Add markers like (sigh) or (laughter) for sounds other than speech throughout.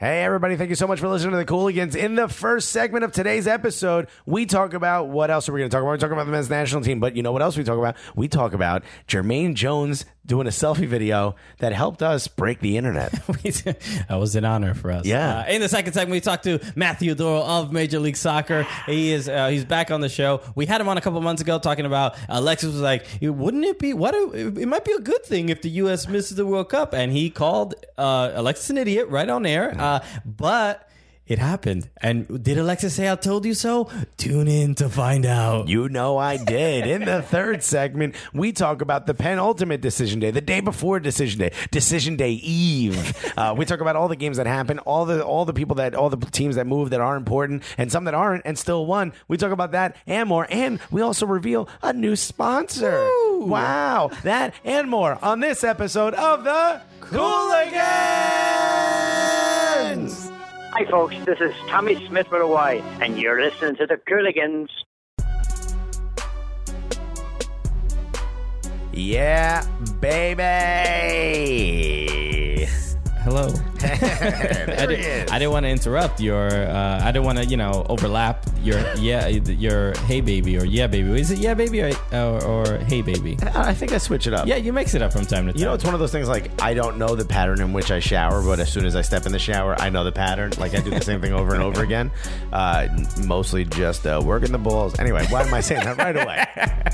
Hey, everybody, thank you so much for listening to the Cooligans. In the first segment of today's episode, we talk about what else are we going to talk about? We're talking about the men's national team, but you know what else we talk about? We talk about Jermaine Jones doing a selfie video that helped us break the internet. (laughs) that was an honor for us. Yeah. Uh, in the second segment, we talked to Matthew Doyle of Major League Soccer. He is uh, he's back on the show. We had him on a couple months ago talking about Alexis was like, wouldn't it be what? A, it might be a good thing if the U.S. misses the World Cup, and he called uh, Alexis an idiot right on air. Uh, but. It happened. And did Alexa say I told you so? Tune in to find out. You know I did. In the third segment, we talk about the penultimate decision day, the day before decision day, decision day eve. Uh, we talk about all the games that happen, all the all the people that all the teams that move that are important, and some that aren't and still won. We talk about that and more, and we also reveal a new sponsor. Wow, that and more on this episode of the Hi, folks. This is Tommy Smith with a Y, and you're listening to the Cooligans. Yeah, baby. Hello. (laughs) (laughs) I, did, didn't want to interrupt your. Uh, I didn't want to, you know, overlap your yeah, your hey baby or yeah baby. Is it yeah baby or or, or hey baby? I think I switch it up. Yeah, you mix it up from time to time. You know, it's one of those things like I don't know the pattern in which I shower, but as soon as I step in the shower, I know the pattern. Like I do the same thing over and over again. (laughs) Uh, mostly just uh, working the balls. Anyway, why am I saying that right away?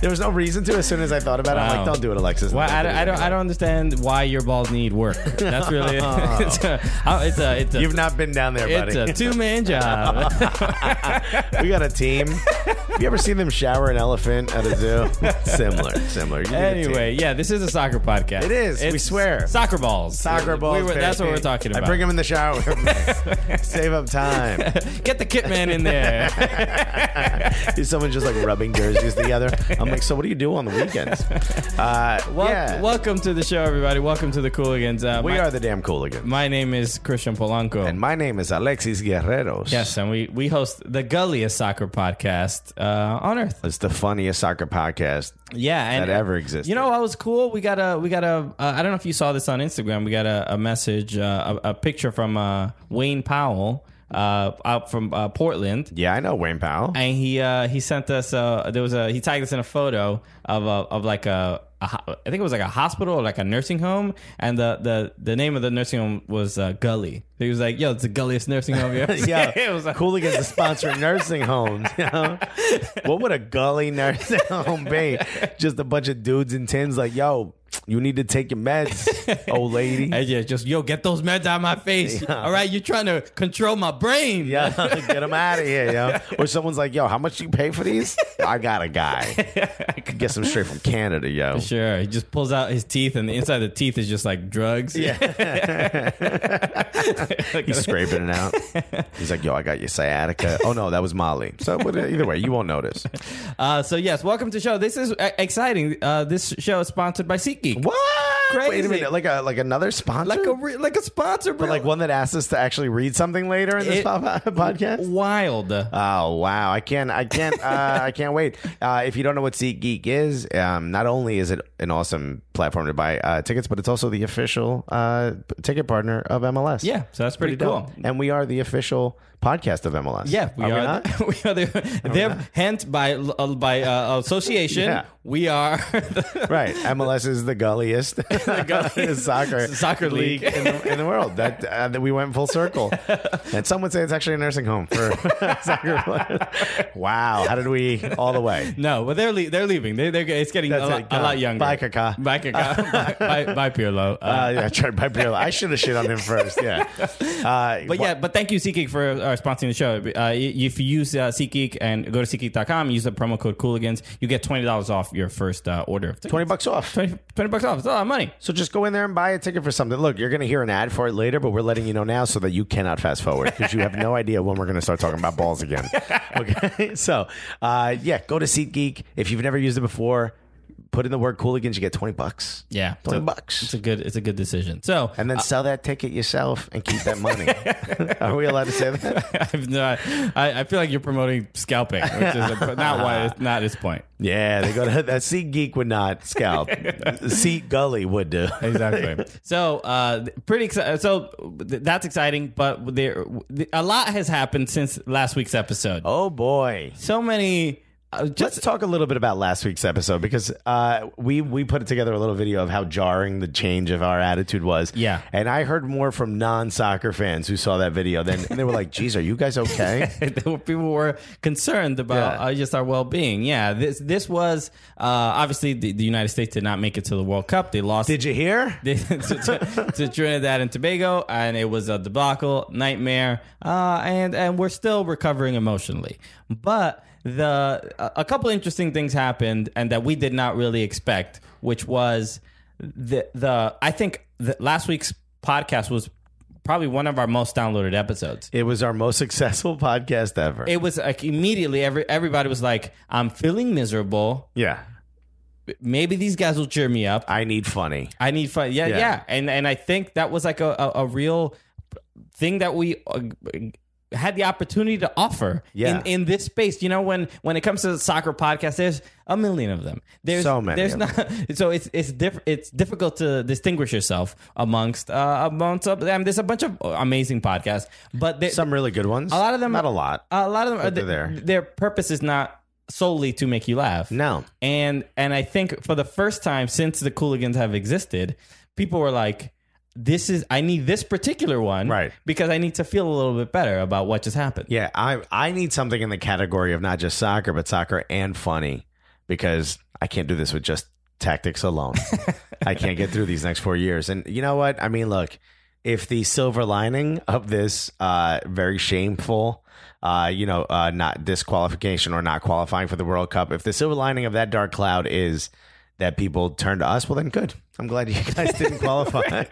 There was no reason to. As soon as I thought about it, I'm like, don't do it, Alexis. Well, I, don't- I don't. I don't understand why your balls need work. That's really. (laughs) it's a. It's a. It's a You've not been down there, buddy. It's a two man (laughs) job. (laughs) we got a team. Have you ever seen them shower an elephant at a zoo? similar, similar. You need a team. anyway, yeah, this is a soccer podcast. It is, we It's swear. Soccer balls. Soccer balls. We were- that's what baby. we're talking about. I bring them in the shower. Save up time. Get the kit man in there. Is someone just like rubbing jerseys together? I'm like, so what do you do on the weekends? Uh, Wel- yeah. Welcome to the show, everybody. Welcome to the Cooligans. Uh, we my, are the damn My name is Christian Polanco. and my name is Alexis Guerreros. yes, and we, we host the Gulliest Soccer Podcast uh, on Earth. It's the funniest soccer podcast. Yeah, and That ever existed. You know what was cool? We got a we got a. Uh, I don't know if you saw this on Instagram. We got a, a message, uh, a, a picture from uh, Wayne Powell uh, out from uh, Portland. Yeah, I know Wayne Powell. and he uh, he sent us uh, there was a he tagged us in a photo of a, of like a, a I think it was like a hospital or like a nursing home and the the, the name of the nursing home was uh, Gully. He was like, "Yo, it's the gulliest nursing home ever (laughs) yeah, (laughs) it was like, Cooligans is sponsoring nursing homes. You know? (laughs) what would a gully nursing home be? Just a bunch of dudes in tins like, yo, you need to take your meds, (laughs) old lady. And yeah, just yo, get those meds out of my face. (laughs) All right, you're trying to control my brain. Yeah, (laughs) get them out of here, yo. Or someone's like, yo, how much do you pay for these? I got a guy. I could get some straight from Canada, yo. Sure, he just pulls out his teeth, and the inside of the teeth is just like drugs. Yeah. He's scraping it out. He's like, yo, I got your sciatica. Oh, no, that was Molly. So but either way, you won't notice. Uh, so yes, welcome to the show. This is uh, exciting. Uh, this show is sponsored by SeatGeek. What? Wait a minute. Like a like another sponsor? Like a re- like a sponsor, bro. but like one that asks us to actually read something later in this It- po- (laughs) podcast? wild. Oh wow! I can't, I can't, uh, I can't wait. Uh, if you don't know what SeatGeek is, um, not only is it an awesome platform to buy uh, tickets, but it's also the official uh, ticket partner of MLS. Yeah, so that's pretty, dope. cool. And we are the official podcast of MLS. Yeah, we are. are. We the- (laughs) we are the, they're hence by uh, by uh, association. Yeah. We are the- (laughs) right. MLS is the gulliest, (laughs) gulliest soccer soccer league. in, the, in the world. That, uh, that we went full circle. and some would say it's actually a nursing home for soccer players. Wow. How did we all the way? no, but they're le- they're leaving. They, they're it's getting a That's lot, a lot younger. Bye, Kaka. Bye, Kaka. bye, bye, bye, Pirlo. Uh, Uh, yeah, I tried by Pirlo. I should have shit on him first. Yeah. Uh, But yeah, but thank you, SeatGeek, for uh, sponsoring the show. Uh, if you use uh, SeatGeek and go to SeatGeek.com, use the promo code Cooligans, you get twenty dollars off your first uh, order. of tickets. 20 bucks off. 20, 20 bucks off. It's a lot of money. So just go in there and buy a ticket for something. Look, you're going to hear an ad for it later, but we're letting you know now so that you cannot fast forward because you have no idea when we're going to start talking about balls again. (laughs) Okay. (laughs) So, uh, yeah, go to SeatGeek. If you've never used it before, put in the word Cooligans, you get twenty bucks. Yeah, twenty bucks. It's a good. It's a good decision. So and then sell that ticket yourself and keep that money. (laughs) Are we allowed to say that? (laughs) I've not, I, I feel like you're promoting scalping, which is a, not why (laughs) not his point. Yeah, they go to that Seat Geek would not scalp. Seat Gully would do. Exactly. so, uh, pretty. So that's exciting, but there a lot has happened since last week's episode. Oh boy. So many. Uh, just Let's talk a little bit about last week's episode because uh, we we put together a little video of how jarring the change of our attitude was. Yeah. and I heard more from non soccer fans who saw that video. Then and they were like, "Geez, are you guys okay?" (laughs) people were concerned about Yeah. uh, just our well-being. Yeah, this this was uh, obviously the, the United States did not make it to the World Cup. They lost. Did you hear? (laughs) to, to- to Trinidad and Tobago, and it was a debacle, nightmare, uh, and and we're still recovering emotionally. But the a couple interesting things happened, and that we did not really expect, which was the the I think the, last week's podcast was probably one of our most downloaded episodes. It was our most successful (laughs) podcast ever. It was like immediately every everybody was like, "I'm feeling miserable. yeah, Maybe these guys will cheer me up." I need funny. I need fun. Yeah, Yeah. yeah, and and I think that was like a a, a real thing that we. Uh, Had the opportunity to offer Yeah. in, in this space. You know, when when it comes to soccer podcasts, there's a million of them. There's So many There's not. (laughs) So it's it's diff, It's difficult to distinguish yourself amongst uh, amongst. Uh, I mean, there's a bunch of amazing podcasts, but there, Some really good ones. a lot of them not a lot. A lot of them. Are, they're there. Their purpose is not solely to make you laugh. No. And and I think for the first time since the Cooligans have existed, people were like, "This is I need this particular one, Right. Because I need to feel a little bit better about what just happened." Yeah, I I need something in the category of not just soccer, but soccer and funny because I can't do this with just tactics alone. I can't get through these next four years. And you know what? I mean, look, if the silver lining of this uh, very shameful, uh, you know, uh, not disqualification or not qualifying for the World Cup, if the silver lining of that dark cloud is that people turn to us, well, then good. I'm glad you guys didn't qualify. (laughs)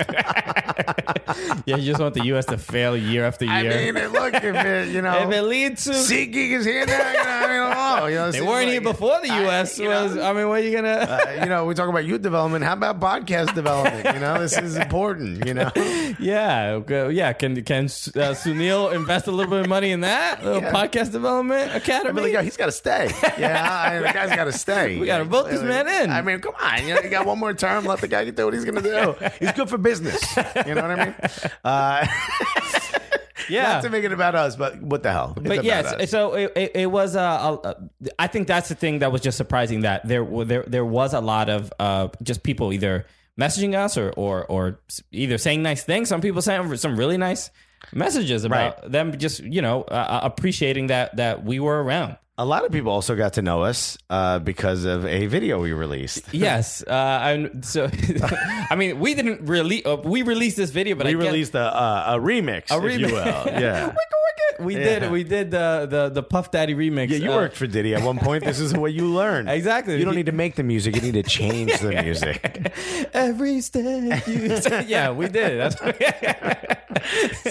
yeah. You just want the U.S. to fail year after year. I mean, look, if it, you know, if it leads to SeatGeek is here now. You know, I mean, oh, you know, they seems weren't like- here before the U.S. you know, was. I mean, what are you gonna? uh, you know, we talk about youth development. How about podcast development? You know, this is important. You know, (laughs) yeah, okay, yeah. Can can uh, Sunil invest a little bit of money in that little Yeah. podcast development I academy? mean, like, yo, he's got to stay. Yeah, I, the guy's got to stay. (laughs) We gotta vote this man in. I mean, come on. You know, you got one more term. Let the guy do what he's going to do. He's good for business. You know what I mean? (laughs) Uh, (laughs) yeah, Not to make it about us, but what the hell? It's but yes, so it, it, it was. Uh, uh, I think that's the thing that was just surprising that there there there was a lot of uh, just people either messaging us or or or either saying nice things. Some people saying some really nice messages about Right. them just you know uh, appreciating that that we were around. A lot of people also got to know us uh, because of a video we released. (laughs) Yes, uh, and so (laughs) I mean we didn't release uh, we released this video, but We I guess- released a, uh, a remix, a if remix. you will. (laughs) Yeah. we Yeah. did we did the the the Puff Daddy remix. Yeah, you uh, worked for Diddy at one point. This is what you learn. Exactly. You don't need to make the music. You need to change the music. every step you. yeah, we did. That's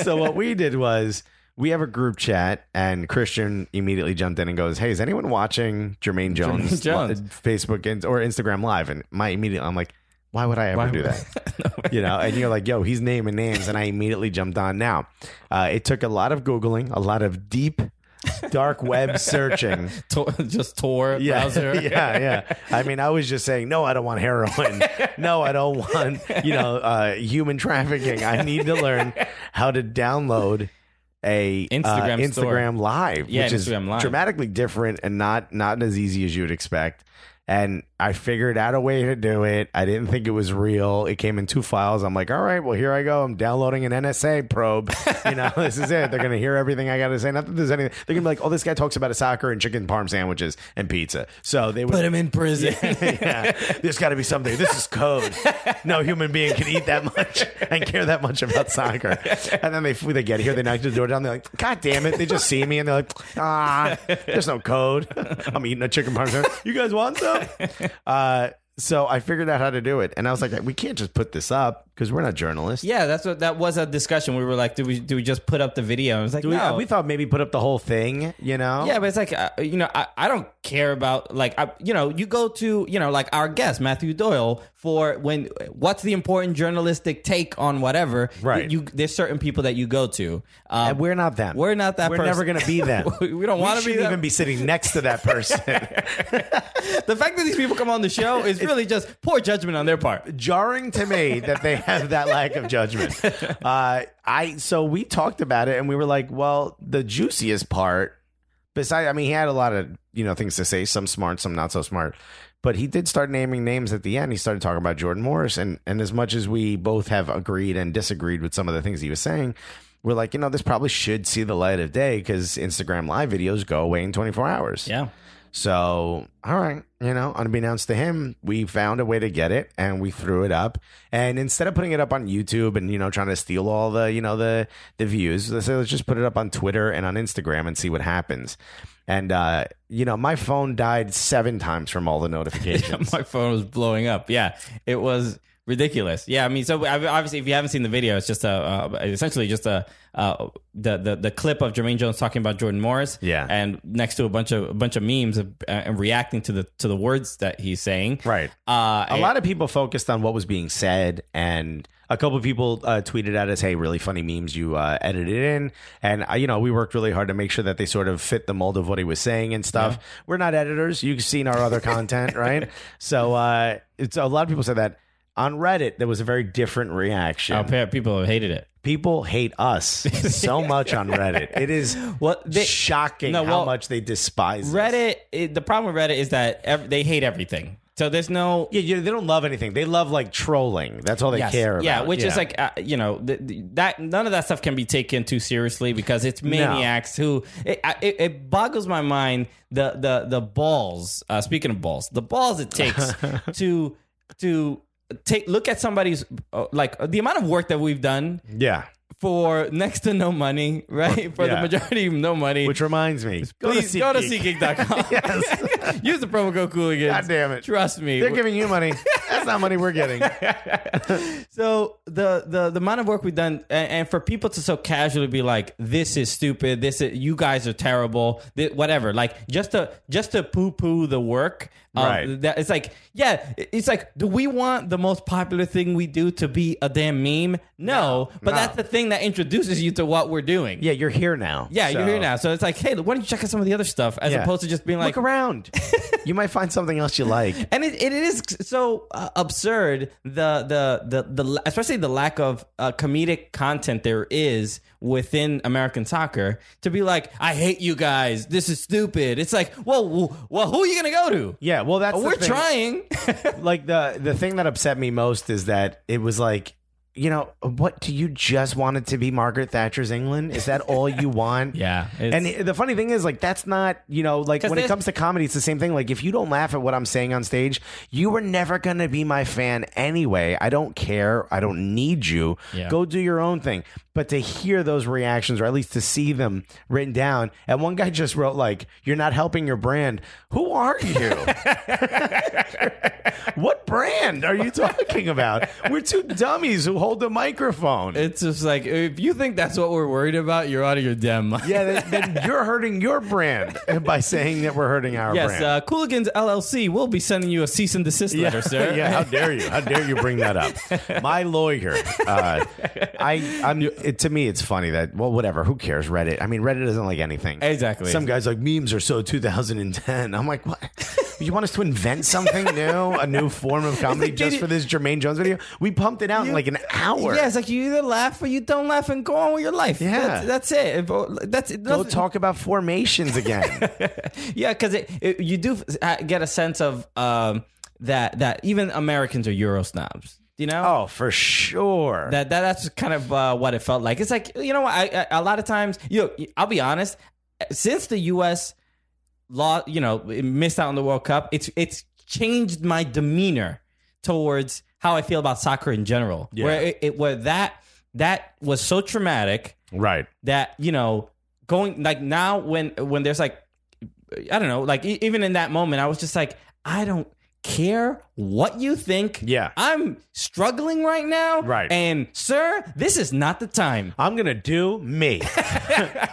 so what we did was we have a group chat, and Christian immediately jumped in and goes, "Hey, is anyone watching Jermaine Jones, Jones. Facebook and, or Instagram Live?" And my immediate, I'm like, "Why would I ever Why do that?" (laughs) you know, and you're like, "Yo, he's naming names," and I immediately jumped on. Now, uh, it took a lot of googling, a lot of deep. Dark web (laughs) searching. Just Tor Yeah, browser. (laughs) yeah, yeah. I mean, I was just saying, no, I don't want heroin. No, I don't want, you know, uh, human trafficking. I need to learn how to download a uh, Instagram store. Instagram Live, Yeah, which is Live. dramatically different and not not as easy as you would expect. And I figured out a way to do it. I didn't think it was real. It came in two files. I'm like, all right, well, here I go. I'm downloading an NSA probe. (laughs) You know, this is it. They're going to hear everything I got to say. Not that there's anything. They're going to be like, oh, this guy talks about a soccer and chicken parm sandwiches and pizza. So they would Put him in prison. (laughs) yeah, there's got to be something. This is code. No human being can eat that much and care that much about soccer. And then they they get here, they knock the door down. They're like, God damn it! They just see me and they're like, Ah, there's no code. I'm eating a chicken parm sandwich. You guys want some? (laughs) Uh, so I figured out how to do it, and I was like, we can't just put this up. because we're not journalists. Yeah, that's what that was a discussion. We were like, do we do we just put up the video? And I was like, Do we, no. we thought maybe put up the whole thing, you know? Yeah, but it's like uh, you know, I, I don't care about like I, you know, you go to you know like our guest Matthew Doyle for when what's the important journalistic take on whatever. Right. You there's certain people that you go to. Um, And we're not them. We're not that We're person. never going to be them. (laughs) we don't want to be them. even be sitting next to that person. (laughs) the fact that these people come on the show is really just poor judgment on their part. jarring to me that they have that lack of judgment. (laughs) Uh, I so we talked about it and we were like, well, the juiciest part, besides, I mean, he had a lot of you know things to say, some smart, some not so smart, but he did start naming names at the end. He started talking about Jordan Morris, and and as much as we both have agreed and disagreed with some of the things he was saying. We're like, you know, this probably should see the light of day because Instagram live videos go away in 24 hours. Yeah. So, all right, you know, unbeknownst to him, we found a way to get it and we threw it up. And instead of putting it up on YouTube and, you know, trying to steal all the, you know, the the views, let's, say let's just put it up on Twitter and on Instagram and see what happens. And uh, you know, my phone died seven times from all the (laughs) notifications. My phone was blowing up. Yeah, it was ridiculous. Yeah, I mean, so obviously, if you haven't seen the video, it's just a uh, essentially just a uh, the, the the clip of Jermaine Jones talking about Jordan Morris. Yeah. and next to a bunch of a bunch of memes of, uh, and reacting to the to the words that he's saying. Right. Uh, a lot of people focused on what was being said and a couple of people uh, tweeted at us hey really funny memes you uh, edited in and uh, you know we worked really hard to make sure that they sort of fit the mold of what he was saying and stuff we're not editors you've seen our other content right (laughs) so uh, it's a lot of people said that on reddit there was a very different reaction Oh, pe- people hated it. people hate us (laughs) so much on reddit it is What they- shocking No, how well, much they despise. Reddit. It, the problem with Reddit is that ev- they hate everything. So there's no yeah, yeah, they don't love anything. They love like trolling. That's all they Yes. care about. Yeah, which is like uh, you know th- th- that none of that stuff can be taken too seriously because it's maniacs who it, it, it boggles my mind the the the balls. Uh, speaking of balls, the balls it takes (laughs) to to take look at somebody's uh, like the amount of work that we've done yeah. For next to no money, right? For Yeah. the majority of no money. Which reminds me, go Please to go to SeatGeek. SeatGeek.com. (laughs) Yes. (laughs) Use the promo code Cooligans. God damn it. Trust me. They're giving you money. That's not money we're getting. (laughs) So the the the amount of work we've done, and, and for people to so casually be like, "This is stupid. This is you guys are terrible. thi- whatever." Like just to just to poo poo the work. um, Right. That it's like, yeah, it's like, do we want the most popular thing we do to be a damn meme? No, but no. that's the thing that introduces you to what we're doing. Yeah, you're here now. Yeah, you're here now. So it's like, hey, why don't you check out some of the other stuff as Yeah. opposed to just being like, Look around. (laughs) you might find something else you like. and it, it is so uh, absurd the, the the the especially the lack of uh, comedic content there is within American soccer to be like I hate you guys this is stupid it's like well well who are you gonna go to Yeah, well, that's we're thing. trying (laughs) Like the the thing that upset me most is that it was like, you know, what do you just want it to be Margaret Thatcher's England? Is that all you (laughs) want? Yeah, And the funny thing is, like, that's not, you know, like when it comes to comedy, it's the same thing. Like, if you don't laugh at what I'm saying on stage, you were never going to be my fan anyway. I don't care. I don't need you. Yeah. Go do your own thing. But to hear those reactions, or at least to see them written down, and one guy just wrote, like, you're not helping your brand. Who are you? (laughs) what brand are you talking about? We're two dummies who hold the microphone. it's just like if you think that's what we're worried about you're out of your damn mind yeah, then, then you're hurting your brand (laughs) by saying that we're hurting our Yes, brand. uh, Cooligans LLC will be sending you a cease and desist letter, sir. (laughs) yeah, how dare you? How dare you bring that up? My lawyer. Uh, I, I'm. It, to me, it's funny that well, whatever. Who cares? Reddit. I mean, Reddit doesn't like anything. Exactly. Some guys like memes are so 2010. I'm like, what? You want us to invent something new, a new form of comedy like, just for this Jermaine Jones video? We pumped it out in like an hour. Yeah, it's like you either laugh or you don't laugh and go on with your life. Yeah. that's, that's it. Uh, That's it. Go talk about formations again. (laughs) Yeah, because you do get a sense of um, that that even Americans are Euro snobs. You know. oh, for sure. That, that that's kind of uh, what it felt like. It's like you know what? I, I, a lot of times, you know, I'll be honest. Since the U.S. law, you know, missed out on the World Cup, it's it's changed my demeanor towards how I feel about soccer in general. Yeah. Where it, it where that that was so traumatic right. that you know going like now when when there's like I don't know like even in that moment I was just like I don't care what you think. Yeah. I'm struggling right now. Right. And sir, this is not the time. I'm gonna do me. (laughs)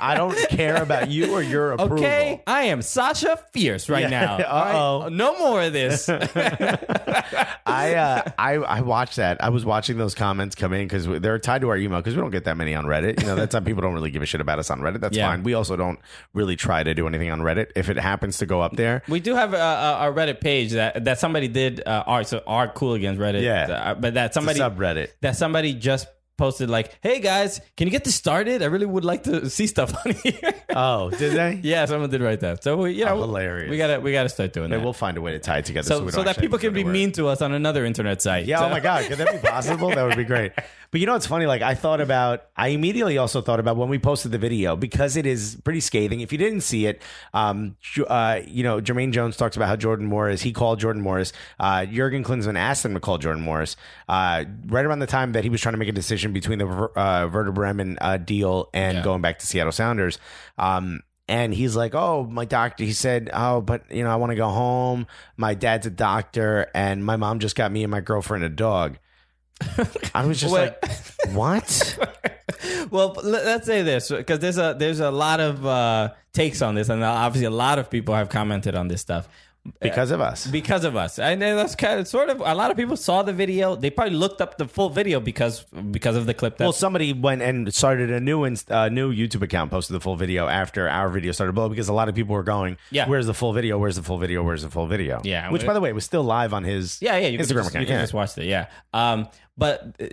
I don't care about you or your approval. Okay, I am Sasha Fierce right now. (laughs) Uh-oh. No more of this. (laughs) I uh, I I watched that. I was watching those comments come in because they're tied to our email because we don't get that many on Reddit. You know, that's how people don't really give a shit about us on Reddit. That's Yeah. fine. We also don't really try to do anything on Reddit. If it happens to go up there, We do have a, a, a Reddit page that that somebody did uh, art so art cool against Reddit. Yeah. uh, but that somebody subreddit. that somebody just posted like, "Hey guys, can you get this started? I really would like to see stuff on here." (laughs) oh, did they? (laughs) yeah, someone did write that. So we, you know, Oh, hilarious. We gotta we gotta start doing that. we'll find a way to tie it together so, so so that people can be mean to us on another internet site. Yeah, So- oh my God, could that be possible? that would be great. But you know what's funny? Like I thought about, I immediately also thought about when we posted the video because it is pretty scathing. If you didn't see it, um, uh, you know, Jermaine Jones talks about how Jordan Morris, he called Jordan Morris. Uh, Jurgen Klinsmann asked him to call Jordan Morris uh, right around the time that he was trying to make a decision between the uh, Werder Bremen uh, deal and Yeah. going back to Seattle Sounders. Um, and he's like, "Oh, my doctor." He said, "Oh, but you know, I want to go home. My dad's a doctor, and my mom just got me and my girlfriend a dog." (laughs) I was just like, "What?" (laughs) well, let- let's say this because there's a there's a lot of uh, takes on this, and obviously a lot of people have commented on this stuff. Because of us. because of us. And then that's kind of sort of a lot of people saw the video. They probably looked up the full video because because of the clip. That Well, somebody went and started a new inst- uh, new YouTube account, posted the full video after our video started blowing because a lot of people were going, Yeah. where's the full video? Where's the full video? Where's the full video?" Yeah. which by the way was still live on his yeah, yeah, you Instagram just, account. you yeah. just watch it. Yeah. Um, but uh,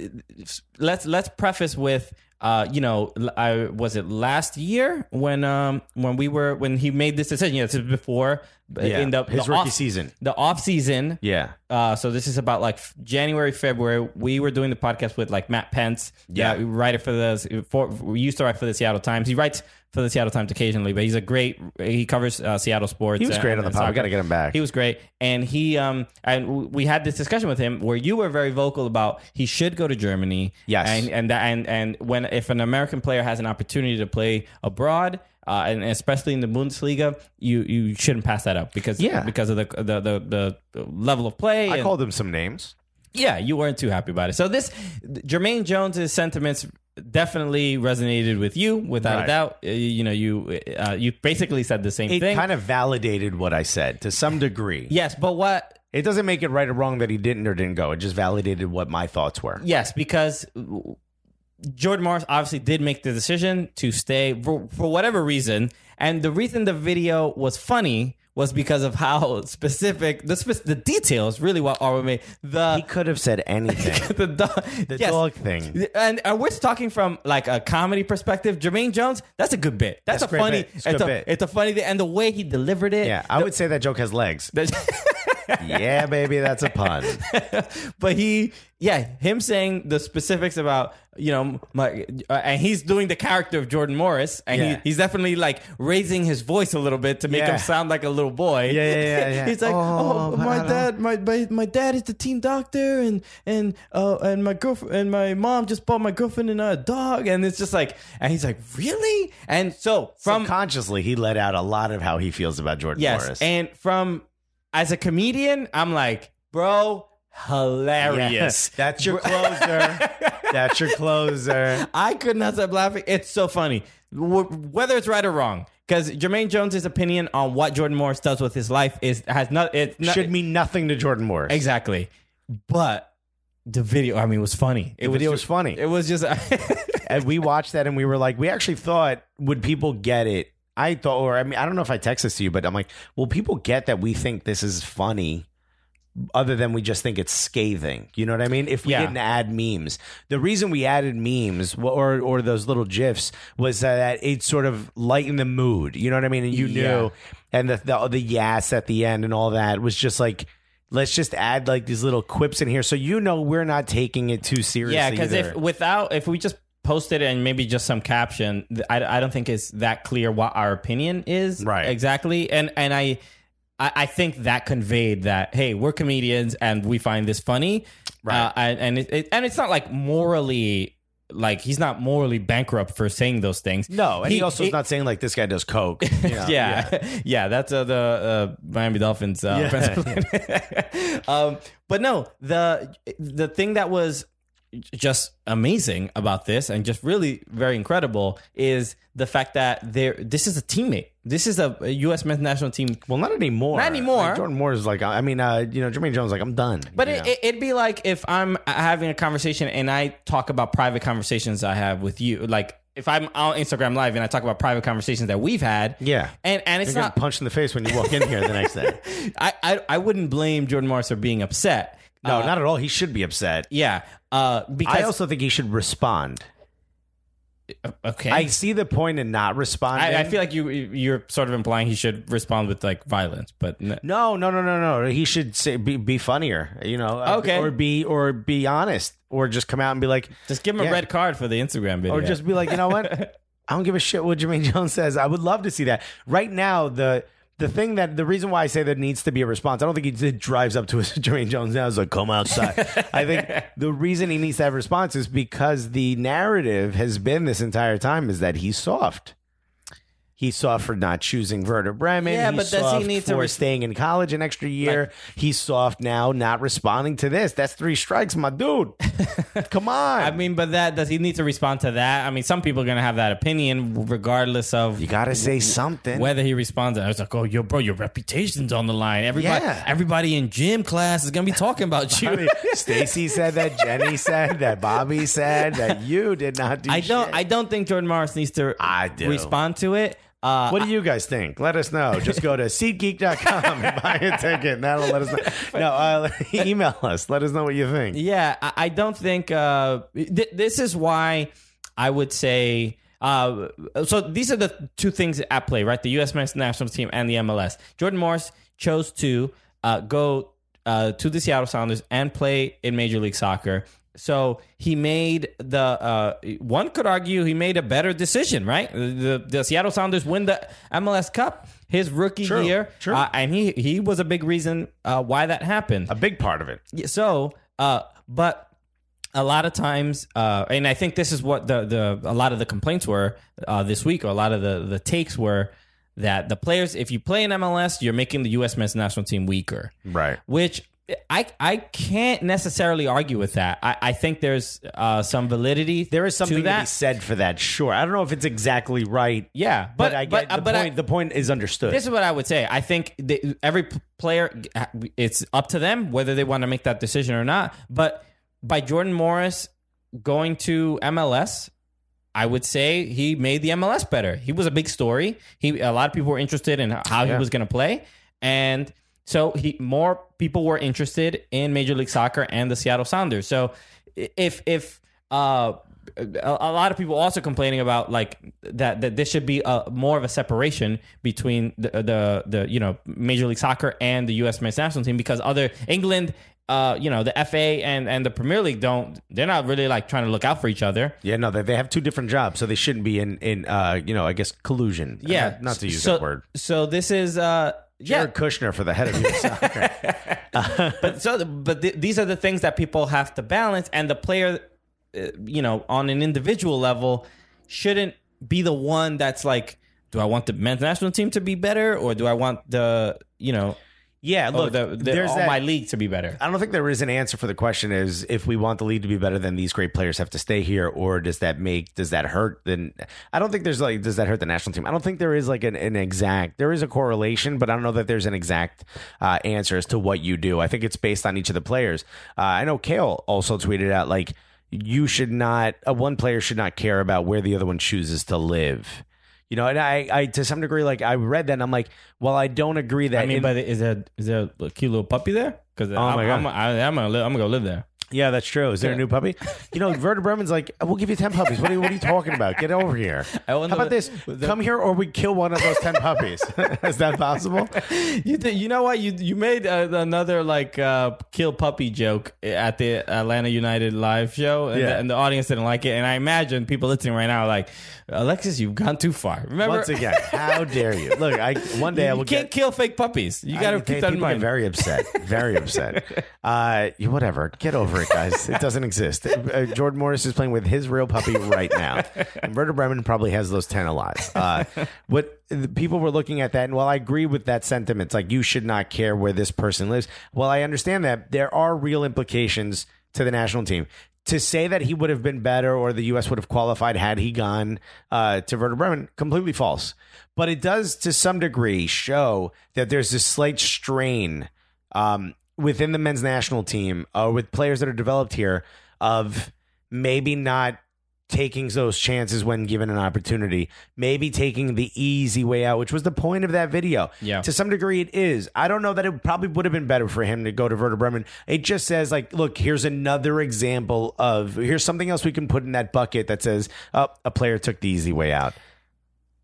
let's let's preface with. Uh, you know, I was it last year when um when we were when he made this decision. Yeah, this is before uh, Yeah, in the his the rookie off- season. the off season. Yeah. Uh, so this is about like January, February. We were doing the podcast with like Matt Pentz. Yeah. we writer for the for we used to write for the Seattle Times. He writes for the Seattle Times occasionally, but he's a great. He covers uh, Seattle sports. He was and- great on the and pod. We gotta get him back. He was great, and he um and we had this discussion with him where you were very vocal about he should go to Germany. Yes. and and that- and and when if an American player has an opportunity to play abroad. Uh, and especially in the Bundesliga, you, you shouldn't pass that up because Yeah. because of the the, the the level of play. I and- called him some names. yeah, you weren't too happy about it. So this Jermaine Jones's sentiments definitely resonated with you, without Right. a doubt. Uh, You know, you uh, you basically said the same It thing. kind of validated what I said to some degree. yes, but what? It doesn't make it right or wrong that he didn't or didn't go. It just validated what my thoughts were. Yes, because Jordan Morris obviously did make the decision to stay for, for whatever reason, and the reason the video was funny was because of how specific the the details really what are me the He could have said anything. (laughs) the dog The yes. dog thing. And uh, we're talking from like a comedy perspective. Jermaine Jones, that's a good bit. That's, That's a funny. bit. It's a It's, a, bit. it's a funny thing, and the way he delivered it. Yeah, I would say that joke has legs. (laughs) yeah, baby, that's a pun. (laughs) but he, yeah, him saying the specifics about you know my, uh, and he's doing the character of Jordan Morris, and Yeah. he, he's definitely like raising his voice a little bit to make Yeah. him sound like a little boy. Yeah, yeah, yeah, (laughs) he's like, Oh, oh, my dad, my, my my dad is the team doctor, and and uh and my girlfriend and my mom just bought my girlfriend and a dog, and it's just like, and he's like, really? And so from consciously, he let out a lot of how he feels about Jordan yes, Morris. and from as a comedian, I'm like, bro, hilarious. That's your closer. (laughs) that's your closer. I could not stop laughing. It's so funny, Wh- whether it's right or wrong. Because Jermaine Jones's opinion on what Jordan Morris does with his life is has not it not, Should mean nothing to Jordan Morris. exactly, but the video. I mean, was funny. It The video was funny. It was just. and we watched that and we were like, we actually thought, would people get it? I thought, or I mean, I don't know if I text this to you, but I'm like, will people get that we think this is funny? Other than we just think it's scathing, you know what I mean? If we Yeah. didn't add memes, the reason we added memes or or those little gifs was that it sort of lightened the mood. You know what I mean? And you Yeah. knew, and the, the the yes at the end and all that was just like, let's just add like these little quips in here, so you know we're not taking it too seriously. yeah, because if without if we just posted it and maybe just some caption, I, I don't think it's that clear what our opinion is Right. exactly. And and I. I I think that conveyed that hey, we're comedians and we find this funny, Right. Uh, and and, it, it, and it's not like morally like he's not morally bankrupt for saying those things. No, and he, also is not saying like this guy does coke. (laughs) you know? yeah, (laughs) yeah, that's uh, the uh, Miami Dolphins uh, Yeah. (laughs) um, but no, the the thing that was just amazing about this and just really very incredible is the fact that there this is a teammate. This is a, U.S. men's national team. Well, not anymore. Not anymore. Like, Jordan Moore is like, I mean, uh, you know, Jermaine Jones is like, I'm done. But it, it'd be like if I'm having a conversation and I talk about private conversations I have with you, like. If I'm on Instagram Live and I talk about private conversations that we've had, Yeah. and and it's You're not punched in the face when you walk in here the next day. (laughs) I, I I wouldn't blame Jordan Morris for being upset. No, Uh, not at all. He should be upset. Yeah, uh, because I also think he should respond. okay. I see the point in not responding. I, I feel like you you're sort of implying he should respond with like violence, but n- No, no, no, no, no. He should say be, be funnier, you know, uh, Okay. or be or be honest, or just come out and be like, just give him Yeah. a red card for the Instagram video. or just be like, you know what? (laughs) I don't give a shit what Jermaine Jones says. I would love to see that. Right now, the the thing that the reason why I say there needs to be a response, I don't think he drives up to a (laughs) Jermaine Jones now is like, come outside. I think (laughs) the reason he needs to have a response is because the narrative has been this entire time is that he's soft. He's soft for not choosing Werder Bremen. Yeah, He's but does he soft need to for staying in college an extra year? He's soft now, not responding to this. That's three strikes, my dude. (laughs) Come on. I mean, but that does he need to respond to that? I mean, some people are gonna have that opinion regardless of you got to say something. whether he responds. I was like, oh, yo, bro, your reputation's on the line. Everybody, Yeah. everybody in gym class is gonna be talking about (laughs) you. I mean, Stacy said that. Jenny said that. Bobby said that. You did not do. I don't. shit. I don't think Jordan Morris needs to I do. respond to it. Uh, What do you guys think? Let us know. Just go to (laughs) SeatGeek.com and (laughs) buy a ticket. And that'll let us know. (laughs) No, uh, email us. Let us know what you think. Yeah, I, I don't think uh, th- this is why I would say. Uh, so these are the two things at play, right? The U.S. men's national team and the MLS. Jordan Morris chose to uh, go uh, to the Seattle Sounders and play in Major League Soccer. So he made the uh, one could argue he made a better decision, right? The, the Seattle Sounders win the MLS Cup his rookie True, year, true. uh, and he he was a big reason uh, why that happened. A big part of it. So uh but a lot of times uh and i think this is what the the a lot of the complaints were uh this week or a lot of the the takes were that the players if you play in mls you're making the us men's national team weaker Right. which I I can't necessarily argue with that. I, I think there's uh, some validity. There is something to to, be said for that. Sure. I don't know if it's exactly right. Yeah, But, but I get but, the but I- point. the point is understood. This is what I would say. I think the, every player, it's up to them whether they want to make that decision or not. But by Jordan Morris going to MLS, I would say he made the MLS better. He was a big story. He a lot of people were interested in how he was going to play, and so he more people were interested in Major League Soccer and the Seattle Sounders. So if if uh a, a lot of people also complaining about like that that this should be a, more of a separation between the, the the you know Major League Soccer and the U.S. men's national team because other England. Uh, you know the FA and and the Premier League don't. They're not really like trying to look out for each other. yeah, no, they, they have two different jobs, so they shouldn't be in in uh, you know, I guess collusion. Yeah, not, not to use so, that word. So this is uh, yeah. Jared Kushner for the head of US (laughs) soccer. but so but th- these are the things that people have to balance and the player uh, you know on an individual level shouldn't be the one that's like do i want the men's national team to be better or do i want the you know Yeah, oh, look, the, the, there's all that, my league to be better I don't think there is an answer for the question is if we want the league to be better, then these great players have to stay here, or does that make does that hurt? Then I don't think there's like does that hurt the national team? I don't think there is like an, an exact there is a correlation, but I don't know that there's an exact uh, answer as to what you do. I think it's based on each of the players. Uh, I know Kale also tweeted out like you should not uh, one player should not care about where the other one chooses to live. You know, and I, I to some degree, like I read that, and I'm like, well, I don't agree that. i mean in- but is there is there a cute little puppy there because Oh I'm, God. I'm, I, I'm gonna live, i'm gonna go live there Yeah, that's true. Is there a new puppy? You know, Werder Bremen's like, we'll give you 10 puppies. What are you, what are you talking about? Get over here. (laughs) I How wonder about this? the- Come here or we kill one of those 10 puppies. (laughs) Is that possible? you th- you know what you you made uh, another like uh, kill puppy joke at the Atlanta United live show and, Yeah. the, and the audience didn't like it and I imagine people listening right now are like Alexis you've gone too far remember Once again, how dare you? Look, I one day I you will can't get. kill fake puppies you got to I- keep that in people get mind Very upset. Very upset. (laughs) Uh, you- whatever. Get over over it, guys. (laughs) it doesn't exist. Uh, Jordan Morris is playing with his real puppy right now. And Werder Bremen probably has those 10 alive. Uh, what the people were looking at that, and while I agree with that sentiment, it's like you should not care where this person lives. Well, I understand that there are real implications to the national team. To say that he would have been better or the U.S. would have qualified had he gone uh, to Werder Bremen, completely false. But it does, to some degree, show that there's this slight strain um, within the men's national team uh, with players that are developed here of maybe not taking those chances when given an opportunity, maybe taking the easy way out, which was the point of that video. Yeah. To some degree, it is. I don't know that it probably would have been better for him to go to Werder Bremen. It just says, like, look, here's another example of here's something else we can put in that bucket that says, oh, a player took the easy way out.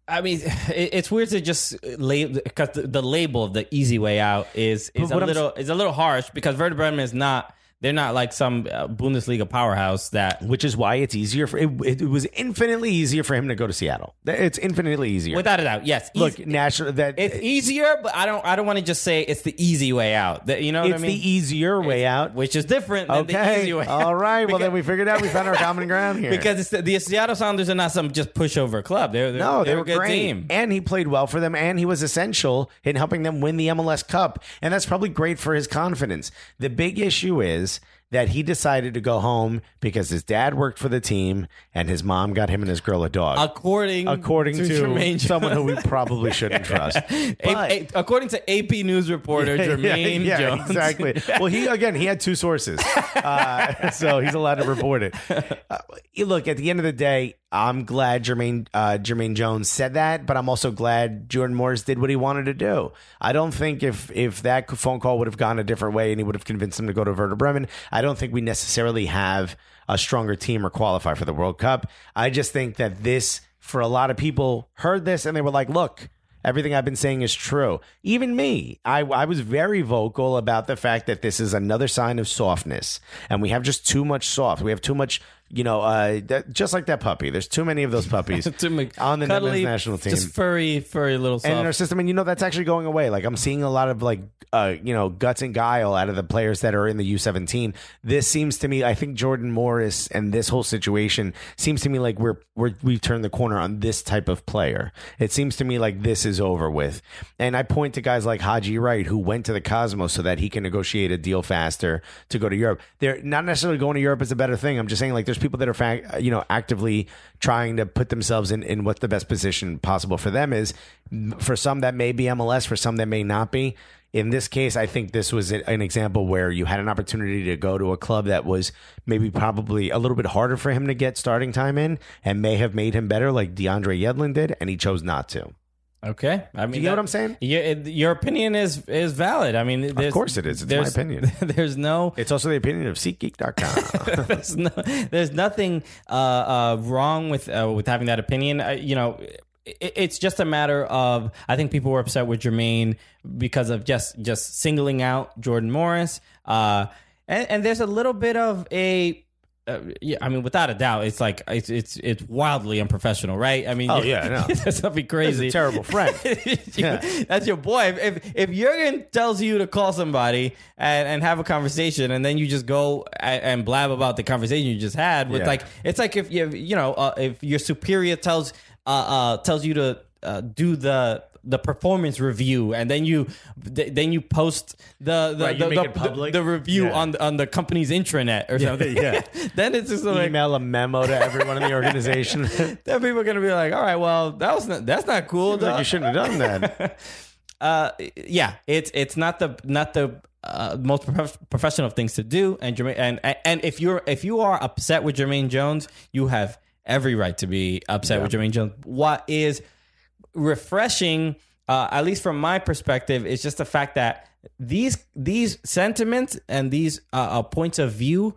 I mean, (laughs) it's weird to just uh, label because the, the label of the easy way out is is a what I'm little is a little harsh because Werder Bremen is not they're not like some uh, Bundesliga powerhouse that Which is why it's easier for it, it was infinitely easier for him to go to Seattle. It's infinitely easier. without a doubt, yes. Look, easy- national that it's easier, but I don't I don't want to just say it's the easy way out. That- You know what it's I mean? the easier way out. which is different than the Okay. easy way out. All right. Well, then we figured out we found our common ground here. because it's the, the Seattle Sounders are not some just pushover club. They're, they're no, they they're were a good great, team. and he played well for them, and he was essential in helping them win the MLS Cup, and that's probably great for his confidence. The big issue is that he decided to go home because his dad worked for the team, and his mom got him and his girl a dog. According according to, Jermaine someone who we probably shouldn't (laughs) trust. But- A- according to AP news reporter (laughs) Jermaine yeah, Jones. exactly. Well, he again, he had two sources, uh, (laughs) so he's allowed to report it. Uh, you look, at the end of the day, I'm glad Jermaine uh, Jermaine Jones said that, but I'm also glad Jordan Morris did what he wanted to do. I don't think if if that phone call would have gone a different way and he would have convinced him to go to Werder Bremen, I don't think we necessarily have a stronger team or qualify for the World Cup. I just think that this, for a lot of people, heard this and they were like, look. Everything I've been saying is true. Even me, I, I was very vocal about the fact that this is another sign of softness, and we have just too much soft. We have too much, you know, uh, that, just like that puppy. There's too many of those puppies (laughs) on the cuddly, men's national team Just furry, furry little and in our soft. system, and you know that's actually going away. Like I'm seeing a lot of like uh, you know guts and guile out of the players that are in the U17. This seems to me, I think Jordan Morris and this whole situation seems to me like we're we're we've turned the corner on this type of player. It seems to me like this is over with. And I point to guys like Haji Wright who went to the Cosmos so that he can negotiate a deal faster to go to Europe. They're not necessarily going to Europe is a better thing. I'm just saying like there's people that are you know actively trying to put themselves in in what the best position possible for them is. For some that may be MLS, for some that may not be. In this case, I think this was an example where you had an opportunity to go to a club that was maybe probably a little bit harder for him to get starting time in and may have made him better, like DeAndre Yedlin did, and he chose not to. Okay, I mean, you get what I'm saying? Yeah, your opinion is is valid. I mean, of course it is. It's my opinion. (laughs) There's no (laughs) It's also the opinion of SeatGeek.com. (laughs) there's no there's nothing uh, uh, wrong with uh, with having that opinion. Uh, you know, it, it's just a matter of I think people were upset with Jermaine because of just just singling out Jordan Morris. Uh, and, and there's a little bit of a uh, yeah, I mean, without a doubt, it's like it's it's it's wildly unprofessional, right? I mean, Oh, yeah, know. (laughs) that's something He's crazy. a terrible friend. (laughs) You- That's your boy. If, if if Jurgen tells you to call somebody and, and have a conversation, and then you just go and, and blab about the conversation you just had with Yeah. like it's like if you you know uh, if your superior tells uh, uh tells you to uh, do the the performance review and then you th- then you post the the Right, the, the, the review Yeah. on the, on the company's intranet or something. yeah. (laughs) then it's just like Email a memo to everyone in the organization. (laughs) then people are gonna be like, all right, well that was not, that's not cool. like you shouldn't have done that. (laughs) uh, yeah, it's it's not the not the uh, most prof- professional things to do. And Jermaine, and and if you're if you are upset with Jermaine Jones, you have every right to be upset with Jermaine Jones. What is refreshing, uh, at least from my perspective, is just the fact that these these sentiments and these uh, uh, points of view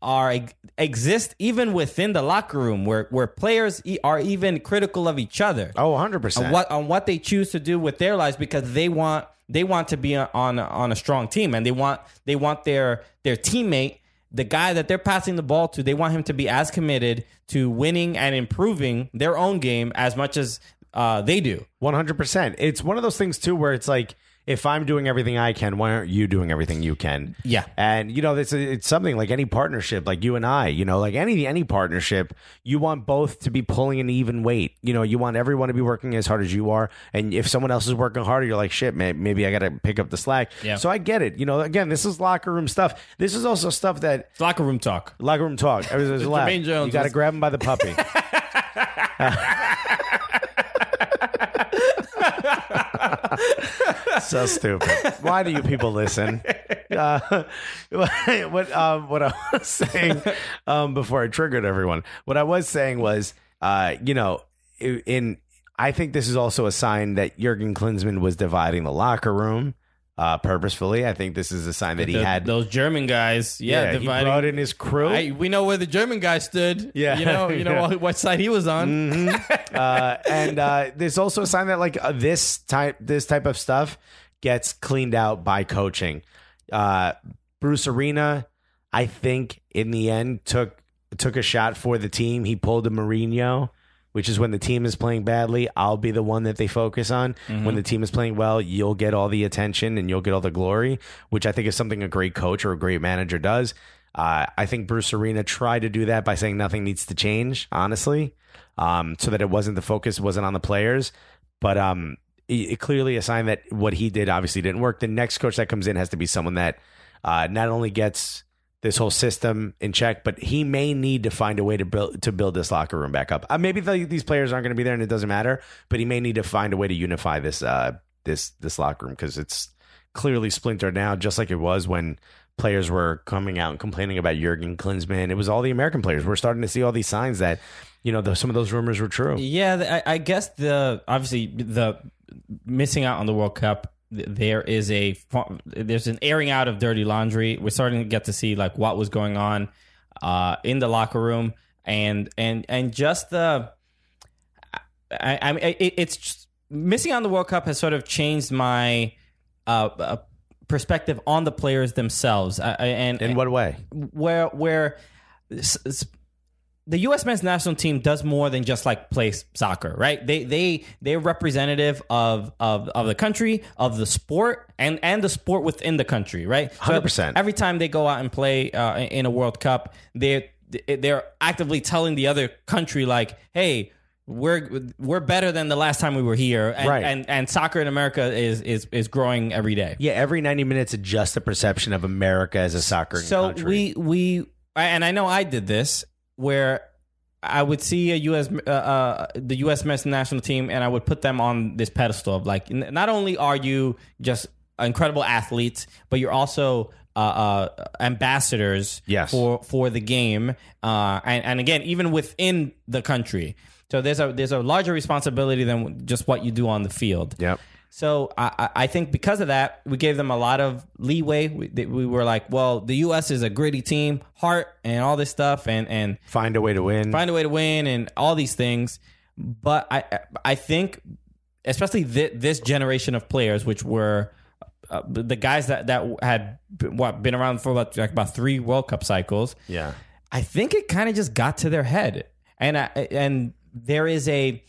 are exist even within the locker room where where players are even critical of each other Oh, 100%. on what on what they choose to do with their lives because they want they want to be on on a strong team and they want they want their their teammate the guy that they're passing the ball to they want him to be as committed to winning and improving their own game as much as uh, they do 100%. It's one of those things, too, where it's like, if I'm doing everything I can, why aren't you doing everything you can? Yeah. And you know, it's it's something like any partnership, like you and I. You know, like any any partnership, you want both to be pulling an even weight. You know, you want everyone to be working as hard as you are, and if someone else is working harder, you're like, shit, man, maybe I got to pick up the slack. Yeah. So I get it. You know, again, this is locker room stuff. This is also stuff that It's locker room talk. locker room talk. (laughs) A laugh. Jones You got to was- grab him by the puppy. (laughs) (laughs) so stupid. Why do you people listen? Uh, (laughs) what um, what I was saying um, before I triggered everyone. What I was saying was, uh, you know, in, I think this is also a sign that Jurgen Klinsmann was dividing the locker room uh, purposefully. I think this is a sign that he The- had. those German guys. Yeah, he dividing. brought in his crew. I, we know where the German guy stood. Yeah. you know, you know (laughs) Yeah. what, what side he was on. (laughs) uh, and uh, there's also a sign that like uh, this type this type of stuff gets cleaned out by coaching. Uh, Bruce Arena, I think in the end took took a shot for the team. He pulled a Mourinho, which is when the team is playing badly, I'll be the one that they focus on. When the team is playing well, you'll get all the attention and you'll get all the glory, which I think is something a great coach or a great manager does. Uh, I think Bruce Arena tried to do that by saying nothing needs to change, honestly, um, so that it wasn't the focus wasn't on the players. But um, it, it clearly a sign that what he did obviously didn't work. The next coach that comes in has to be someone that uh, not only gets this whole system in check, but he may need to find a way to build to build this locker room back up. Uh, maybe the, these players aren't going to be there and it doesn't matter, but he may need to find a way to unify this uh, this this locker room because it's clearly splintered now, just like it was when players were coming out and complaining about Jurgen Klinsmann. It was all the American players. We're starting to see all these signs that you know the, some of those rumors were true. Yeah, I, I guess the obviously the missing out on the World Cup. Th- There is a there's an airing out of dirty laundry. We're starting to get to see like what was going on uh, in the locker room, and and and just the I, I mean, it, it's missing on the World Cup has sort of changed my uh, uh, perspective on the players themselves. I, I- and In what way? where where the U.S. men's national team does more than just like play soccer, right? They they they're representative of of of the country, of the sport, and and the sport within the country, right? So 100%. Every time they go out and play uh, in a World Cup, they they're actively telling the other country like, hey. We're we're better than the last time we were here, and, Right. and and soccer in America is is is growing every day. Yeah, every ninety minutes adjusts the perception of America as a soccer so country. we we and I know I did this where I would see a U.S. Uh, uh, the U.S. men's national team, and I would put them on this pedestal of like, n- not only are you just incredible athletes, but you're also uh, uh, ambassadors Yes. for for the game, uh, and and again, even within the country. So there's a there's a larger responsibility than just what you do on the field. Yep. So I, I- think because of that, we gave them a lot of leeway. We, we were like, well, the U.S. is a gritty team, heart, and all this stuff, and and Find a way to win. find a way to win, and all these things. But I I think, especially thi- this generation of players, which were uh, the guys that that had what been around for about like about three World Cup cycles. yeah. I think it kind of just got to their head, and I, and there is a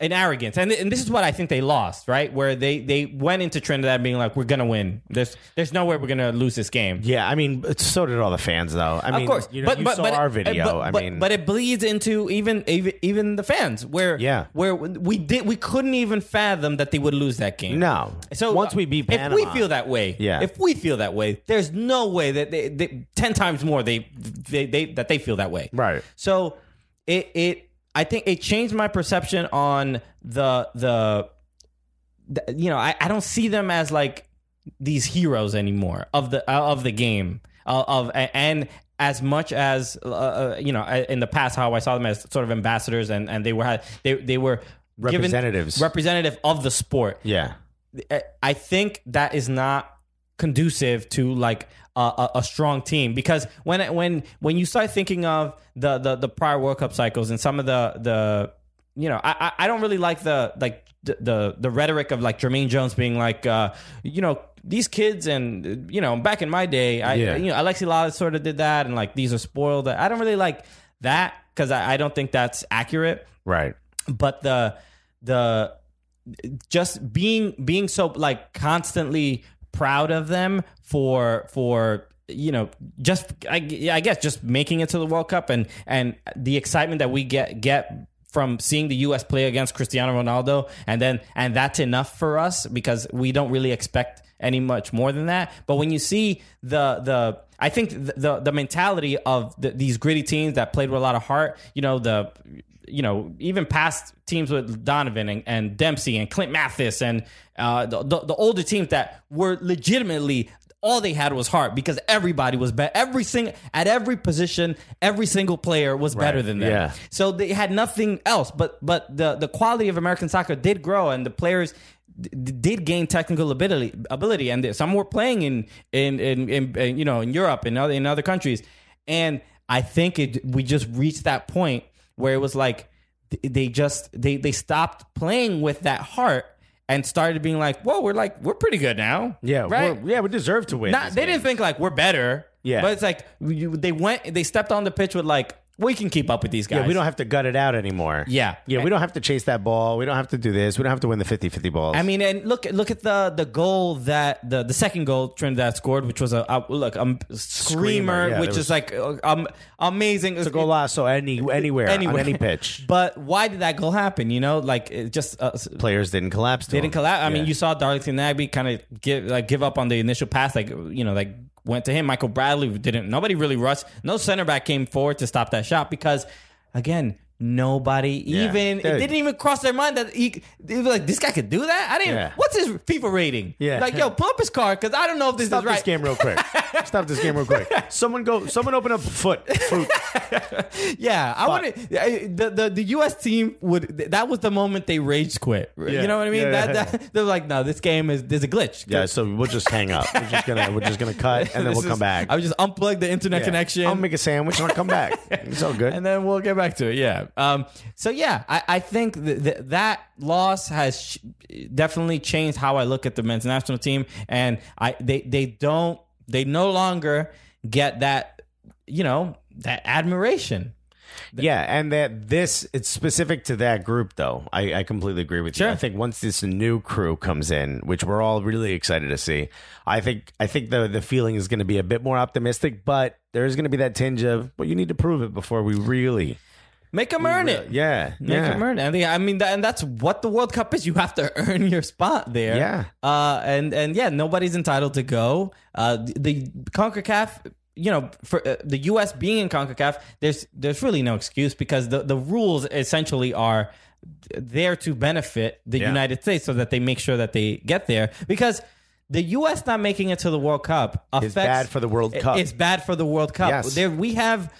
an arrogance, and and this is what I think they lost, right? Where they they went into Trinidad being like, "We're gonna win. There's there's no way we're gonna lose this game." Yeah, I mean, so did all the fans, though. I mean, of course, you, know, you saw our video. But, I but- mean, but it bleeds into even even even the fans, where Yeah. where we did we couldn't even fathom that they would lose that game. no. So once we beat Panama, if we feel that way, Yeah. If we feel that way, there's no way that they, they ten times more they, they they that they feel that way. Right. So it it I think it changed my perception on the the, the you know I, I don't see them as like these heroes anymore of the uh, of the game uh, of and as much as uh, uh, you know in the past how I saw them as sort of ambassadors and and they were they they were Representatives. representative of the sport yeah, I think that is not conducive to like a, a, strong team because when when when you start thinking of the, the the prior World Cup cycles and some of the the you know I I don't really like the like the the, rhetoric of like Jermaine Jones being like uh you know these kids and you know back in my day I Yeah. you know Alexi Lalas sort of did that and like these are spoiled I don't really like that because I, I don't think that's accurate right. but the the just being being so like constantly proud of them for for you know just I, I guess just making it to the World Cup and and the excitement that we get get from seeing the US play against Cristiano Ronaldo. And then and that's enough for us because we don't really expect any much more than that. But when you see the the I think the the, mentality of the, these gritty teams that played with a lot of heart you know the you know, even past teams with Donovan and, and Dempsey and Clint Mathis and uh, the, the, the older teams that were legitimately all they had was heart because everybody was better. Every single at every position, every single player was better than them. yeah. So they had nothing else. But but the the quality of American soccer did grow, and the players d- did gain technical ability ability, and some were playing in in in, in, in you know in Europe and other in other countries, and I think it we just reached that point where it was like they just they they stopped playing with that heart and started being like, whoa, we're like we're pretty good now, Yeah, right. yeah, we deserve to win. Not, they game. didn't think like we're better. Yeah. But it's like they went, they stepped on the pitch with like, we can keep up with these guys. Yeah, we don't have to gut it out anymore. Yeah. Yeah, we don't have to chase that ball. We don't have to do this. We don't have to win the 50-50 balls. I mean, and look, look at the the goal that the the second goal Trinidad scored, which was a, a look um screamer, yeah, which is like uh, um amazing. it's a golazo any anywhere, Anywhere. any pitch. (laughs) But why did that goal happen? You know, like it just uh, Players didn't collapse. To They didn't collapse. I mean, you saw Darlington Nagbe kind of give like give up on the initial pass, like you know, like went to him. Michael Bradley didn't. Nobody really rushed. No center back came forward to stop that shot because, again, nobody even it didn't even cross their mind that he. Like, this guy could do that. I didn't. Yeah. What's his FIFA rating? Yeah. like yo, pull up his card because I don't know if this Stop is right. this game real quick. (laughs) Stop this game real quick. Someone go. Someone open up foot. Foot. (laughs) Yeah, I want to. The, the the U.S. team would. That was the moment they rage quit. Yeah. You know what I mean? Yeah, that, yeah, that (laughs) they're like, no, this game is there's a glitch. Yeah, so we'll just hang up. We're just gonna we're just gonna cut and then we'll come back. I would just unplug the internet Yeah. connection. I'll make a sandwich and I'll come back. It's all good. and then we'll get back to it. Yeah. Um, so yeah, I, I think th- th- that loss has sh- definitely changed how I look at the men's national team, and I they they don't they no longer get that you know that admiration. Yeah, and that this it's specific to that group though. I, I completely agree with Sure. you. I think once this new crew comes in, which we're all really excited to see, I think I think the the feeling is going to be a bit more optimistic, but there's going to be that tinge of well, you need to prove it before we really. Make them earn it. Yeah, Make yeah. them earn it. I mean, I mean, that, and that's what the World Cup is. You have to (laughs) earn your spot there. Yeah. Uh, and and yeah, nobody's entitled to go. Uh, the, the Concacaf, you know, for uh, the U.S. being in Concacaf, there's there's really no excuse because the the rules essentially are there to benefit the Yeah. United States so that they make sure that they get there because. The U.S. not making it to the World Cup affects, bad for the World Cup. It's bad for the World Cup. Yes. There we have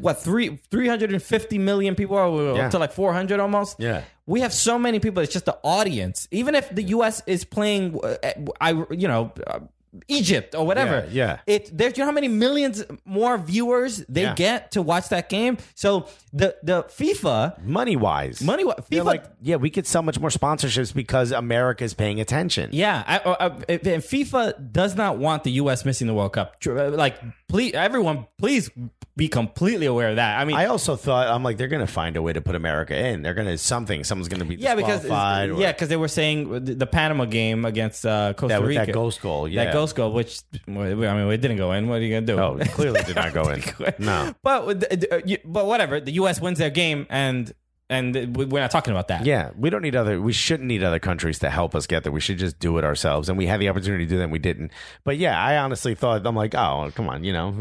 what three three hundred and fifty million people or Yeah. up to like four hundred almost. Yeah. we have so many people. It's just the audience. Even if the U.S. is playing, uh, I you know. Uh, Egypt or whatever. Yeah, yeah. It there's you know how many millions more viewers they Yeah. get to watch that game. So the the FIFA Money wise, money They're FIFA like yeah, we get so much more sponsorships because America's paying attention. Yeah, I, I, I- and FIFA does not want the U.S. missing the World Cup. Uh, Like, please, everyone, please be completely aware of that. I mean, I also thought I'm like they're gonna find a way to put America in. They're gonna something. Someone's gonna be yeah, because or- yeah, because they were saying the, Panama game against uh, Costa That- Rica, that ghost goal, yeah. that ghost goal, which I mean, it didn't go in. What are you gonna do? Oh, it clearly did not go (laughs) in. No. but uh, you- but whatever. The U.S. wins their game, and and we- we're not talking about that. Yeah, we don't need other. We shouldn't need other countries to help us get there. We should just do it ourselves. And we had the opportunity to do that, and we didn't. But yeah, I honestly thought I'm like, oh, come on, you know,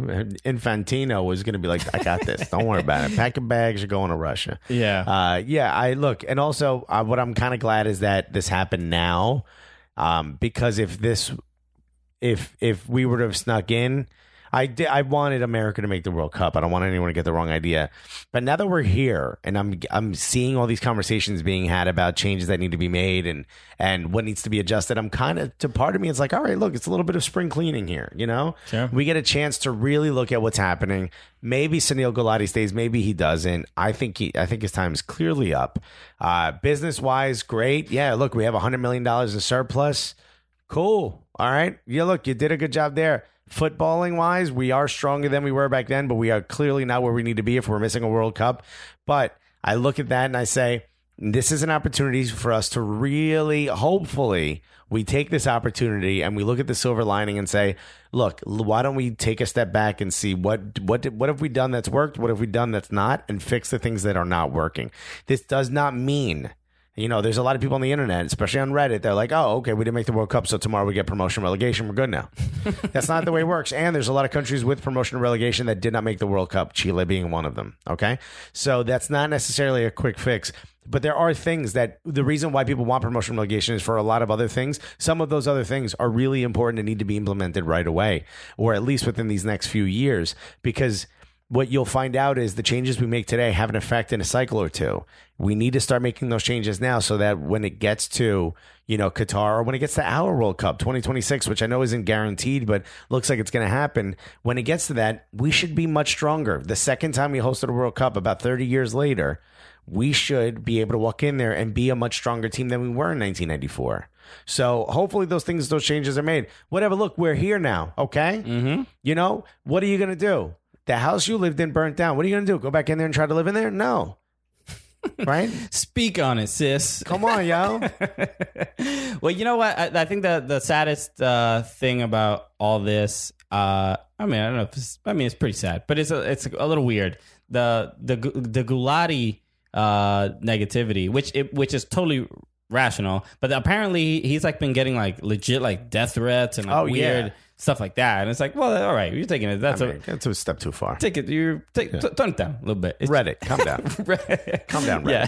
Infantino was going to be like, I got this. Don't worry about it. Pack your bags. You're going to Russia. Yeah. uh, yeah. I look, and also uh, what I'm kind of glad is that this happened now, um, because if this, if if we were to have snuck in. I did, I wanted America to make the World Cup. I don't want anyone to get the wrong idea. But now that we're here and I'm I'm seeing all these conversations being had about changes that need to be made and and what needs to be adjusted, I'm kind of to part of me it's like, all right, look, it's a little bit of spring cleaning here, you know? Sure. We get a chance to really look at what's happening. Maybe Sunil Gulati stays, maybe he doesn't. I think he I think his time is clearly up. Uh business wise, great. Yeah, look, we have a hundred million dollars in surplus. Cool. All right. Yeah, look, you did a good job there. Footballing wise, we are stronger than we were back then, but we are clearly not where we need to be if we're missing a World Cup. But I look at that and I say, this is an opportunity for us to really, hopefully, we take this opportunity and we look at the silver lining and say, look, why don't we take a step back and see what what did, what have we done that's worked, what have we done that's not, and fix the things that are not working. This does not mean. You know, there's a lot of people on the internet, especially on Reddit. They're like, "Oh, okay, we didn't make the World Cup, so tomorrow we get promotion relegation. We're good now." (laughs) That's not the way it works. And there's a lot of countries with promotion relegation that did not make the World Cup, Chile being one of them. Okay. So that's not necessarily a quick fix. But there are things that the reason why people want promotion relegation is for a lot of other things. Some of those other things are really important and need to be implemented right away, or at least within these next few years, because what you'll find out is the changes we make today have an effect in a cycle or two. We need to start making those changes now so that when it gets to, you know, Qatar or when it gets to our World Cup 2026, which I know isn't guaranteed, but looks like it's going to happen, when it gets to that, we should be much stronger. The second time we hosted a World Cup about 30 years later, we should be able to walk in there and be a much stronger team than we were in 1994. So hopefully those things, those changes are made. Whatever. Look, we're here now. Okay. Mm-hmm. You know what are you going to do? The house you lived in burnt down. What are you going to do? Go back in there and try to live in there? No. (laughs) right? Speak on it, sis. Come on, yo. (laughs) well, you know what? I, I think the the saddest uh, thing about all this, uh, I mean, I don't know. If it's, I mean, it's pretty sad, but it's a, it's a little weird. The the the Gulati uh, negativity, which it, which is totally rational, but apparently he's like been getting like legit like death threats and like Oh, weird yeah. Stuff like that, and it's like, well, all right, you're taking it. That's I a mean, that's a step too far. take it. You take t- tone it down a little bit. It's, Reddit, calm down. (laughs) Calm down, Yeah.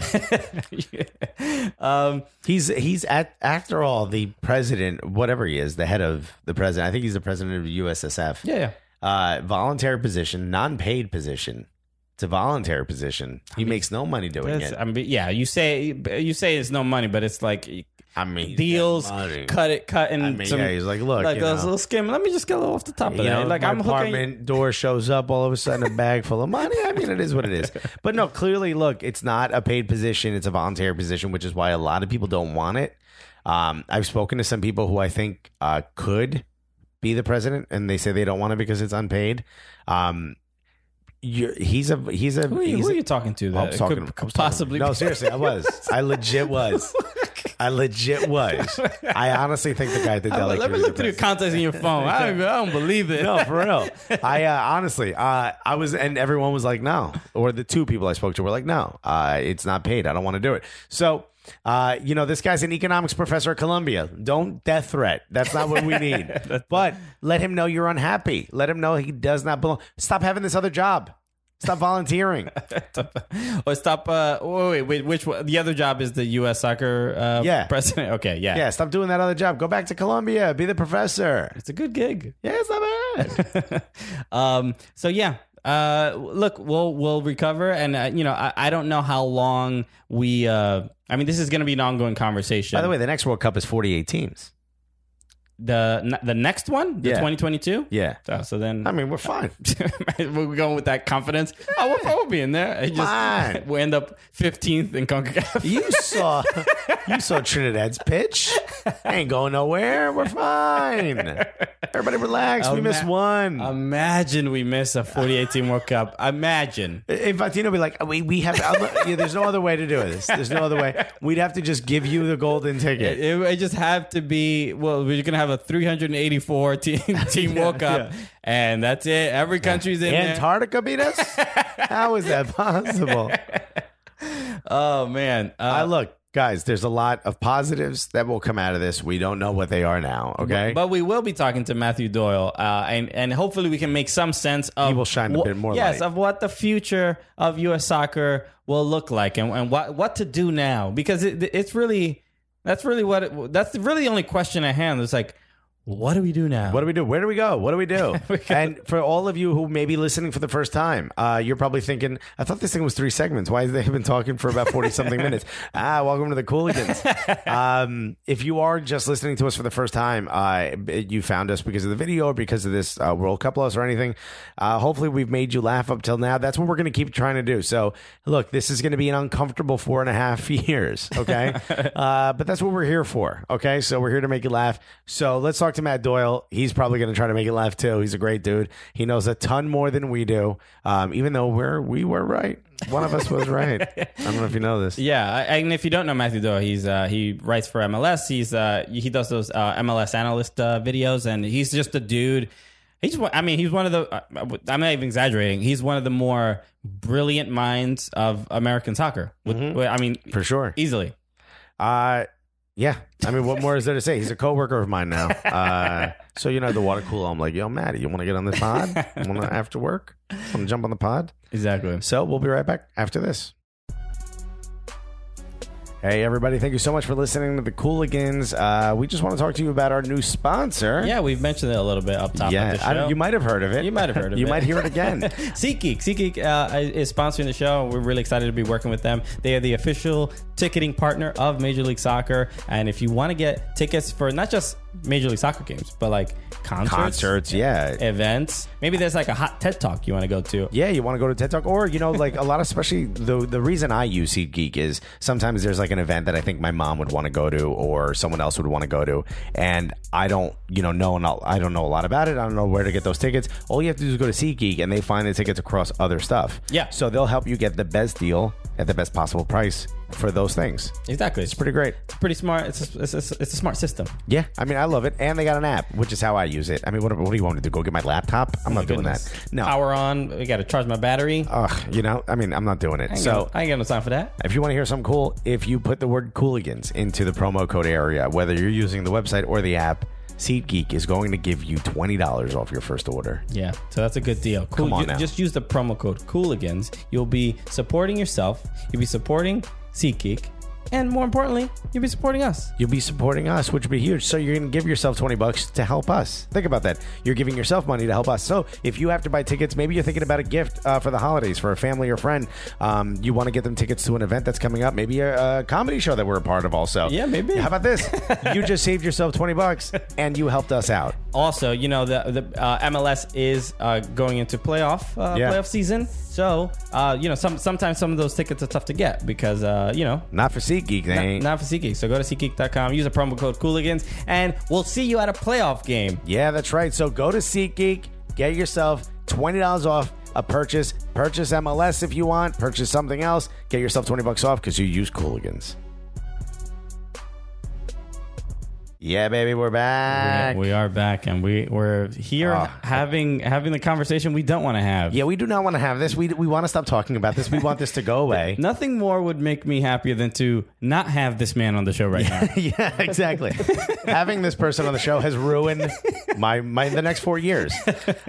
(laughs) um, He's he's at after all the president, whatever he is, the head of the president. I think he's the president of the USSF. yeah, yeah. Uh, voluntary position, non-paid position. It's a voluntary position. He makes no money doing it. I mean, yeah, you say you say it's no money, but it's like I mean, deals, cut it, cut, and I mean, some, yeah, he's like, look, like you know, little skim. Let me just get a little off the top of that. like my I'm hooking. apartment door shows up all of a sudden a bag full of money. I mean, it is what it is. (laughs) But no, clearly, look, it's not a paid position; it's a voluntary position, which is why a lot of people don't want it. Um, I've spoken to some people who I think uh, could be the president, and they say they don't want it because it's unpaid. Um, you're, he's a he's a Who are you, he's who a- are you talking to? I That was talking, could, I was talking- possibly. No, seriously, I was. (laughs) I legit was. I legit was. I honestly think the guy at the I'm delegate. Let me look through the contacts in your phone. I don't, I don't believe it. No, for real. I uh, honestly, uh, I was, and everyone was like, no. Or the two people I spoke to were like, no, uh, it's not paid. I don't want to do it. So, uh, you know, this guy's an economics professor at Columbia. Don't death threat. That's not what we (laughs) need. but let him know you're unhappy. Let him know he does not belong. Stop having this other job. Stop volunteering. (laughs) or stop. Uh, wait, wait, which one? The other job is the U.S. soccer uh, Yeah. president. (laughs) Okay, yeah, yeah, stop doing that other job. Go back to Columbia. Be the professor. it's a good gig. Yeah, it's not bad. um, so yeah, uh, look, we'll we'll recover, and uh, you know, I, I don't know how long we. Uh, I mean, this is going to be an ongoing conversation. By the way, the next World Cup is 48 teams. The the next one, the Yeah. 2022. Yeah. Oh, so then I mean, we're fine. (laughs) we're going with that confidence. Oh, we'll, we'll be in there. It just Fine. (laughs) we end up 15th in Concacaf. You saw you saw Trinidad's pitch. Ain't going nowhere. We're fine. Everybody relax. we missed one. Imagine we miss a 48 team World Cup. Imagine. Infantino would be like, we, we have, yeah, there's no other way to do this. There's no other way. We'd have to just give you the golden ticket. It, it just have to be. Well, we're gonna have a 384 team (laughs) team World Cup, and that's it. Every country's in. Antarctica beat us? (laughs) How is that possible? (laughs) Oh man, I uh, look, guys, there's a lot of positives that will come out of this. We don't know what they are now, okay? But we will be talking to Matthew Doyle, uh, and and hopefully we can make some sense of He will shine a wha- bit more Yes, light. of what the future of U.S. soccer will look like, and, and what what to do now, because it, it's really that's really what it, that's really the only question at hand. It's like, what do we do now? What do we do? Where do we go? What do we do? (laughs) and for all of you who may be listening for the first time, uh, you're probably thinking, I thought this thing was three segments. Why have they been talking for about 40 something (laughs) minutes? Ah, welcome to the Cooligans. (laughs) um, if you are just listening to us for the first time, uh, you found us because of the video or because of this uh, World Cup loss or anything, uh, hopefully we've made you laugh up till now. That's what we're going to keep trying to do. So, look, this is going to be an uncomfortable four and a half years, okay? uh, but that's what we're here for, okay? So we're here to make you laugh. So let's talk to Matt Doyle. He's probably going to try to make it left too. He's a great dude. He knows a ton more than we do. Um, even though we're we were right. One of us was right. I don't know if you know this. (laughs) Yeah, I- and if you don't know Matthew Doyle, he's uh, he writes for MLS. He's uh, he does those uh, MLS analyst uh, videos, and he's just a dude. He's one- I mean he's one of the uh, I'm not even exaggerating. He's one of the more brilliant minds of American soccer. With, with- I mean, For sure. easily. Uh yeah. I mean, what more is there to say? He's a coworker of mine now. Uh, so you know the water cooler. I'm like, yo, Maddie, you want to get on this pod? (laughs) Want to after work? Want to jump on the pod? Exactly. So we'll be right back after this. Hey, everybody. Thank you so much for listening to the Cooligans. Uh, we just want to talk to you about our new sponsor. Yeah, we've mentioned it a little bit up top Yeah, of the show. don't- you might have heard of it. You might have heard of you it. You might hear it again. (laughs) SeatGeek. SeatGeek uh, is sponsoring the show. We're really excited to be working with them. They are the official ticketing partner of Major League Soccer. And if you want to get tickets for not just Major League Soccer games, but like concerts, Concerts, yeah. events, maybe there's like a hot TED Talk you want to go to. Yeah, you want to go to TED Talk, or you know, like a lot, of, especially the the reason I use SeatGeek is sometimes there's like an event that I think my mom would want to go to, or someone else would want to go to, and I don't, you know, know not, I don't know a lot about it. I don't know where to get those tickets. All you have to do is go to SeatGeek, and they find the tickets across other stuff. Yeah. so they'll help you get the best deal at the best possible price for those things. Exactly. It's Pretty great. It's pretty smart. It's a, it's, a, it's a smart system. Yeah, I mean, I love it, and they got an app, which is how I use it. I mean, what, what do you want me to do? Go get my laptop? I'm oh not doing that. No. Power on. We got to charge my battery. Ugh, you know, I mean, I'm not doing it. I ain't So got I ain't got no time for that. If you want to hear something cool, if you put the word Cooligans into the promo code area, whether you're using the website or the app, SeatGeek is going to give you $20 off your first order. Yeah, so that's a good deal. Cool. Come on Ju- now. Just use the promo code Cooligans. You'll be supporting yourself. You'll be supporting SeatGeek, and more importantly, you'll be supporting us. You'll be supporting us, which would be huge. So you're going to give yourself 20 bucks to help us. Think about that. You're giving yourself money to help us. So if you have to buy tickets, maybe you're thinking about a gift uh, for the holidays for a family or friend. Um, you want to get them tickets to an event that's coming up, maybe a, a comedy show that we're a part of also. Yeah, maybe. How about this? (laughs) you just saved yourself 20 bucks and you helped us out. Also, you know the the uh, MLS is uh, going into playoff uh, Yeah. playoff season, so uh, you know some sometimes some of those tickets are tough to get because uh, you know. Not for SeatGeek, they Not, ain't. not for SeatGeek. So go to SeatGeek.com, use a promo code Cooligans, and we'll see you at a playoff game. Yeah, that's right. So go to SeatGeek, get yourself twenty dollars off a purchase. Purchase MLS if you want. Purchase something else. Get yourself twenty bucks off because you use Cooligans. Yeah, baby, we're back. We are back, and we we're here Ah. having having the conversation we don't want to have. yeah, we do not want to have this. We we want to stop talking about this. We want this to go away. Nothing more would make me happier than to not have this man on the show right (laughs) now. (laughs) yeah, exactly. (laughs) Having this person on the show has ruined my my the next four years.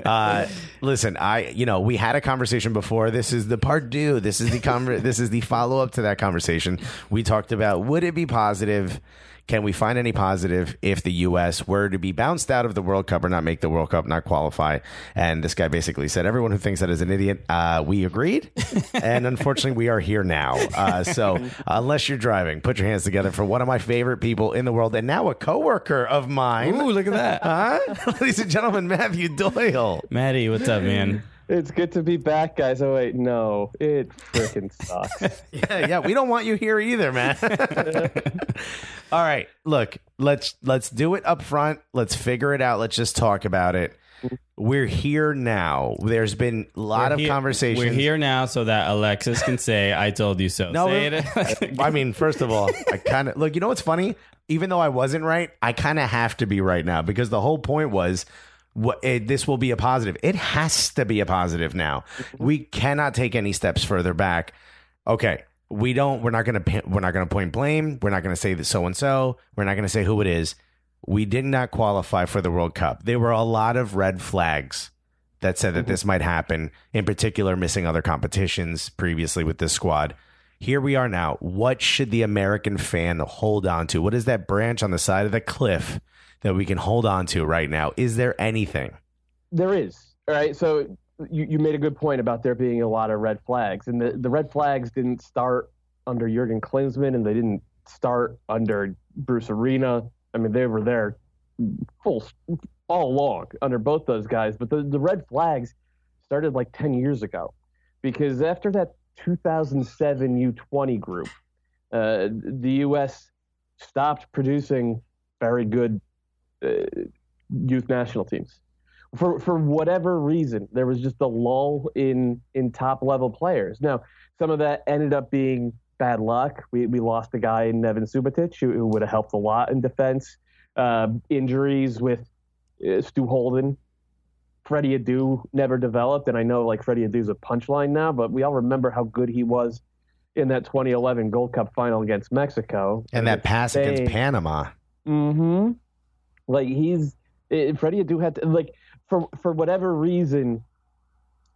Uh, listen, I you know we had a conversation before. This is the part two. This is the conver- This is the follow up to that conversation. We talked about would it be positive. Can we find any positive if the U.S. were to be bounced out of the World Cup or not make the World Cup, not qualify? And this guy basically said, everyone who thinks that is an idiot, uh, we agreed. (laughs) and unfortunately, we are here now. Uh, so (laughs) unless you're driving, put your hands together for one of my favorite people in the world and now a coworker of mine. Ooh, look at that. Huh? (laughs) Ladies and gentlemen, Matthew Doyle. Maddie, what's up, man? It's good to be back, guys. Oh wait, no, it freaking (laughs) sucks. yeah, yeah, we don't want you here either, man. (laughs) (laughs) All right, look, let's let's do it up front. Let's figure it out. Let's just talk about it. We're here now. There's been a lot We're of here- conversations. We're here now so that Alexis can say, "I told you so." No, say it. I mean, first of all, I kind of look. You know what's funny? Even though I wasn't right, I kind of have to be right now because the whole point was. What it, this will be a positive. It has to be a positive now. Mm-hmm. We cannot take any steps further back. Okay, we don't. We're not going to. We're not going to point blame. We're not going to say that so and so. We're not going to say who it is. We did not qualify for the World Cup. There were a lot of red flags that said that mm-hmm. this might happen. In particular, missing other competitions previously with this squad. Here we are now. What should the American fan hold on to? What is that branch on the side of the cliff that we can hold on to right now? Is there anything? there is. All right. So you, you made a good point about there being a lot of red flags. And the, the red flags didn't start under Jurgen Klinsmann and they didn't start under Bruce Arena. I mean, they were there full all along under both those guys. But the, the red flags started like 10 years ago because after that 2007 U20 group, uh, the U.S. stopped producing very good youth national teams. For for whatever reason, there was just a lull in in top level players. Now, some of that ended up being bad luck. We we lost a guy in Neven Subotic who, who would have helped a lot in defense. Uh, injuries with uh, Stu Holden, Freddie Adu never developed, and I know like Freddie Adu's a punchline now, but we all remember how good he was in that 2011 Gold Cup final against Mexico And that pass against Panama. Mm-hmm. Like he's eh, eh, it, Freddie Adu had to, like for for whatever reason,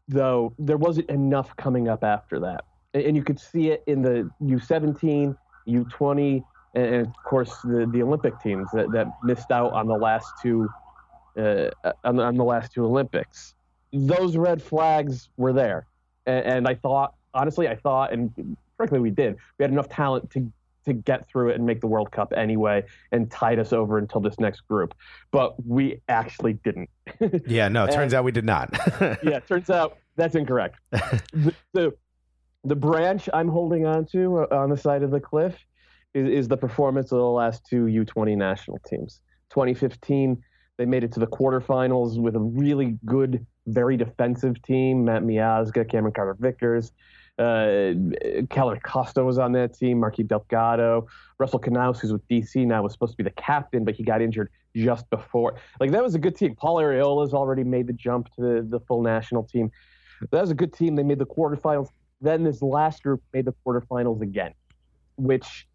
though there wasn't enough coming up after that, and, and you could see it in the U17, U20, and, of course the the Olympic teams that, that missed out on the last two uh, on, the, on the last two Olympics. Those red flags were there, and, and I thought honestly, I thought, and frankly, we did. We had enough talent to to get through it and make the World Cup anyway, and tide us over until this next group. But we actually didn't. (laughs) Yeah, no, it turns out we did not. (laughs) yeah, turns out that's incorrect. (laughs) the, the the branch I'm holding on to uh, on the side of the cliff is, is the performance of the last two U20 national teams. 2015, they made it to the quarterfinals with a really good, very defensive team. Matt Miazga, Cameron Carter Vickers, uh, Kellyn Acosta was on that team, Marky Delgado, Russell Canouse, who's with DC now, was supposed to be the captain, but he got injured just before. Like, that was a good team. Paul Arriola's already made the jump to the, the full national team. That was a good team. They made the quarterfinals. Then this last group made the quarterfinals again, which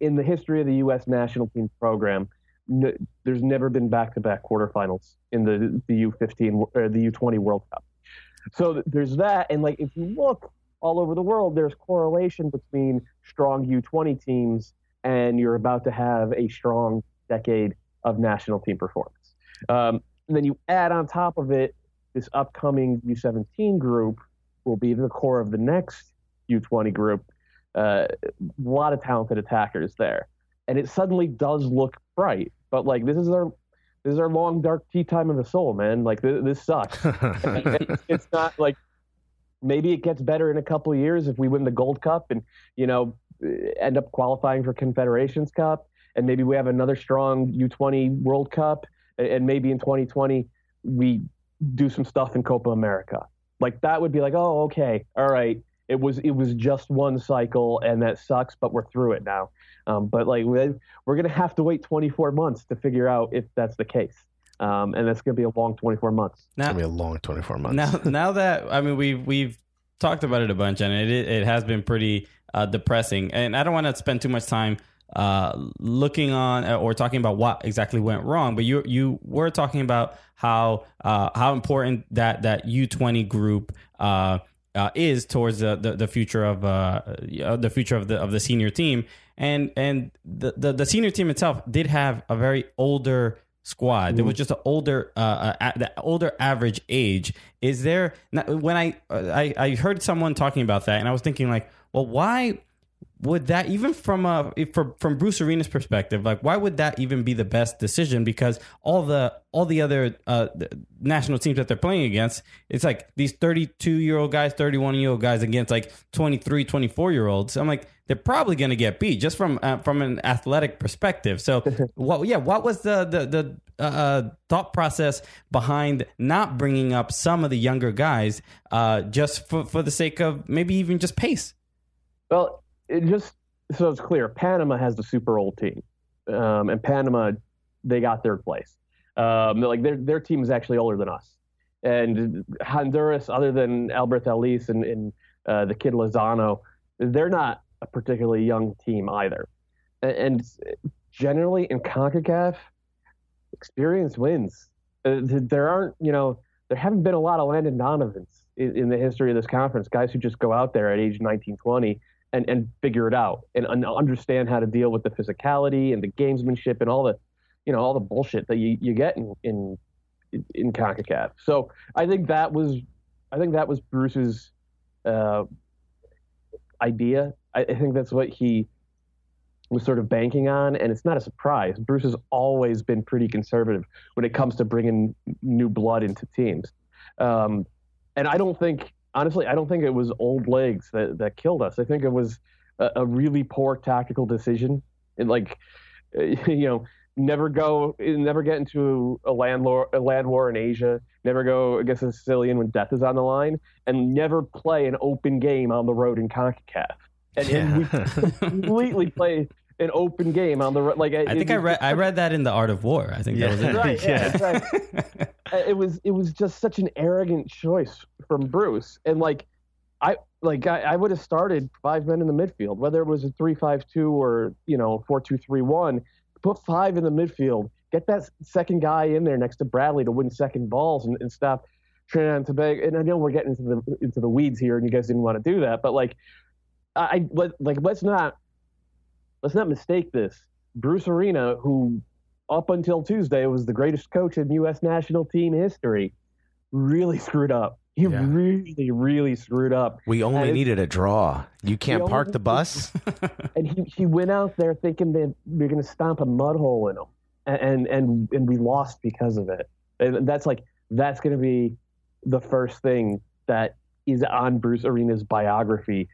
in the history of the U.S. national team program, there's never been back-to-back quarterfinals in the the U15 or the U20 World Cup. So th- there's that, and like if you look all over the world, there's correlation between strong U20 teams and you're about to have a strong decade of national team performance. Um, and then you add on top of it this upcoming U17 group will be the core of the next U20 group. Uh, a lot of talented attackers there, and it suddenly does look bright. But like this is our this is our long dark tea time of the soul, man. Like this, this sucks. (laughs) it's not like maybe it gets better in a couple of years if we win the Gold Cup and you know end up qualifying for Confederations Cup, and maybe we have another strong U20 World Cup, and maybe in 2020 we do some stuff in Copa America. Like that would be like, oh, okay, all right. It was it was just one cycle, and that sucks, but we're through it now. Um, but like we're, we're gonna have to wait 24 months to figure out if that's the case, um, and that's gonna be a long 24 months. It's gonna be a long 24 months. Now, now that I mean, we've we've talked about it a bunch, and it it has been pretty uh, depressing. And I don't want to spend too much time uh, looking on uh, or talking about what exactly went wrong. But you you were talking about how uh, how important that that U twenty group. Uh, uh, is towards the, the, the future of the future of the of the senior team, and and the, the, the senior team itself did have a very older squad. There was just an older, uh, uh, the older average age. Is there when I, I I heard someone talking about that, and I was thinking like, well, why would that even from a if from from Bruce Arena's perspective, like why would that even be the best decision? Because all the all the other uh, national teams that they're playing against, it's like these 32 year old guys, 31 year old guys against like 23, 24 year olds. I'm like they're probably going to get beat just from uh, from an athletic perspective. So (laughs) what? Yeah, what was the the the uh, thought process behind not bringing up some of the younger guys uh, just for for the sake of maybe even just pace? Well, it just so it's clear, Panama has the super old team, um, and Panama they got third place. Um, like their their team is actually older than us, and Honduras, other than Alberth Elis and, and uh, the kid Lozano, they're not a particularly young team either. And, generally in Concacaf, experience wins. Uh, there aren't, you know, there haven't been a lot of Landon Donovans in, in, the history of this conference. Guys who just go out there at age 19, 20 and, and figure it out and, and understand how to deal with the physicality and the gamesmanship and all the, you know, all the bullshit that you, you get in, in, in CONCACAF. So I think that was, I think that was Bruce's uh, idea. I, I think that's what he was sort of banking on, and it's not a surprise. Bruce has always been pretty conservative when it comes to bringing new blood into teams, um, and I don't think, honestly, I don't think it was old legs that that killed us. I think it was a, a really poor tactical decision. And like, (laughs) you know, never go, never get into a land war, a land war in Asia, never go against a Sicilian when death is on the line, and never play an open game on the road in Concacaf. And, and we (laughs) completely play an open game on the. Like I think I read I read that in the Art of War. I think that was it. right. Yeah, (laughs) right. Uh, it was it was just such an arrogant choice from Bruce, and like I like I, I would have started five men in the midfield, whether it was a three-five-two or you know four-two-three-one. Put five in the midfield. Get that second guy in there next to Bradley to win second balls and, and stop Trinidad and Tobago. And I know we're getting into the into the weeds here, and you guys didn't want to do that, but like I like let's not let's not mistake this. Bruce Arena, who up until Tuesday was the greatest coach in U.S. national team history, really screwed up. He Yeah. really, really screwed up. We only And needed a draw. You can't only park the bus. (laughs) And he, he went out there thinking that we are going to stomp a mud hole in him, and and and we lost because of it. And that's like that's going to be the first thing that is on Bruce Arena's biography,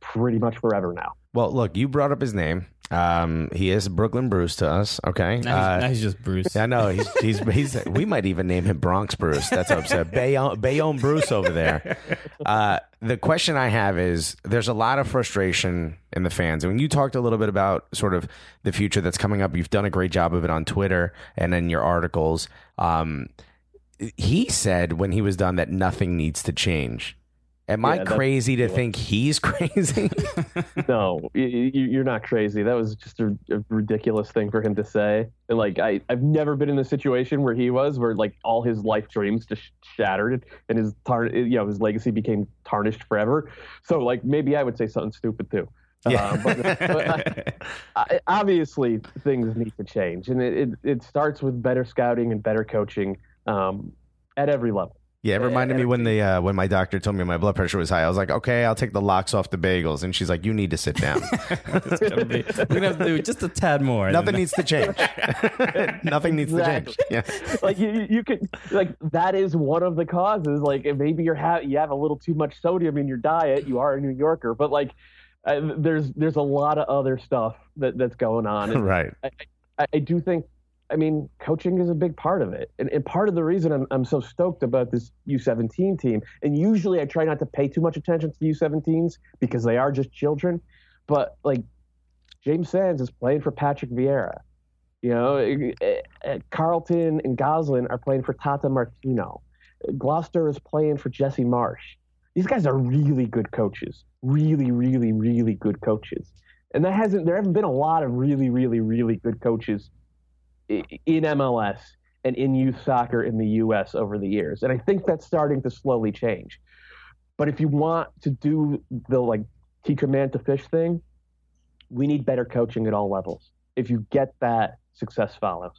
pretty much forever now. Well, look, you brought up his name. Um, he is Brooklyn Bruce to us. Okay. Now he's, Uh, now he's just Bruce. I know he's, he's he's we might even name him Bronx Bruce. That's upset. Bayonne, Bayonne Bruce over there. Uh, the question I have is: There's a lot of frustration in the fans, and when you talked a little bit about sort of the future that's coming up, you've done a great job of it on Twitter and in your articles. Um, he said when he was done that nothing needs to change. Am I Yeah, that's crazy to think he's (laughs) crazy? (laughs) no, you, you're not crazy. That was just a, a ridiculous thing for him to say. And like, I, I've never been in the situation where he was, where like all his life dreams just shattered and his tar, you know, his legacy became tarnished forever. So like, maybe I would say something stupid too. Yeah. Uh, but, but I, I, obviously, things need to change, and it, it, it starts with better scouting and better coaching um, at every level. Yeah, it reminded me when the uh, when my doctor told me my blood pressure was high. I was like, okay, I'll take the lox off the bagels, and she's like, you need to sit down. (laughs) It's gonna be- we're gonna have to do just a tad more. (laughs) Nothing needs to change. Nothing needs to change. Yeah. like you, you- you could like that is one of the causes like maybe you're ha- you have a little too much sodium in your diet you are a new yorker but like uh, there's there's a lot of other stuff that that's going on and (laughs) right. I, I do think i mean coaching is a big part of it and, and part of the reason I'm, I'm so stoked about this u17 team and usually i try not to pay too much attention to u17s because they are just children but like james sands is playing for patrick vieira you know, eh, eh, Carleton and Goslin are playing for Tata Martino. Gloster is playing for Jesse Marsch. These guys are really good coaches. Really, really, really good coaches. And that hasn't there haven't been a lot of really, really, really good coaches in MLS and in youth soccer in the US over the years. And I think that's starting to slowly change. But if you want to do the like teach a man to fish thing, we need better coaching at all levels. If you get that, success follows.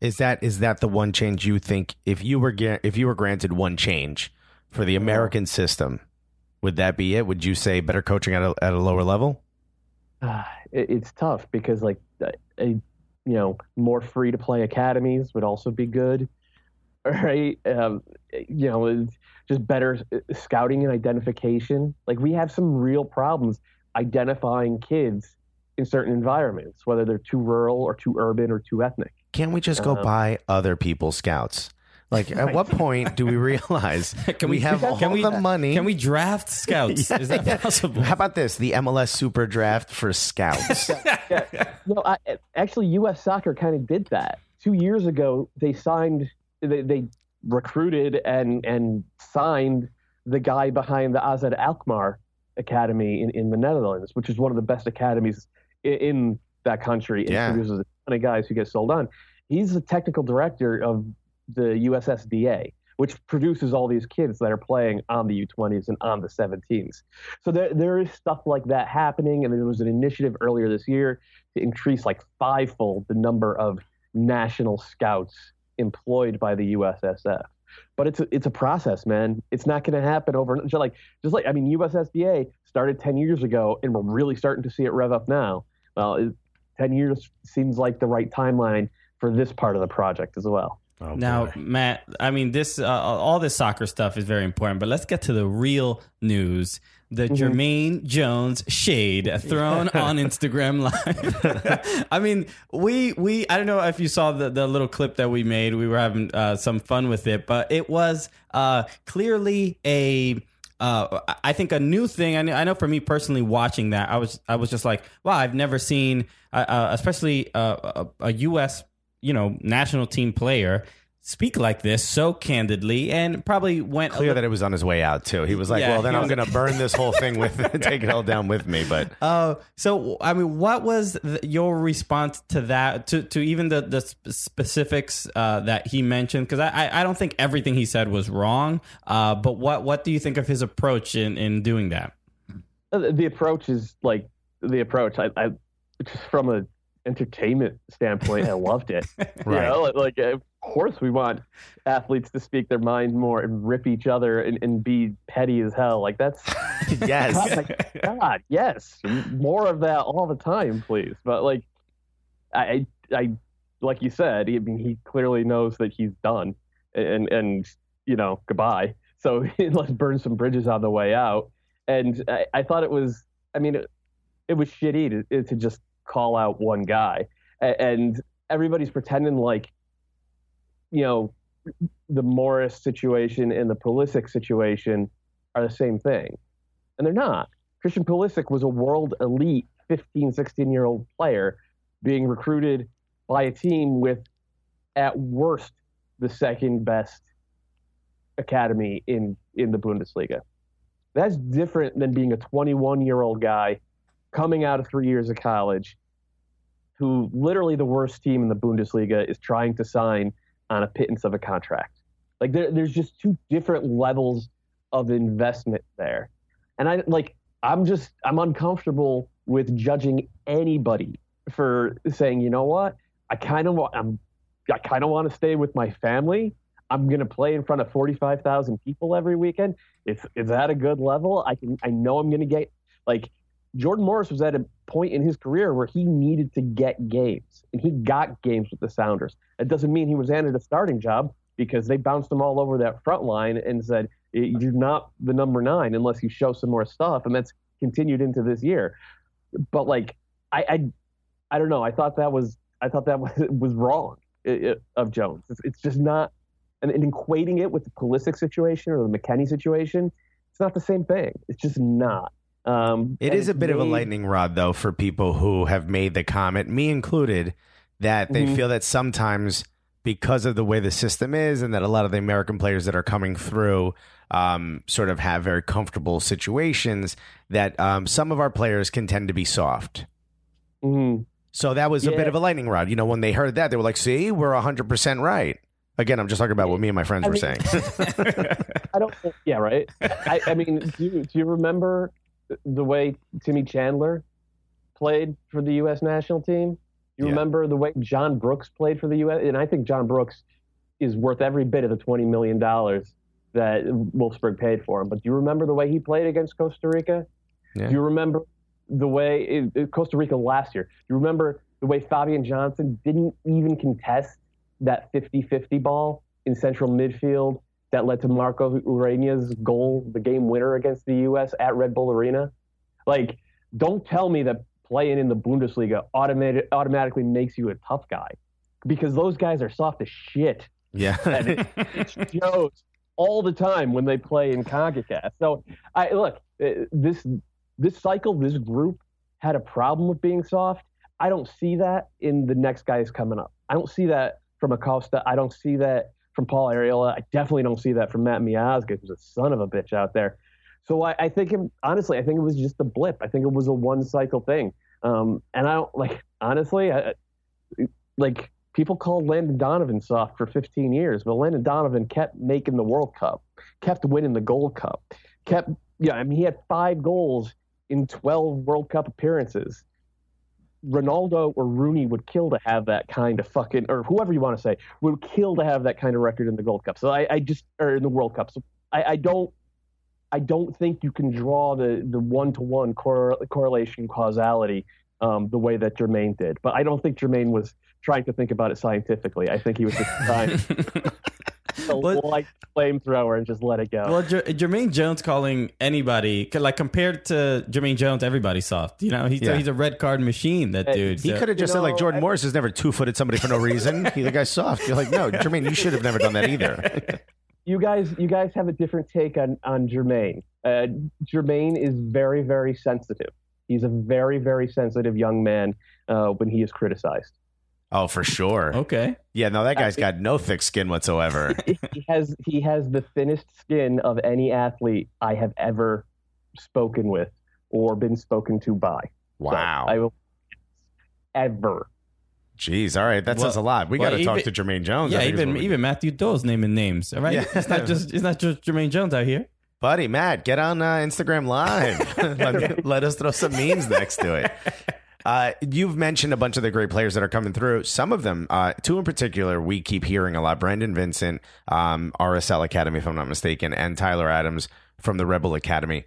Is that is that the one change you think if you were if you were granted one change for the American system, would that be it? Would you say better coaching at a, at a lower level? Ah, (sighs) it, it's tough because like uh, a, you know more free to play academies would also be good (laughs) right? Um, you know just better scouting and identification. Like we have some real problems identifying kids in certain environments whether they're too rural or too urban or too ethnic. Can't we just go Uh, buy other people's scouts? Like, at what point do we realize (laughs) Can we, we- have can all we- the money? Can we draft scouts? Is that (laughs) possible? How about this? The MLS Super Draft for scouts. (laughs) no I, actually us soccer kind of did that two years ago they signed they, they recruited and and signed the guy behind the AZ Alkmaar Academy in, in the Netherlands, which is one of the best academies in, in that country. It Yeah. produces a ton of guys who get sold on. He's the technical director of the USSDA, which produces all these kids that are playing on the U20s and on the 17s. So there, there is stuff like that happening, and there was an initiative earlier this year to increase like fivefold the number of national scouts employed by the USSF. But it's a, it's a process, man. It's not going to happen over just like just like I mean USSDA started 10 years ago and we're really starting to see it rev up now. Well, it, 10 years seems like the right timeline for this part of the project as well. Oh, Now, boy. Matt, I mean, this uh, all this soccer stuff is very important, but let's get to the real news. The Jermaine Jones shade thrown (laughs) on Instagram Live. (laughs) I mean, we we I don't know if you saw the, the little clip that we made. We were having uh, some fun with it, but it was uh, clearly a uh, I think a new thing. I know, I know for me personally, watching that, I was I was just like, wow, I've never seen, uh, uh, especially uh, a, a U.S. you know national team player speak like this so candidly, and probably went Clear little- that it was on his way out too. He was like, Yeah, "Well, then I'm was- going to burn this whole thing with, (laughs) (laughs) take it all down with me." But (laughs) Uh, so I mean, what was th- your response to that? To to even the the specifics uh, that he mentioned? Because I, I I don't think everything he said was wrong. Uh, but what what do you think of his approach in in doing that? Uh, the approach is like the approach. I, I just from a entertainment standpoint, I loved it. (laughs) You know, like, like, of course we want athletes to speak their mind more and rip each other and, and be petty as hell. Like that's (laughs) yes, God, like, God, yes, more of that all the time, please. But like, I, I, like you said, I mean, he clearly knows that he's done, and and you know, goodbye. So (laughs) let's burn some bridges on the way out. And I, I thought it was, I mean, it, it was shitty to, to just call out one guy, and everybody's pretending like, you know, the Morris situation and the Pulisic situation are the same thing and they're not. Christian Pulisic was a world elite 15, 16 year old player being recruited by a team with, at worst, the second best academy in, in the Bundesliga. That's different than being a 21 year old guy coming out of three years of college who literally the worst team in the Bundesliga is trying to sign on a pittance of a contract. Like there, there's just two different levels of investment there. And I like I'm just I'm uncomfortable with judging anybody for saying, you know what? I kind of want I'm I kind of want to stay with my family. I'm going to play in front of 45,000 people every weekend. Is is that a good level? I can I know I'm going to get like Jordan Morris was at a point in his career where he needed to get games, and he got games with the Sounders. It doesn't mean he was handed a starting job because they bounced him all over that front line and said, "You're not the number nine unless you show some more stuff," and that's continued into this year. But like, I, I, I don't know. I thought that was, I thought that (laughs) was, was wrong i- i- of Jones. It's, it's just not, and, and equating it with the Pulisic situation or the McKennie situation, it's not the same thing. It's just not. Um, It is a bit of a lightning rod, though, for people who have made the comment, me included, that they Mhm. feel that sometimes because of the way the system is and that a lot of the American players that are coming through um, sort of have very comfortable situations, that um, some of our players can tend to be soft. Mhm. So that was a bit of a lightning rod. You know, when they heard that, they were like, see, we're 100% right. Again, I'm just talking about what me and my friends I were mean- saying. (laughs) I don't. think- Yeah, right. I, I mean, do you, do you remember the way Timmy Chandler played for the U.S. national team? You Yeah. remember the way John Brooks played for the U.S. And I think John Brooks is worth every bit of the twenty million dollars that Wolfsburg paid for him. But do you remember the way he played against Costa Rica? Yeah. Do you remember the way it, it- Costa Rica last year? Do you remember the way Fabian Johnson didn't even contest that 50-50 ball in central midfield that led to Marco Ureña's goal, the game winner against the U.S. at Red Bull Arena? Like, don't tell me that playing in the Bundesliga automated, automatically makes you a tough guy, because those guys are soft as shit. yeah. (laughs) And it, it shows all the time when they play in Concacaf. So, I look uh, this this cycle, this group had a problem with being soft. I don't see that in the next guys coming up. I don't see that from Acosta. I don't see that from Paul Arriola. I definitely don't see that from Matt Miazga, who's a son of a bitch out there. So I, I think, it, honestly, I think it was just a blip. I think it was a one cycle thing. Um, and I don't like, honestly, I, like people called Landon Donovan soft for 15 years, but Landon Donovan kept making the World Cup, kept winning the Gold Cup, kept, yeah, I mean, he had five goals in 12 World Cup appearances. Ronaldo or Rooney would kill to have that kind of fucking, or whoever you want to say, would kill to have that kind of record in the Gold Cup. So I, I just, or in the World Cup. So I, I don't, I don't think you can draw the the one to one correlation causality um, the way that Jermaine did. But I don't think Jermaine was trying to think about it scientifically. I think he was just trying (laughs) (laughs) to What- light flamethrower and just let it go. Well, Jer- Jermaine Jones calling anybody like compared to Jermaine Jones, everybody's soft. You know, he's Yeah. he's a red card machine. That dude. He So- could have just You said like Jordan I- Morris has never two footed somebody for no reason. (laughs) He the guy's soft. You're like, no, Jermaine, you should have never done that either. (laughs) you guys you guys have a different take on on Jermaine. Uh, Jermaine is very very sensitive. He's a very very sensitive young man uh, when he is criticized. Oh, for sure. Okay. Yeah, no, that guy's got no thick skin whatsoever. (laughs) he has he has the thinnest skin of any athlete I have ever spoken with or been spoken to by. So Wow. I will ever. Jeez, all right, that Well- says a lot. We well, got to talk to Jermaine Jones. Yeah, think even what even Matthew Doyle's naming names. All right, Yeah. it's not just it's not just Jermaine Jones out here. buddy Matt, get on uh, Instagram Live. (laughs) (laughs) let, let us throw some memes next to it. Uh, you've mentioned a bunch of the great players that are coming through. Some of them, uh, two in particular, we keep hearing a lot. Brandon Vincent, um, RSL Academy, if I'm not mistaken, and Tyler Adams from the Red Bull Academy.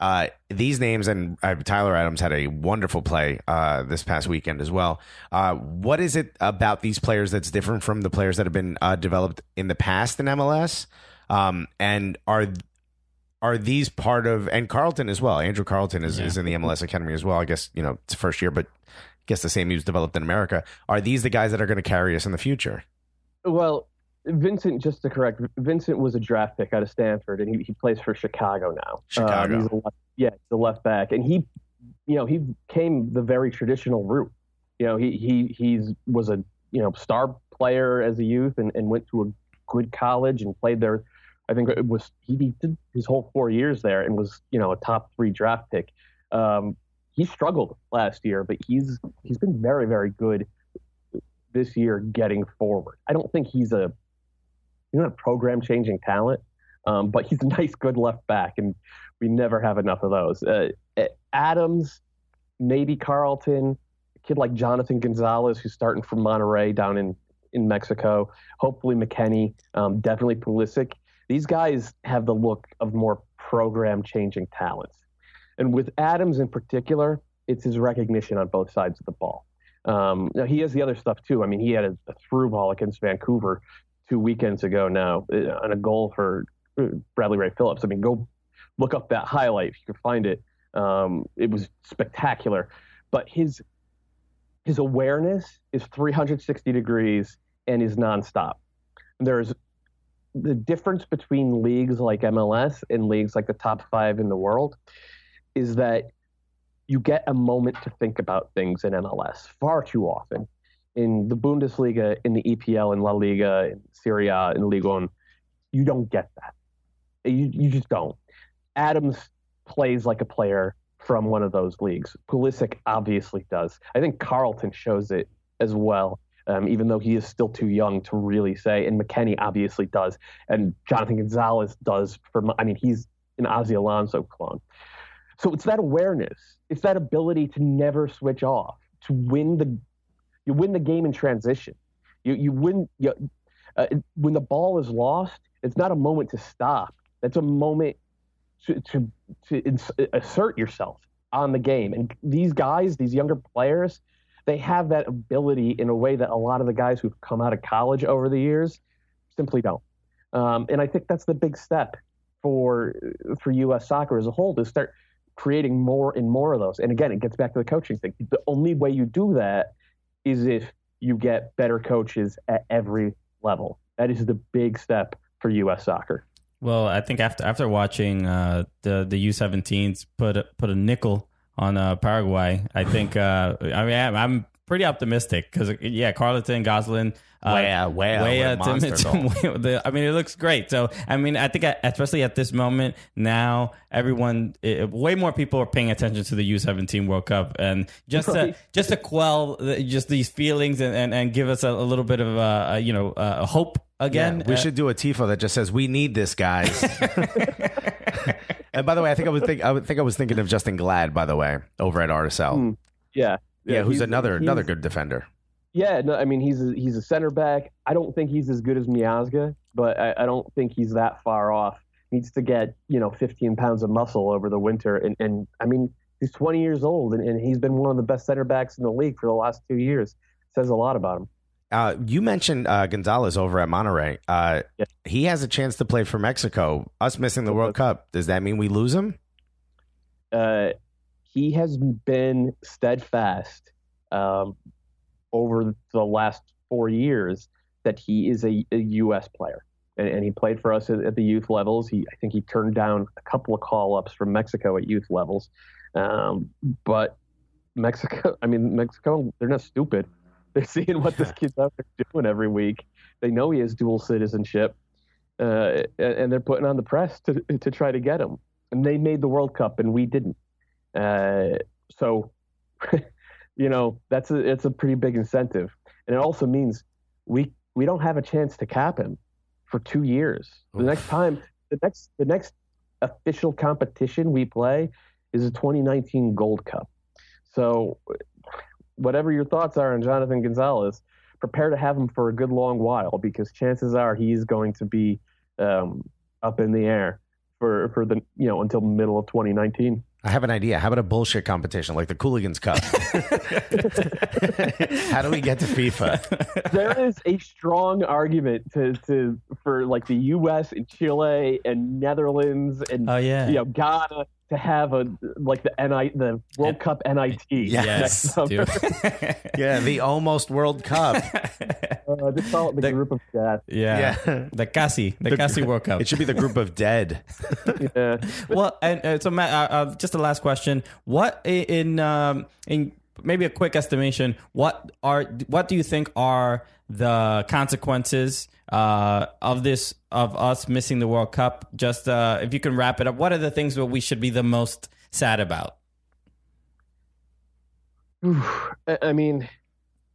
Uh, these names and uh, Tyler Adams had a wonderful play uh, this past weekend as well. Uh, what is it about these players that's different from the players that have been developed in the past in MLS? Um, and are are these part of and Carleton as well? Andrew Carleton is, is in the MLS Academy as well. I guess you know it's first year, but I guess the same he was developed in America. Are these the guys that are going to carry us in the future? Well, Vincent, just to correct, Vincent was a draft pick out of Stanford, and he, he plays for Chicago now. Chicago. Um, he's left, yeah, he's a left back, and he, you know, he came the very traditional route. You know, he he he's was a you know star player as a youth, and, and went to a good college and played there. I think it was he did his whole four years there and was you know a top three draft pick. Um, he struggled last year, but he's he's been very very good this year getting forward. I don't think he's a he's not a program changing talent, um, but he's a (laughs) nice, good left back, and we never have enough of those. Uh, Adams, maybe Carleton, a kid like Jonathan Gonzalez, who's starting from Monterrey down in in Mexico. Hopefully McKennie, um, definitely Pulisic. These guys have the look of more program changing talents, and with Adams in particular, it's his recognition on both sides of the ball. Um, now he has the other stuff too. I mean, he had a, a through ball against Vancouver two weekends ago now uh, on a goal for uh, Bradley Wright-Phillips. I mean, go look up that highlight if you can find it. Um, it was spectacular, but his his awareness is 360 degrees and is nonstop. There's the difference between leagues like MLS and leagues like the top five in the world is that you get a moment to think about things in MLS far too often. In the Bundesliga, in the EPL, in La Liga, in Serie A, in Ligue 1, you don't get that. You, you just don't. Adams plays like a player from one of those leagues. Pulisic obviously does. I think Carleton shows it as well, um, even though he is still too young to really say. And McKennie obviously does. And Jonathan Gonzalez does. For I mean, he's an Ozzie Alonso clone. So it's that awareness. It's that ability to never switch off, to win the you win the game in transition. You you win you, uh, when the ball is lost. It's not a moment to stop. It's a moment to to, to ins- assert yourself on the game. And these guys, these younger players, they have that ability in a way that a lot of the guys who've come out of college over the years simply don't. Um, and I think that's the big step for for U.S. soccer as a whole to start creating more and more of those. And again, it gets back to the coaching thing. The only way you do that is if you get better coaches at every level. That is the big step for U.S. soccer. Well, I think after after watching uh, the the U17s put a, put a nickel on uh, Paraguay, I think uh, I mean I'm, I'm pretty optimistic because yeah, Carleton, Gloster, uh, Weah, Weah, Weah, (laughs) the- I mean, it looks great. So I mean, I think especially at this moment now, everyone, eh, way more people are paying attention to the U17 World Cup, and just to just to quell the, just these feelings and, and, and give us a, a little bit of uh, you know uh, hope again. Yeah, we Uh, should do a tifo that just says "We need this, guys." (laughs) and by the way, I think I was think I think I was thinking of Justen Glad. By the way, over at RSL, Hmm. Yeah. yeah, who's another another good defender. Yeah, no, I mean he's a, he's a center back. I don't think he's as good as Miazga, but I, I don't think he's that far off. Needs to get you know 15 pounds of muscle over the winter, and, and I mean He's 20 years old, and, and he's been one of the best center backs in the league for the last two years. Says a lot about him. Uh, you mentioned uh, Gonzalez over at Monterrey. Uh, Yeah. He has a chance to play for Mexico. Us missing the World Cup, does that mean we lose him? uh, he has been steadfast um, over the last four years that he is a, a U.S. player, and, and he played for us at, at the youth levels. He, I think, he turned down a couple of call ups from Mexico at youth levels, um, but Mexico, (laughs) I mean, Mexico, they're not stupid. (laughs) They're seeing what this kid's out there doing every week. They know he has dual citizenship, uh, and, they're putting on the press to to try to get him. And they made the World Cup, and we didn't. Uh, so, (laughs) you know, that's a it's a pretty big incentive, and it also means we we don't have a chance to cap him for two years. The next time, the next the next official competition we play is a 2019 Gold Cup. So, whatever your thoughts are on Jonathan Gonzalez, prepare to have him for a good long while because chances are he's going to be um, up in the air for for the you know until the middle of 2019. I have an idea. How about a bullshit competition like the Cooligans Cup? (laughs) How do we get to FIFA? there is a strong argument to, to for like the U.S. and Chile and Netherlands and Oh yeah. you know Ghana to have a like the NI the World Cup NIT Yes, next summer. (laughs) Yeah, the almost World Cup. (laughs) Uh, just call it the, The- group of death. yeah. Yeah. The Casi, the, Casi World Cup. It should be the group of dead. (laughs) Yeah. well, and uh, so Matt, uh, uh, just the last question: What in um, in maybe a quick estimation? What are what do you think are the consequences uh, of this of us missing the World Cup? Just uh, if you can wrap it up, what are the things that we should be the most sad about? I mean,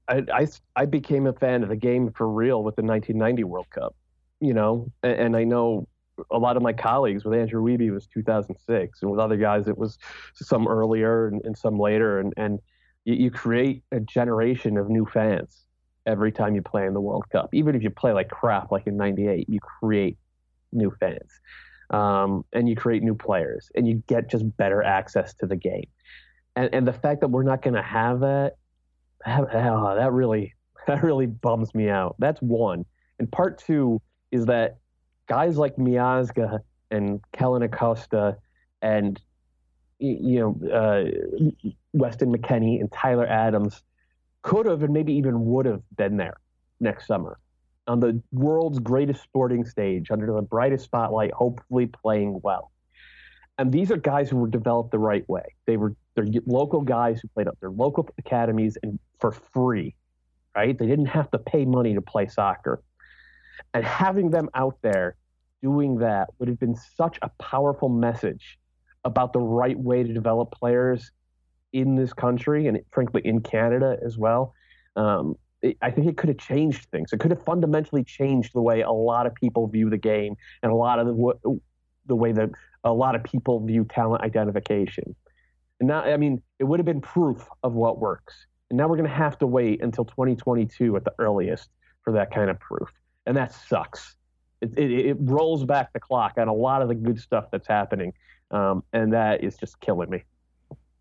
I, I, I became a fan of the game for real with the 1990 World Cup, you know, and, and I know a lot of my colleagues with Andrew Wiebe was 2006, and with other guys it was some earlier and, and some later, and and you create a generation of new fans every time you play in the World Cup. Even if you play like crap, like in '98, you create new fans, um, and you create new players, and you get just better access to the game. And, and the fact that we're not going to have that, that, oh, that really (laughs) that really bums me out. That's one. And part two is that guys like Miazga and Kellyn Acosta and you know uh, Weston McKennie and Tyler Adams could have and maybe even would have been there next summer on the world's greatest sporting stage under the brightest spotlight, hopefully playing well. And these are guys who were developed the right way. They were they're local guys who played up their local academies and for free, right? They didn't have to pay money to play soccer. And having them out there doing that would have been such a powerful message about the right way to develop players in this country and frankly in Canada as well. Um, it, I think it could have changed things. It could have fundamentally changed the way a lot of people view the game and a lot of the, the way that a lot of people view talent identification. And now, I mean, it would have been proof of what works. And now we're going to have to wait until 2022 at the earliest for that kind of proof. And that sucks. It, it, it rolls back the clock on a lot of the good stuff that's happening. Um, and that is just killing me.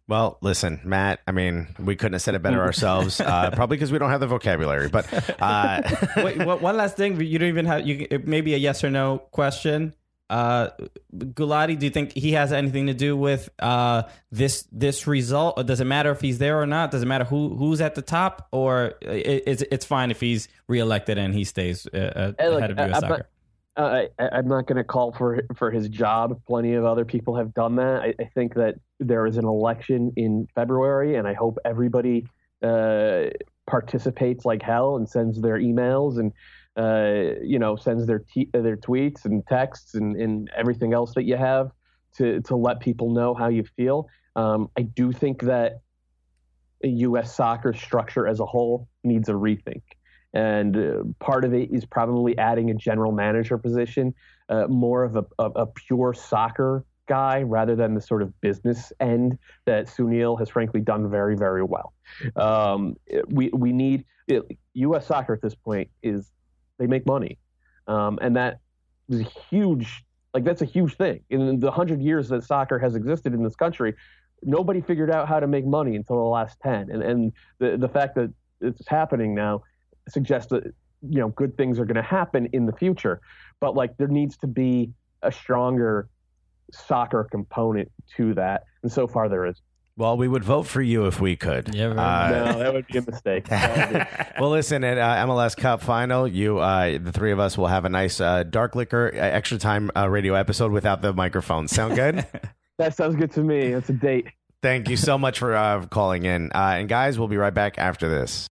Well, listen, Matt. I mean, we couldn't have said it better (laughs) ourselves. Uh, probably because we don't have the vocabulary. But uh, (laughs) Wait, one one last thing. You don't even have you. Maybe a yes or no question. Uh, Gulati, do you think he has anything to do with uh, this this result? Or does it matter if he's there or not? Does it matter who who's at the top, or it, it's it's fine if he's reelected and he stays uh, uh, Hey, look, ahead of I- U.S. I'm soccer? I, I'm not going to call for for his job. Plenty of other people have done that. I, I think that there is an election in February, and I hope everybody uh, participates like hell and sends their emails and uh, you know sends their te- their tweets and texts and, and everything else that you have to to let people know how you feel. Um, I do think that U.S. soccer structure as a whole needs a rethink and uh, part of it is probably adding a general manager position, uh, more of a, a, a pure soccer guy rather than the sort of business end that Sunil has frankly done very, very well. Um, we we need it, U.S. soccer at this point is they make money, um, and that is a huge like that's a huge thing in the hundred years that soccer has existed in this country. nobody figured out how to make money until the last 10 and and the the fact that it's happening now suggests that you know good things are going to happen in the future but like there needs to be a stronger soccer component to that and so far there is Well, we would vote for you if we could. Yeah, very Uh, no that would be a mistake (laughs) be- well, listen, at uh, MLS Cup final, you, uh, the three of us will have a nice uh, dark liquor uh, extra time uh, radio episode without the microphone. Sound good? (laughs) that sounds good to me that's a date Thank you so much for uh, calling in. Uh, and guys, we'll be right back after this.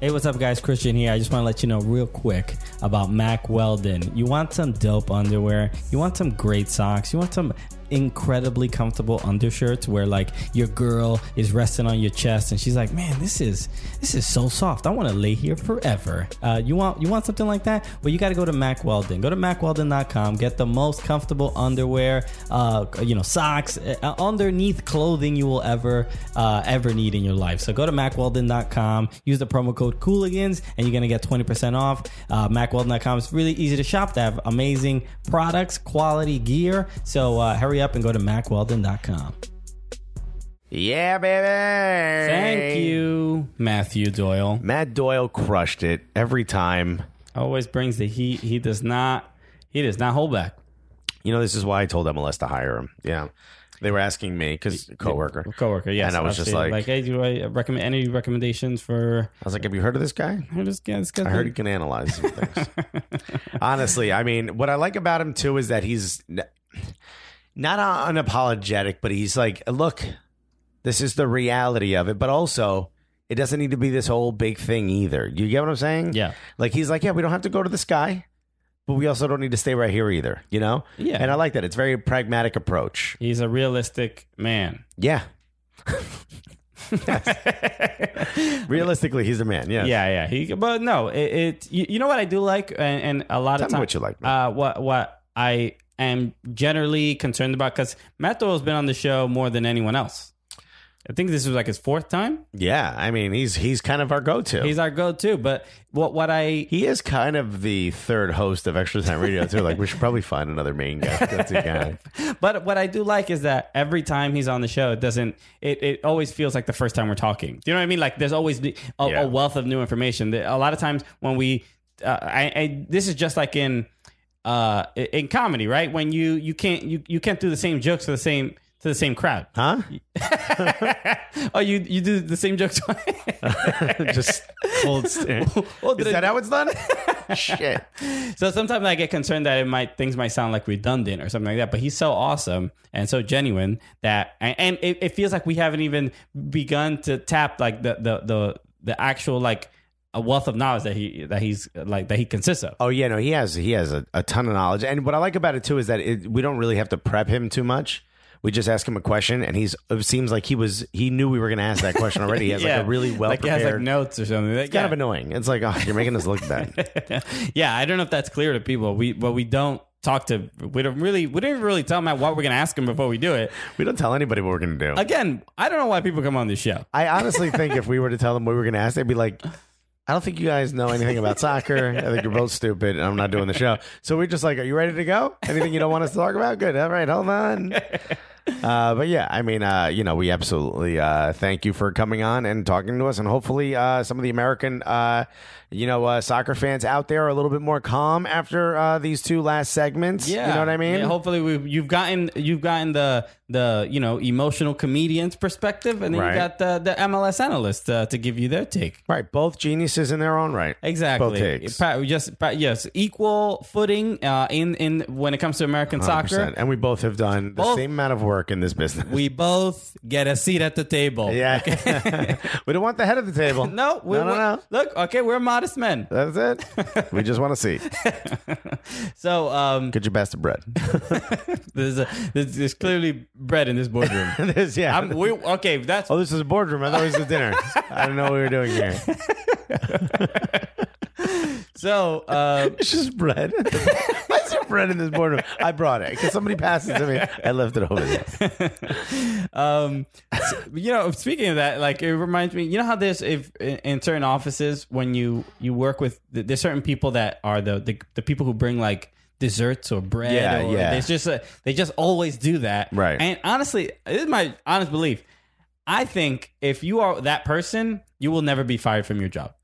Hey, what's up, guys? Christian here. I just want to let you know real quick about Mack Weldon. You want some dope underwear? You want some great socks? You want some incredibly comfortable undershirts where like your girl is resting on your chest and she's like, "Man, this is this is so soft. I want to lay here forever." Uh, you want you want something like that? Well, you got to go to Mack Weldon. Go to mackweldon.com. Get the most comfortable underwear, uh, you know, socks, uh, underneath clothing you will ever uh, ever need in your life. So go to mackweldon.com. Use the promo code Cooligans, and you're gonna get 20% off. Uh, mackweldon.com is really easy to shop. They have amazing products, quality gear. So uh, hurry up and go to mackweldon.com. Yeah, baby. Thank you, Matthew Doyle. Matt Doyle crushed it every time. Always brings the heat. He does not. He does not hold back. You know, this is why I told MLS to hire him. Yeah. They were asking me because coworker. Coworker, yes. And I was just like- like, hey, do I recommend any recommendations for? I was like, "Have you heard of this guy?" I just this guy's I heard he can analyze some things. (laughs) Honestly, I mean, what I like about him too is that he's n- not unapologetic, but he's like, "Look, this is the reality of it," but also. It doesn't need to be this whole big thing either. You get what I'm saying? Yeah. Like he's like, yeah, we don't have to go to the sky, but we also don't need to stay right here either. You know? Yeah. And I like that. It's a very pragmatic approach. He's a realistic man. Yeah. (laughs) Realistically, he's a man. Yeah. Yeah, yeah. He, but no, it. it you, you know what I do like, and, and a lot Tell of times, what you like, man. Uh, what what I am generally concerned about because Matt Doyle's been on the show more than anyone else. I think this was like his fourth time. Yeah. I mean, he's he's kind of our go-to. He's our go-to. But what what I he is kind of the third host of Extra Time Radio too. Like we should probably find another main guy. That's a guy. (laughs) But what I do like is that every time he's on the show, it doesn't. It, it always feels like the first time we're talking. Do you know what I mean? Like there's always a, Yeah. a wealth of new information. A lot of times when we, uh, I, I this is just like in, uh, in comedy, right? When you you can't you you can't do the same jokes to the same to the same crowd. Huh? (laughs) oh, you you do the same jokes. (laughs) Just cold stare. (laughs) Oh, Is did I- that how it's done? Shit. So sometimes I get concerned that it might things might sound like redundant or something like that. But he's so awesome and so genuine that and, and it, it feels like we haven't even begun to tap like the the the, the actual like a wealth of knowledge that he that he's like that he consists of. Oh yeah, no, he has he has a, a ton of knowledge, and what I like about it too is that it, we don't really have to prep him too much. We just ask him a question, and he's it seems like he was he knew we were going to ask that question already. He has like (laughs) a really well like he has prepared. like notes or something. Like, it's kind of annoying. It's like oh, you're making us look bad. (laughs) yeah, I don't know if that's clear to people. We but we don't talk to we don't really we don't really tell him what we're gonna ask him before we do it. we don't tell anybody what we're going to do. Again, I don't know why people come on this show. I honestly think if we were to tell them what we were going to ask, they'd be like, I don't think you guys know anything about soccer. (laughs) I think you're both stupid, and I'm not doing the show. So we're just like, Are you ready to go? Anything you don't want us to talk about? Good. All right, hold on. (laughs) Uh, but yeah, I mean, uh, you know, we absolutely uh, thank you for coming on and talking to us, and hopefully, uh, some of the American, uh, you know, uh, soccer fans out there are a little bit more calm after uh, these two last segments. Yeah, you know what I mean. Yeah, hopefully, we you've gotten you've gotten the the you know emotional comedian's perspective, and then Right. you got the the MLS analyst uh, to give you their take. right, both geniuses in their own right. Exactly. Both takes. Just yes, equal footing uh, in in when it comes to American 100%. soccer. And we both have done the Both- same amount of work in this business. We both get a seat at the table. Yeah. (laughs) we don't want the head of the table. (laughs) No, we, no, no, no. Look, okay, we're modest men. That's it. (laughs) We just want to see. (laughs) So um, Get your best of bread. (laughs) there's, a, there's there's clearly bread in this boardroom. This- yeah. I'm, we, okay, that's oh, this is a boardroom. I thought it was a dinner. I don't know what we were doing here. (laughs) so. Uh, It's just bread. (laughs) Why is there bread in this boardroom? I brought it because somebody passed it to me. I left it over there. (laughs) um, s- you know, speaking of that, like it reminds me, you know how there's if in, in certain offices when you you work with there's certain people that are the, the the people who bring like desserts or bread. Yeah, or, yeah. It's just a, they just always do that. Right. And honestly, this is my honest belief. I think if you are that person, you will never be fired from your job.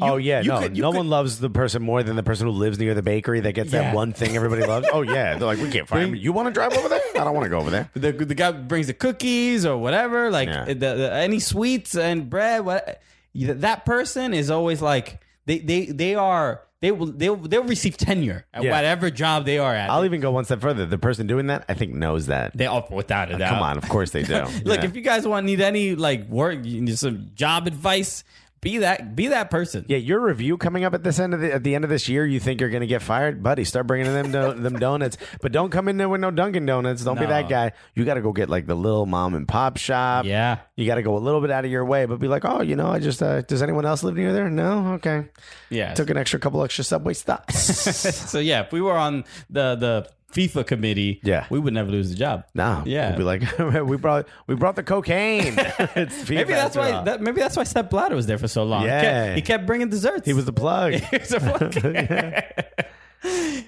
Oh yeah, no, could- no could- one loves the person more than the person who lives near the bakery that gets Yeah. that one thing everybody loves. Oh yeah, they're like, we can't find. You want to drive over there? I don't want to go over there. the the guy brings the cookies or whatever, like Yeah. the, the, any sweets and bread. What that person is always like they they they are they will they'll they'll receive tenure at Yeah. whatever job they are at. I'll even go one step further. The person doing that, I think, knows that. they oh, without a uh, doubt. Come on, of course they do. (laughs) Look, yeah. if you guys want need any like work, you need some job advice, be that be that person. Yeah, your review coming up at this end of the at the end of this year. You think you're going to get fired, buddy? Start bringing them do- (laughs) them donuts, but don't come in there with no Dunkin' Donuts. Don't be that guy. You got to go get like the little mom and pop shop. Yeah. you got to go a little bit out of your way, but be like, oh, you know, I just uh, does anyone else live near there? No, okay. Yeah. Took an extra couple extra subway stops. (laughs) so yeah, if we were on the the FIFA committee, Yeah. we would never lose the job. no, Yeah. we'll be like, (laughs) we brought we brought the cocaine. (laughs) It's Maybe that's why. That, maybe that's why Sepp Blatter was there for so long. He Yeah. kept, he kept bringing desserts. he was the plug. (laughs) He was a fucking-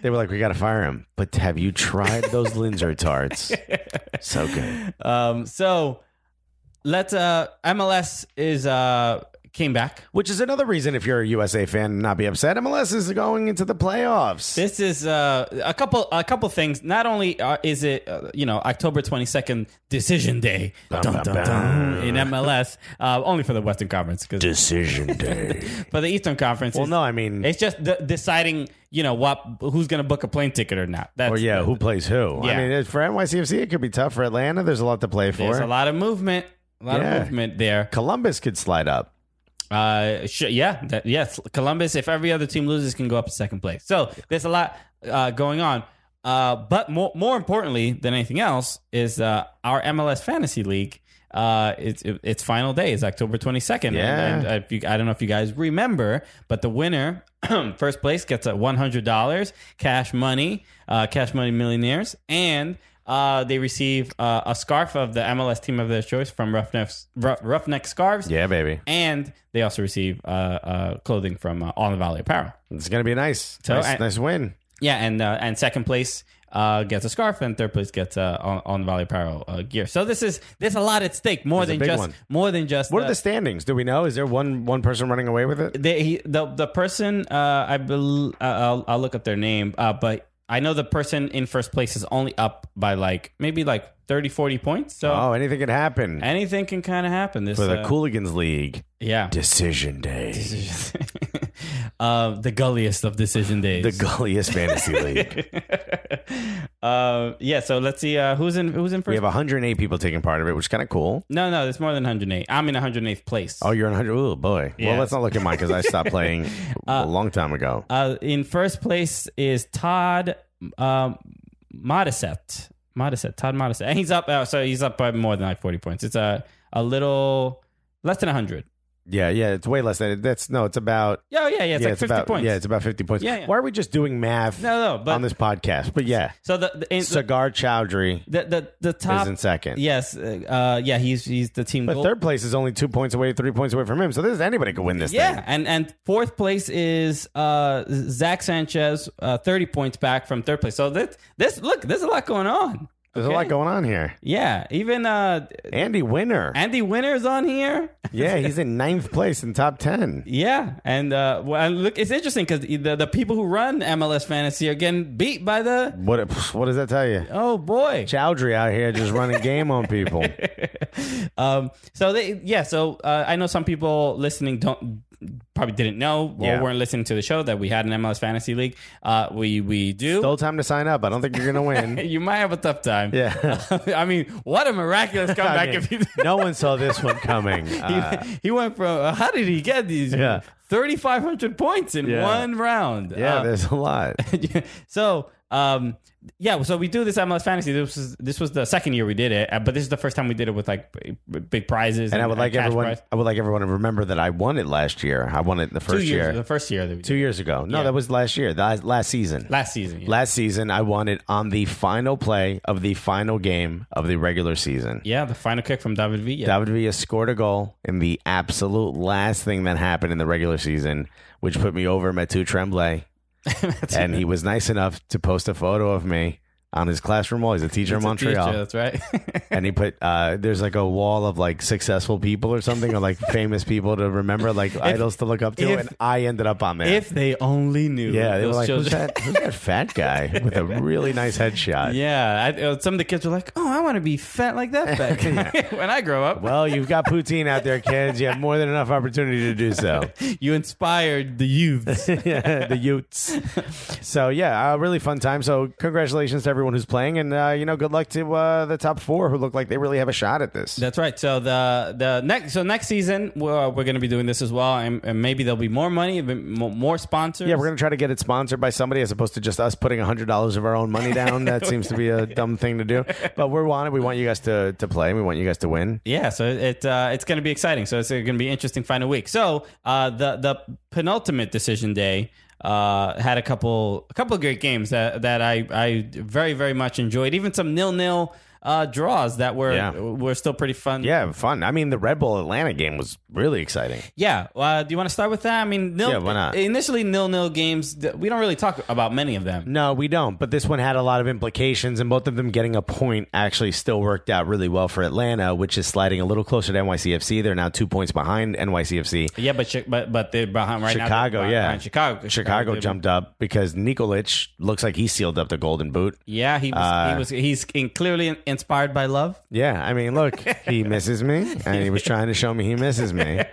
They were like, we got to fire him. But have you tried those Linzer tarts? So good. um. So let's. Uh. MLS is uh came back. Which is another reason, if you're a USA fan, not be upset. MLS is going into the playoffs. This is uh, a couple a couple things. Not only uh, is it uh, you know October twenty second decision day Bum, dun, bum, dun, dun, in MLS, uh, only for the Western Conference because Decision day. (laughs) for the Eastern Conference, well, no, I mean, it's just de- deciding you know what who's going to book a plane ticket or not. That's or yeah, who plays who? I mean, it- for NYCFC, it could be tough. For Atlanta, there's a lot to play for. There's a lot of movement, a lot Yeah. of movement there. Columbus could slide up. Uh, sh- yeah, that, yes. Columbus, if every other team loses, can go up to second place. So there's a lot uh, going on. Uh, but more more importantly than anything else is uh, our MLS fantasy league. Uh, it's it, its final day is October 22nd. And- Yeah. And, if you, I don't know if you guys remember, but the winner, (clears throat) first place, gets a $100 cash money, uh, cash money millionaires, and uh, they receive uh, a scarf of the MLS team of their choice from Roughneck, Rough- Roughneck Scarves Yeah, baby. and they also receive uh, uh, clothing from uh, All in the Valley Apparel. It's going to be nice. So, nice, I- nice win. Yeah, and uh, and second place uh, gets a scarf, and third place gets uh, All, All the Valley Apparel uh, gear. So this is there's a lot at stake, more There's than just one. more than just. What are the standings? Do we know? Is there one one person running away with it? they, he, the the person uh, I bel uh, I'll, I'll look up their name, uh, but I know the person in first place is only up by like maybe like 30, 40 points. So Oh, anything could happen anything can kind of happen. This for the uh, Cooligans League. yeah. Decision day. (laughs) (laughs) uh, the gulliest of decision days. The gulliest fantasy (laughs) league. uh, yeah. So let's see uh, who's in who's in first. We have 108 people taking part of it, which is kind of cool. no, no, it's more than 108. I'm in 108th place. Oh, you're in 100. Oh, boy. Yeah. Well, let's not look at mine because I stopped (laughs) playing a long time ago. Uh, in first place is Todd um, Modisette. Modisette. Todd Modisette. And he's up. Uh, so he's up by more than like 40 points. It's a a little less than 100. Yeah, yeah. It's way less than That's no, it's about. Yeah, yeah, yeah. It's like it's 50 about, points. Yeah, it's about 50 points. Yeah, yeah. Why are we just doing math no, no. But on this podcast? But yeah, so the the, in, Sagar Chowdhury the the the top is in second. Yes. Uh, yeah. He's he's the team. But goal- third place is only two points away, three points away from him. So this anybody could win this Yeah, thing. and and fourth place is uh, Zach Sanchez, uh, thirty points back from third place. So this this look, there's a lot going on. There's Okay. a lot going on here. Yeah, even uh, Andy Winner. Andy Winner's on here. yeah, (laughs) he's in ninth place in top 10. Yeah, and uh, well, and look, it's interesting because the the people who run MLS fantasy are getting beat by the What, what does that tell you? oh boy. Chowdhury out here just running game on people. (laughs) Um, so they yeah, so uh, I know some people listening don't probably didn't know or Yeah. weren't listening to the show that we had an MLS fantasy league. Uh, we we do. Still time to sign up. I don't think you're going to win. (laughs) you might have a tough time. Yeah. (laughs) I mean, what a miraculous (laughs) I comeback mean, if he, no one saw this one coming. Uh, he, he went from uh, how did he get these Yeah. 3500 points in Yeah. one round. yeah, Uh, there's a lot. so um yeah, so we do this MLS fantasy. This was this was the second year we did it, uh, but this is the first time we did it with like big prizes. And I would like everyone. prize. I would like everyone to remember that I won it last year. I won it the two first years, year, the first year that we two years ago. No, Yeah. that was last year. Last, last season. last season. Yeah. Last season, I won it on the final play of the final game of the regular season. yeah, the final kick from David Villa. David Villa scored a goal in the absolute last thing that happened in the regular season, which put me over Metu Tremblay. (laughs) and he was nice enough to post a photo of me on his classroom wall. He's a teacher in a Montreal. teacher, that's right. (laughs) and he put uh there's like a wall of like successful people or something or like famous people to remember like idols to look up to if- and i ended up on there if they only knew. yeah they were those like who's children- that, who's that fat guy with a (laughs) really nice headshot Yeah, I, uh, some of the kids were like, "Oh, I want to be fat like that fat guy (laughs) when I grow up." well you've got poutine out there kids you have more than enough opportunity to do so you inspired the youths. the Utes. So yeah, a really fun time. So congratulations to everyone who's playing, and uh, you know, good luck to uh, the top four who look like they really have a shot at this. That's right. So the the next so next season we're, we're going to be doing this as well, and, and maybe there'll be more money, a bit mo- more sponsors. yeah, we're gonna try to get it sponsored by somebody as opposed to just us putting hundred dollars of our own money down. (laughs) That seems to be a dumb thing to do. But we're wanted. We want you guys to to play. We want you guys to win. Yeah, so it uh, it's going to be exciting. So it's going to be interesting final week. So uh, the the penultimate decision day uh, had a couple a couple of great games that that I I very very much enjoyed. Even some nil nil uh, draws that were Yeah. were still pretty fun. Yeah, fun. I mean, the Red Bull Atlanta game was really exciting. Yeah. Uh, do you want to start with that? I mean, nil, Yeah, why not? Initially, nil nil games. th- We don't really talk about many of them. No, we don't. But this one had a lot of implications, and both of them getting a point actually still worked out really well for Atlanta, which is sliding a little closer to NYCFC. They're now two points behind NYCFC. Yeah, but Chi- but but they're behind right now. Chicago, they're yeah. behind Chicago. Chicago They're- jumped up because Nikolic looks like he sealed up the golden boot. Yeah, he was. Uh, he was. He's in, clearly inspired by love. Yeah, I mean, look, he (laughs) misses me, and he was trying to show me he misses me. (laughs)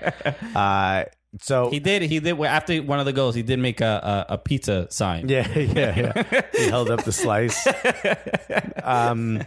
Uh, so He did. He did. After one of the goals, he did make a a, a pizza sign. yeah, (laughs) yeah, yeah. he held up the slice. Um,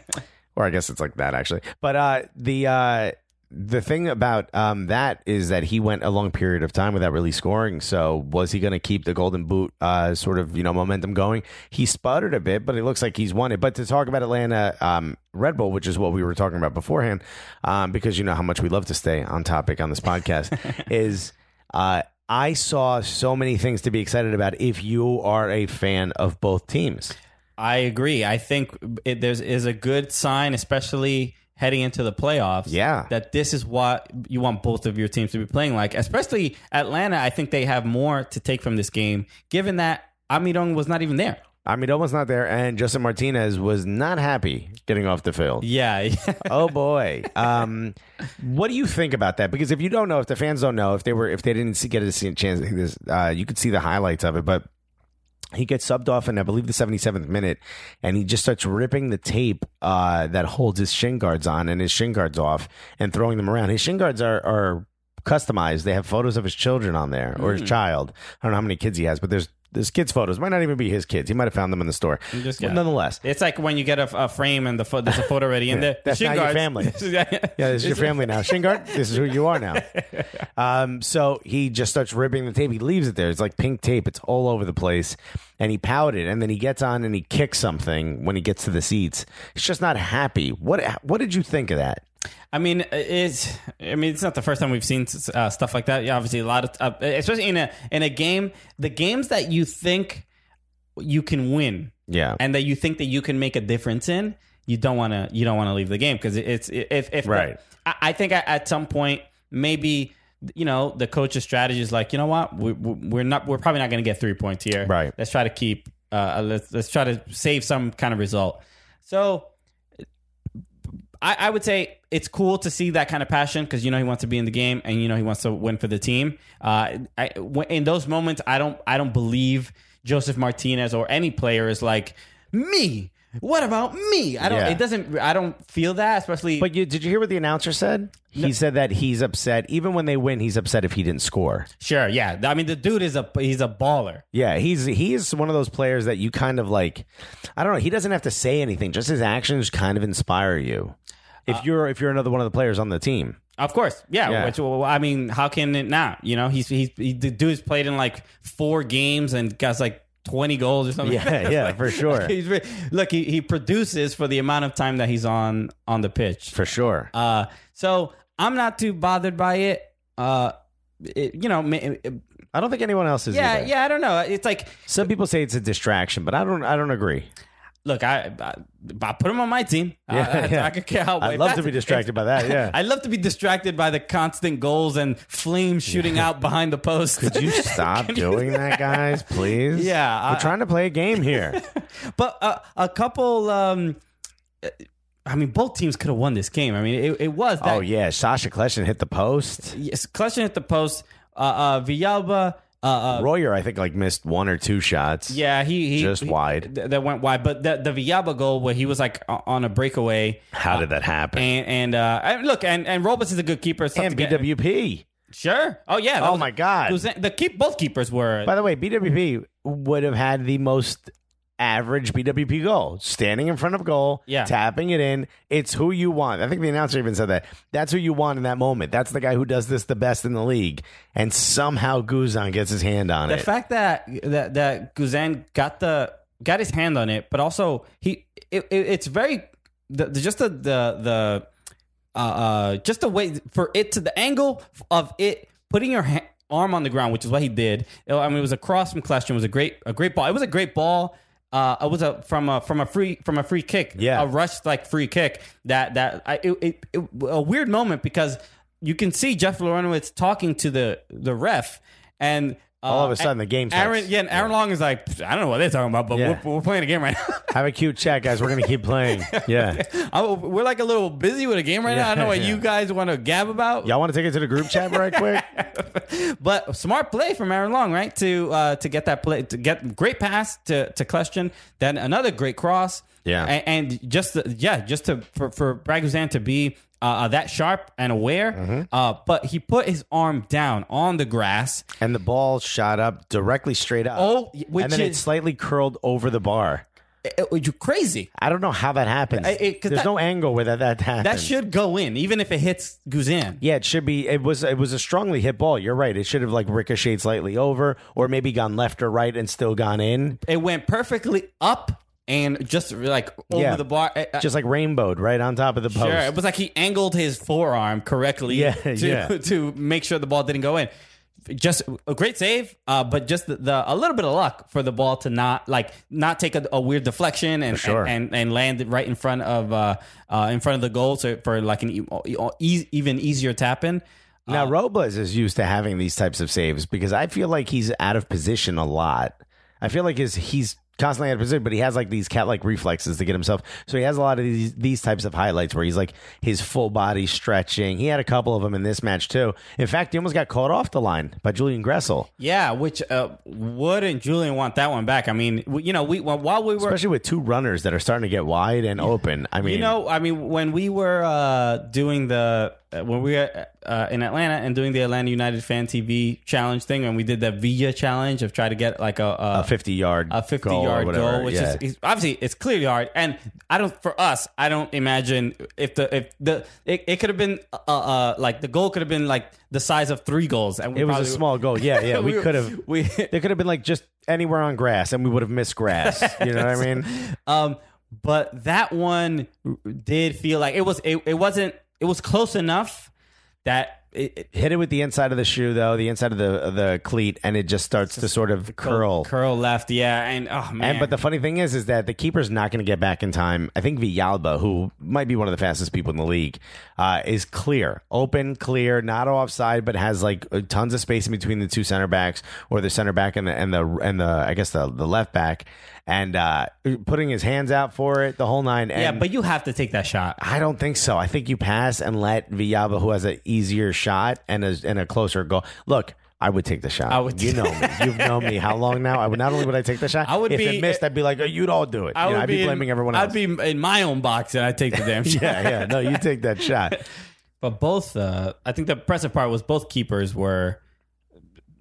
or I guess it's like that actually. But uh, the uh, the thing about um, that is that he went a long period of time without really scoring. So was he going to keep the golden boot uh, sort of you know momentum going? He sputtered a bit, but it looks like he's won it. But to talk about Atlanta um, Red Bull, which is what we were talking about beforehand, um, because you know how much we love to stay on topic on this podcast, (laughs) is. Uh, I saw so many things to be excited about if you are a fan of both teams. I agree. I think it, there's is a good sign, especially heading into the playoffs. Yeah. that this is what you want both of your teams to be playing like. Especially Atlanta, I think they have more to take from this game, given that Almiron was not even there. I was not there, and Justin Martinez was not happy getting off the field. (laughs) Yeah, oh boy, um, what do you think about that? Because if you don't know, if the fans don't know, if they were, if they didn't see, get a chance, this, uh, you could see the highlights of it, but. He gets subbed off in, I believe, the 77th minute, and he just starts ripping the tape uh, that holds his shin guards on and his shin guards off and throwing them around. His shin guards are, are customized. They have photos of his children on there or his child. I don't know how many kids he has, but there's there's kids' photos. Might not even be his kids. He might have found them in the store. Just- yeah. nonetheless, it's like when you get a, a frame and the fo- there's a photo already in there. That's Shin not your family. (laughs) yeah, Yeah, this is your family now. Shingard, this is who you are now. (laughs) Um, so he just starts ripping the tape. He leaves it there. It's like pink tape. It's all over the place. And he pouted, and then he gets on and he kicks something when he gets to the seats. He's just not happy. What What did you think of that? I mean, it's. I mean, it's not the first time we've seen uh, stuff like that. Yeah, obviously, a lot of, uh, especially in a in a game, the games that you think you can win, Yeah. and that you think that you can make a difference in, you don't want to. You don't want to leave the game because it's if if Right. I, I think at, at some point maybe you know the coach's strategy is like you know what we, we- we're not we're probably not going to get three points here. Right. Let's try to keep. Uh, let's let's try to save some kind of result. So I, I would say it's cool to see that kind of passion because you know he wants to be in the game and you know he wants to win for the team. Uh, I, in those moments, I don't I don't believe Josef Martinez or any player is like me. What about me? I don't. Yeah. It doesn't. I don't feel that, especially. But you, did you hear what the announcer said? He said that he's upset. Even when they win, he's upset if he didn't score. sure, yeah. I mean, the dude is a he's a baller. Yeah, he's he's one of those players that you kind of like. I don't know. He doesn't have to say anything; just his actions kind of inspire you. If you're if you're another one of the players on the team, Of course, yeah. Yeah. Which, well, I mean, how can it not? You know, he's he's he, the dude's played in like four games and got like twenty goals or something. Yeah, (laughs) yeah, for (laughs) sure. Look, he, he produces for the amount of time that he's on on the pitch. for sure. Uh, so I'm not too bothered by it. Uh, it, you know, ma- it- I don't think anyone else is. yeah, either. yeah. I don't know. It's like Some people say it's a distraction, but I don't. I don't agree. Look, I, I, I put him on my team. I- Yeah, I, yeah. I could care how. I'd love to be distracted by that. Yeah. (laughs) I'd love to be distracted by the constant goals and flames shooting out behind the post. Could you (laughs) stop doing that, guys? (laughs) Please. Yeah, we're I- trying to play a game here. But uh, a couple. Um, I mean, both teams could have won this game. I mean, it, it was. That, oh yeah, Sacha Kljestan hit the post. Yes, Kleshin hit the post. Uh, uh, Villalba. Uh, uh, Royer, I think, like missed one or two shots. yeah, he, he Just he- wide. th- that went wide. But the the Villalba goal where he was like on a breakaway. How did that happen? And and uh, look, and and Robles is a good keeper. And to get- BWP. Sure. Oh yeah. Oh was- my God. was- the keep both keepers were. By the way, BWP would have had the most average BWP goal, standing in front of goal, Yeah. tapping it in. It's who you want. I think the announcer even said that. That's who you want in that moment. That's the guy who does this the best in the league. And somehow Guzan gets his hand on the it. The fact that that that Guzan got the got his hand on it, but also he it, it, it's very the, the just the the the uh, uh just the way for it to the angle of it putting your ha- arm on the ground, which is what he did. I mean, it was a cross from Kljestan. It was a great a great ball. It was a great ball. Uh, it was a from a from a free from a free kick, Yeah. a rush like free kick. That that I, it, it, it a weird moment because you can see Jeff Larentowicz talking to the the ref, and All of a sudden, the game starts. Aaron, yeah, and Aaron Long is like, I don't know what they're talking about, but Yeah. we're, we're playing a game right now. Have a cute chat, guys. We're going to keep playing. (laughs) Yeah. I- we're like a little busy with a game right now. I don't know what Yeah. you guys want to gab about. Y'all want to take it to the group chat right quick? (laughs) But smart play from Aaron Long, right? To uh, to get that play, to get great pass to to question, then another great cross. Yeah. and, and just the, yeah, just to for for Brad Guzan to be uh, uh, that sharp and aware. Mm-hmm. Uh, but he put his arm down on the grass. And the ball shot up directly straight up. Oh, which and then it is- slightly curled over the bar. It, it, you crazy. I don't know how that happens. It- There's that- no angle where that, that happens. That should go in, even if it hits Guzan. Yeah, it should be. It was. It was a strongly hit ball. You're right. It should have like ricocheted slightly over, or maybe gone left or right and still gone in, It went perfectly up and just like over Yeah. the bar. Uh, just like rainbowed right on top of the post. Sure, it was like he angled his forearm correctly Yeah, (laughs) to, yeah. to make sure the ball didn't go in. Just a great save, uh, but just the, the a little bit of luck for the ball to not like not take a, a weird deflection and, sure. and, and and land it right in front of uh, uh, in front of the goal, so for like an e- e- even easier tap in. Now Robles is used to having these types of saves because I feel like he's out of position a lot. I feel like his he's constantly out of position, but he has like these cat like reflexes to get himself. So he has a lot of these these types of highlights where he's like his full body stretching. He had a couple of them in this match too. In fact, he almost got caught off the line by Julian Gressel, Yeah, which uh, wouldn't Julian want that one back? I mean, you know, we while we were especially with two runners that are starting to get wide and open. I mean, You know, I mean, when we were uh, doing the when we were uh, in Atlanta and doing the Atlanta United Fan TV challenge thing, and we did the Villa challenge of try to get like a a, a fifty yard a fifty goal yard goal, which Yeah. is obviously it's clearly yard, and I don't for us, I don't imagine if the if the it, it could have been uh, uh like the goal could have been like the size of three goals, and we It was a small goal. Yeah, yeah. We (laughs) We- could have. we- They could have been like just anywhere on grass, and we would have missed grass. You know what I (laughs) mean? Um, but that one did feel like it was it, it wasn't it was close enough that it, it Hit it with the inside of the shoe, though, the inside of the the cleat, and it just starts to sort of curl. curl left, yeah, and oh man, And but the funny thing is, is that the keeper's not going to get back in time. I think Villalba, who might be one of the fastest people in the league, uh, is clear, open, clear, not offside, but has like uh, tons of space in between the two center backs, or the center back and the and the and the I guess the the left back, and uh, putting his hands out for it, the whole nine. yeah, and but you have to take that shot. I don't think so. I think you pass and let Villalba, who has an easier shot and a and a closer goal. Look. I would take the shot. I would- you know me. You've known me how long now? I would not only would I take the shot. I would if be- it missed, I'd be like, oh, you'd all do it. You know, I'd be, in- blaming everyone else. I'd be in my own box and I'd take the damn (laughs) shot. yeah, yeah. No, you take that shot. (laughs) But both, uh, I think the impressive part was both keepers were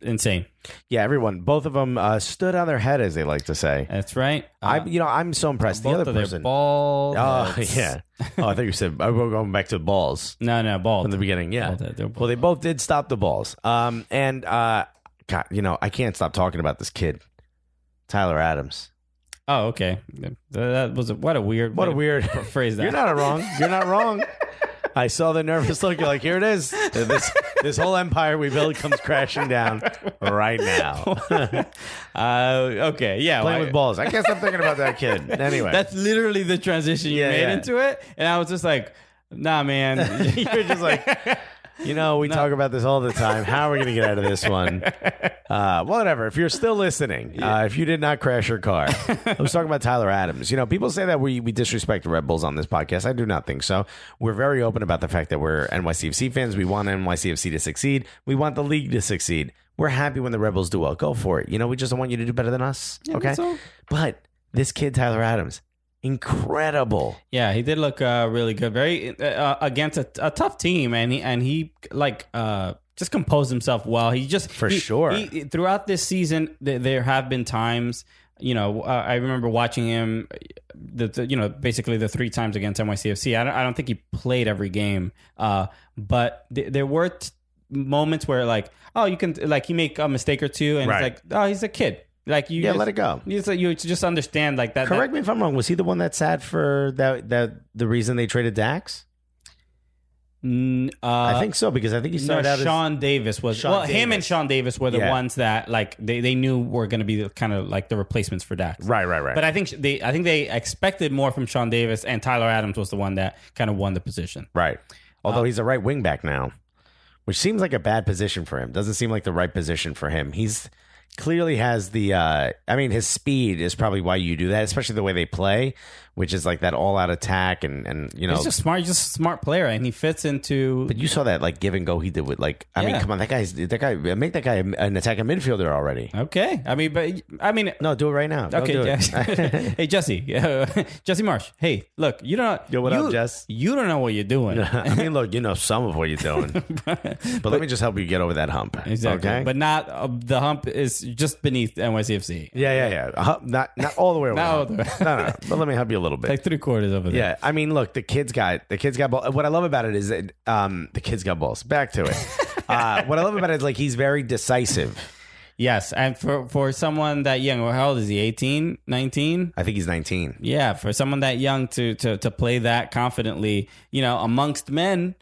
insane. Yeah, everyone. Both of them uh, stood on their head, as they like to say. That's right. I, Uh, you know, I'm so impressed. The both other of their person. ball. Oh (laughs) yeah. (laughs) Oh, I think you said I was going back to the balls No, no, ball from the beginning. Yeah. They're Well, they both did stop the balls. Um, and uh, God, you know, I can't stop talking about this kid, Tyler Adams. Oh, okay. That was a, what a weird. What a weird phrase (laughs) that. You're not wrong. You're not wrong. (laughs) I saw the nervous look. You're like, here it is. This this whole empire we built comes crashing down right now. (laughs) Uh, okay, yeah. Playing well, with balls. I guess I'm thinking about that kid. (laughs) Anyway, That's literally the transition you Yeah, made yeah. into it, and I was just like, "Nah, man." you're just like, you know, we talk about this all the time. How are we going to get out of this one? (laughs) Uh, whatever. If you're still listening, uh, if you did not crash your car, I was talking about Tyler Adams. You know, people say that we, we disrespect the Red Bulls on this podcast. I do not think so. We're very open about the fact that we're NYCFC fans. We want NYCFC to succeed. We want the league to succeed. We're happy when the Rebels do well. Go for it. You know, we just don't want you to do better than us. okay. that's. But this kid, Tyler Adams, incredible. Yeah, he did look uh, really good. Very uh, against a, a tough team, and he and he like uh, just composed himself well. He just For he- sure. he- throughout this season, th- there have been times. You know, uh, I remember watching him. The, the you know basically the three times against NYCFC. I don't, I don't think he played every game, uh, but th- there were t- moments where like oh you can like he make a mistake or two, and Right. it's like oh he's a kid. Like you Yeah, just- let it go. You just, you just understand like that. that- Correct me if I'm wrong. Was he the one that sat for that that the reason they traded Dax? Uh, I think so because I think he No, started out as Sean Davis was Sean well. Him and Sean Davis were the Yeah. ones that like they, they knew were going to be the, kind of like the replacements for Dax. right, right, right. But I think they I think they expected more from Sean Davis and Tyler Adams was the one that kind of won the position. right. Although Uh, he's a right wing back now, which seems like a bad position for him. Doesn't seem like the right position for him. He's clearly has the. uh I mean, his speed is probably why you do that, especially the way they play, which is like that all out attack and and you know. He's just smart. He's just a smart player, and he fits into. but you saw that like give and go he did with like I mean Yeah. come on that guy's that guy make that guy an attacking midfielder already. okay, I mean, but I mean, No, do it right now. Go Okay, do it. Jess. (laughs) (laughs) hey Jesse, uh, (laughs) Jesse Marsch. Hey, look, you don't. Yo, what you, up, Jess? You don't know what you're doing. I mean, look, you know some of what you're doing, but, let me just help you get over that hump. exactly, Okay. but not uh, the hump is just beneath NYCFC. yeah, yeah, yeah. Uh, not not all the way over. Not all the way. no, no, no. But let me help you a little bit. Like three quarters over there. yeah, I mean, look, the kid's got the kid's got ball. What I love about it is that um, the kid's got balls. Back to it. (laughs) uh, what I love about it is like he's very decisive. Yes, and for for someone that young, how old is he? 18, 19? I think he's 19. Yeah, for someone that young to to to play that confidently, you know, amongst men,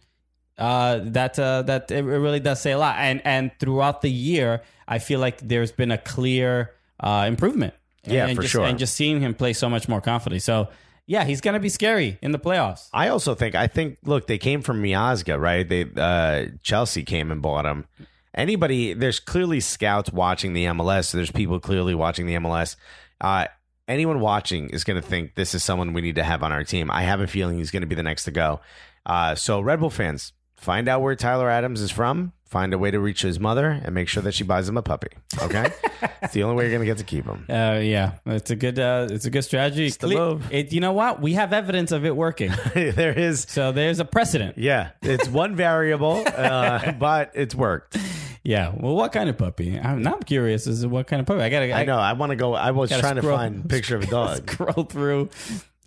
uh, that uh, that it really does say a lot. And and throughout the year, I feel like there's been a clear uh, improvement. Yeah, and for just, sure. And just seeing him play so much more confidently. So yeah, he's gonna be scary in the playoffs. I also think I think look, they came from Miazga, right? They uh, Chelsea came and bought him. Anybody, there's clearly scouts watching the MLS. So there's people clearly watching the MLS. Uh, anyone watching is going to think this is someone we need to have on our team. I have a feeling he's going to be the next to go. Uh, so Red Bull fans, find out where Tyler Adams is from. Find a way to reach his mother and make sure that she buys him a puppy. Okay, (laughs) it's the only way you're going to get to keep him. Uh, yeah, it's a good uh, it's a good strategy. the Cle-. It, you know what? We have evidence of it working. (laughs) there is so there's a precedent. Yeah, it's one variable, (laughs) uh, but it's worked. Yeah. Well, what kind of puppy? I'm not curious Is what kind of puppy. I gotta. I know. I want to go. I was trying scroll- to find a picture of a dog. Scroll through.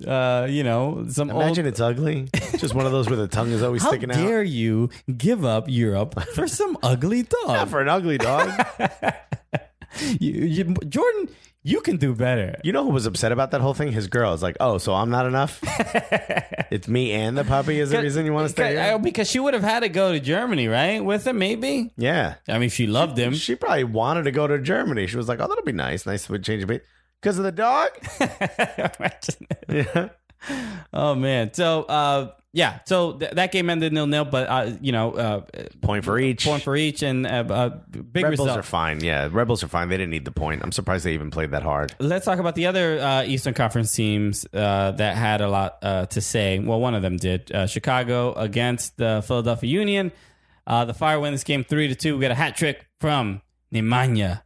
Uh, you know, some Imagine old. it's ugly. (laughs) Just one of those where the tongue is always How sticking out. How dare you give up Europe for some ugly (laughs) Not dog? for an ugly dog. (laughs) You, you, Jordan, you can do better. You know who was upset about that whole thing? His girl. It's like, oh, so I'm not enough. it's me and the puppy is the reason you want to stay. Uh, Here? Because she would have had to go to Germany, right? With him, maybe. Yeah, I mean, she loved him. she probably wanted to go to Germany. She was like, oh, that'll be nice. Nice would change a bit because of the dog. (laughs) yeah. oh man. So, uh, yeah. So th- that game ended nil nil, but uh, you know, uh, Point for each. point for each, and uh, uh, big Rebels result. are fine. Yeah, Rebels are fine. They didn't need the point. I'm surprised they even played that hard. Let's talk about the other uh, Eastern Conference teams uh, that had a lot uh, to say. Well, one of them did. Uh, Chicago against the Philadelphia Union. Uh, the Fire win this game three to two. We got a hat trick from Nemanja.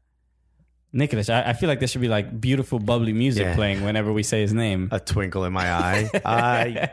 Nicholas, I, I feel like there should be like beautiful, bubbly music Yeah. playing whenever we say his name. a twinkle in my eye, (laughs) uh,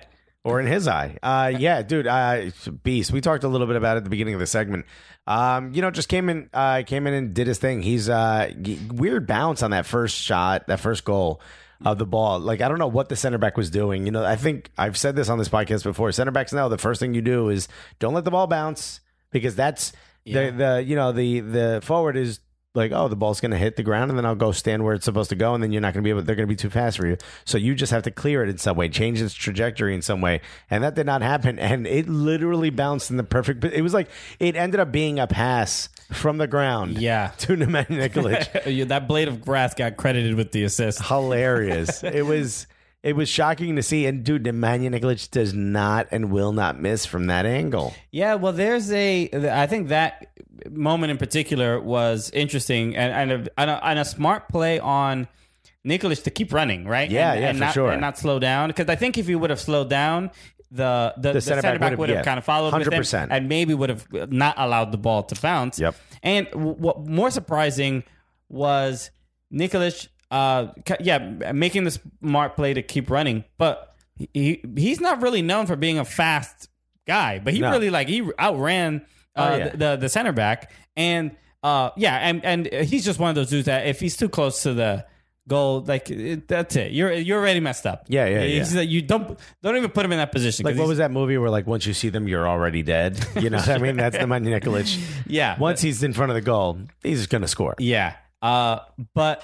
or in his eye. Uh, yeah, dude, uh, beast. We talked a little bit about it at the beginning of the segment. Um, you know, just came in, uh, came in and did his thing. He's uh, weird bounce on that first shot, that first goal of the ball. Like I don't know what the center back was doing. You know, I think I've said this on this podcast before. Center backs now the first thing you do is don't let the ball bounce because that's the the you know the the forward is like, oh, the ball's going to hit the ground, and then I'll go stand where it's supposed to go, and then you're not going to be able. They're going to be too fast for you. So you just have to clear it in some way, change its trajectory in some way, and that did not happen. And it literally bounced in the perfect. It was like it ended up being a pass from the ground. Yeah. (laughs) to Nemanja Nikolic. (laughs) That blade of grass got credited with the assist. hilarious. it was it was shocking to see. And dude, Nemanja Nikolic does not and will not miss from that angle. Yeah, well, there's a. I think that moment in particular was interesting and and a, and a, and a smart play on Nicholas to keep running, right? Yeah, and, yeah, and for not, sure. and not slow down. Because I think if he would have slowed down. The the, the, center center, back back would've- yeah, kind of followed with him 100%. and maybe would have not allowed the ball to bounce. Yep. And w- what more surprising was Nicholas, uh, yeah, making the smart play to keep running, but he he's not really known for being a fast guy, but he No. really like he outran uh, Oh, yeah. the, the the center back, and uh, yeah, and and he's just one of those dudes that if he's too close to the goal, like it, that's it, you're you're already messed up. Yeah, yeah, He's yeah. like, you don't don't even put him in that position. Like what was that movie where like once you see them, you're already dead? (laughs) You know what I mean? That's Nemanja Nikolic. (laughs) Yeah. Once he's in front of the goal, he's going to score. Yeah. Uh, but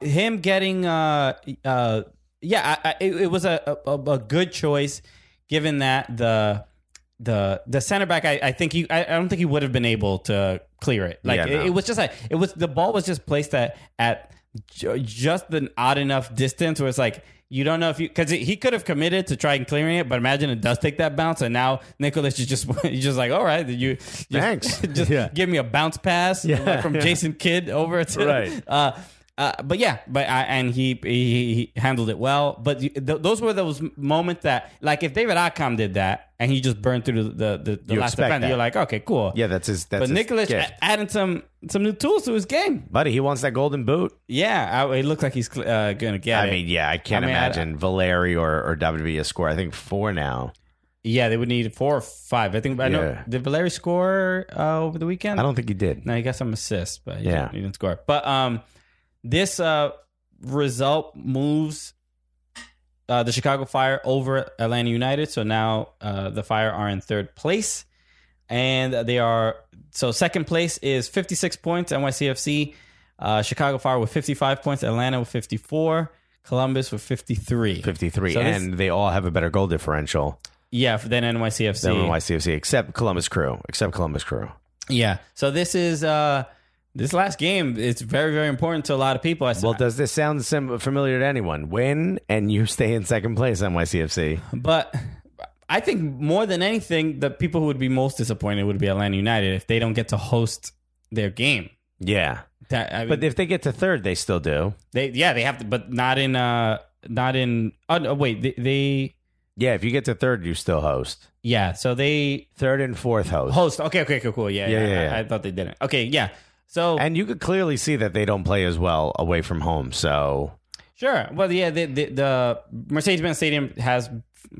him getting uh uh yeah, I, I, it, it was a, a a good choice given that the the the center back I, I think he I, I don't think he would have been able to clear it. Like Yeah, it, no. it was just like it was the ball was just placed at at just an odd enough distance where it's like you don't know if you because he could have committed to try and clearing it, but imagine it does take that bounce, and now Nicholas is just (laughs) he's just like, all right, you just, Thanks. (laughs) just Yeah. give me a bounce pass Yeah, from. Jason Kidd over to Right. uh, uh, but yeah, but I, and he, he he handled it well. But th- those were those moments that, like, if David Accam did that and he just burned through the the, the, the last defender, that. you're like, okay, cool. Yeah, that's his. That's but Nicholas adding some some new tools to his game. buddy, he wants that golden boot. Yeah, I, it looks like he's uh, gonna get I it. mean, yeah, I can't I mean, I- imagine Valeri or or Villa score. I think four now. yeah, they would need four or five. I think. I know. Yeah. Did Valeri score uh, over the weekend? I don't think he did. No, he got some assists, but he, Yeah. didn't, he didn't score. But um, this uh, result moves uh, the Chicago Fire over Atlanta United. So now uh, the Fire are in third place, and they are so second place is 56 points. NYCFC, uh, Chicago Fire with 55 points, Atlanta with 54, Columbus with 53. Fifty three, So this- and they all have a better goal differential Yeah, than NYCFC. than NYCFC, except Columbus Crew. Except Columbus Crew. Yeah. So this is uh this last game. It's very very important to a lot of people. I Well, does this sound sim- familiar to anyone? Win and you (laughs) stay in second place, NYCFC. But I think more than anything, the people who would be most disappointed would be Atlanta United if they don't get to host their game. Yeah, That, I mean, but if they get to third, they still do. they yeah they have to, but not in uh not in oh no, wait they, they Yeah, if you get to third, you still host. yeah so they Third and fourth host. host okay okay cool cool yeah Yeah, yeah, yeah, I- yeah. I, thought they didn't okay yeah so And you could clearly see that they don't play as well away from home. So Sure. Well, yeah, the, the, the Mercedes-Benz Stadium has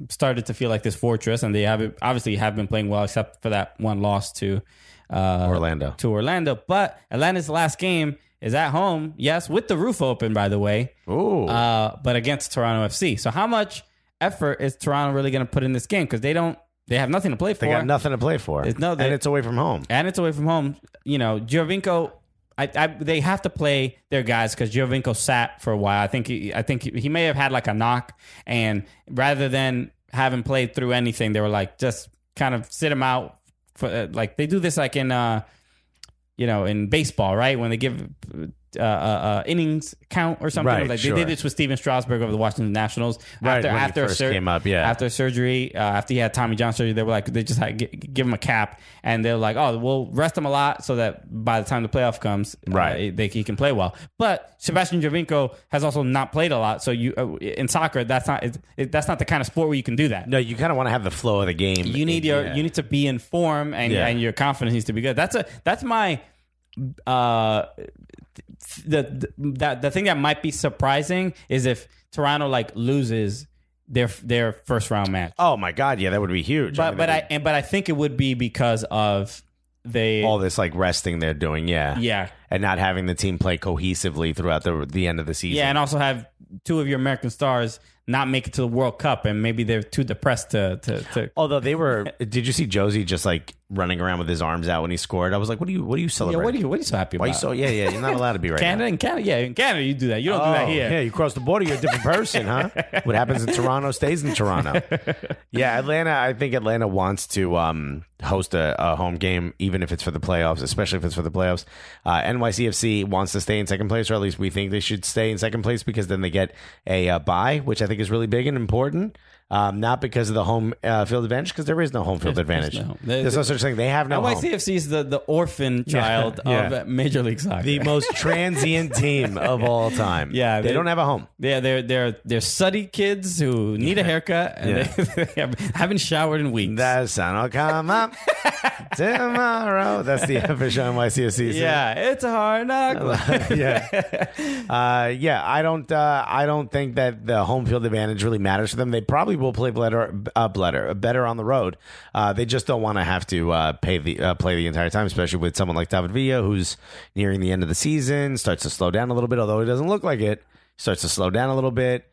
started to feel like this fortress, and they have obviously have been playing well, except for that one loss to uh, Orlando. To Orlando, but Atlanta's last game is at home. Yes, with the roof open, by the way. Ooh. Uh, but against Toronto FC. So how much effort is Toronto really going to put in this game? Because they don't, they have nothing to play for. they got nothing to play for. It's- no, they- and it's away from home. and it's away from home. You know, Giovinco. I, I they have to play their guys because Giovinco sat for a while. I think he, I think he may have had like a knock, and rather than having played through anything, they were like just kind of sit him out. For uh, like they do this like in uh, you know, in baseball, right? When they give uh, uh, uh, innings count or something. Right, like sure. they did this with Stephen Strasburg of the Washington Nationals Right, after after sur- came up, yeah. after surgery, uh, after he had Tommy John surgery, they were like they just had gi- give him a cap, and they're like, oh, we'll rest him a lot so that by the time the playoff comes, uh, Right. they, he can play well. But Sebastian Giovinco has also not played a lot, so you uh, in soccer that's not it, it, that's not the kind of sport where you can do that. No, you kind of want to have the flow of the game. You need your Yeah. you need to be in form and Yeah. and your confidence needs to be good. That's a that's my uh the, the the thing that might be surprising is if Toronto like loses their their first round match. Oh my god, yeah, that would be huge. But mean, but I and but I think it would be because of they all this like resting they're doing, yeah, yeah and not having the team play cohesively throughout the the end of the season. yeah and also have two of your American stars not make it to the World Cup, and maybe they're too depressed to to. to (laughs) Although they were, did you see Jozy just like running around with his arms out when he scored? I was like, what are you, what are you yeah, what are you what are you so happy Why about? you so? Yeah, yeah. You're not allowed to be right Canada now. in Canada, yeah, in Canada you do that. You don't do Oh, that here. Yeah, you cross the border, you're a different person, huh? (laughs) what happens in Toronto stays in Toronto. Yeah, Atlanta. I think Atlanta wants to um, host a, a home game, even if it's for the playoffs, especially if it's for the playoffs. Uh, NYCFC wants to stay in second place, or at least we think they should stay in second place because then they get a uh, bye, which I think is really big and important. Um, not because of the home uh, field advantage, because there is no home field There's- there's advantage. no- there- There's no such thing. They have no home. NYCFC is the, the orphan child yeah. of Major League Soccer. The most transient team of all time. Yeah, they, they- don't have a home. Yeah, they're they're they're suddy kids who need a haircut and Yeah. they, (laughs) they have, haven't showered in weeks. The sun will come up (laughs) tomorrow. That's the official NYCFC. season. yeah, it's a hard knock. (laughs) yeah, uh, yeah. I don't. Uh, I don't think that the home field advantage really matters for them. They probably will play better, uh, better, better on the road. Uh, they just don't want to have to uh, pay the uh, play the entire time, especially with someone like David Villa, who's nearing the end of the season, starts to slow down a little bit. Although he doesn't look like it, starts to slow down a little bit.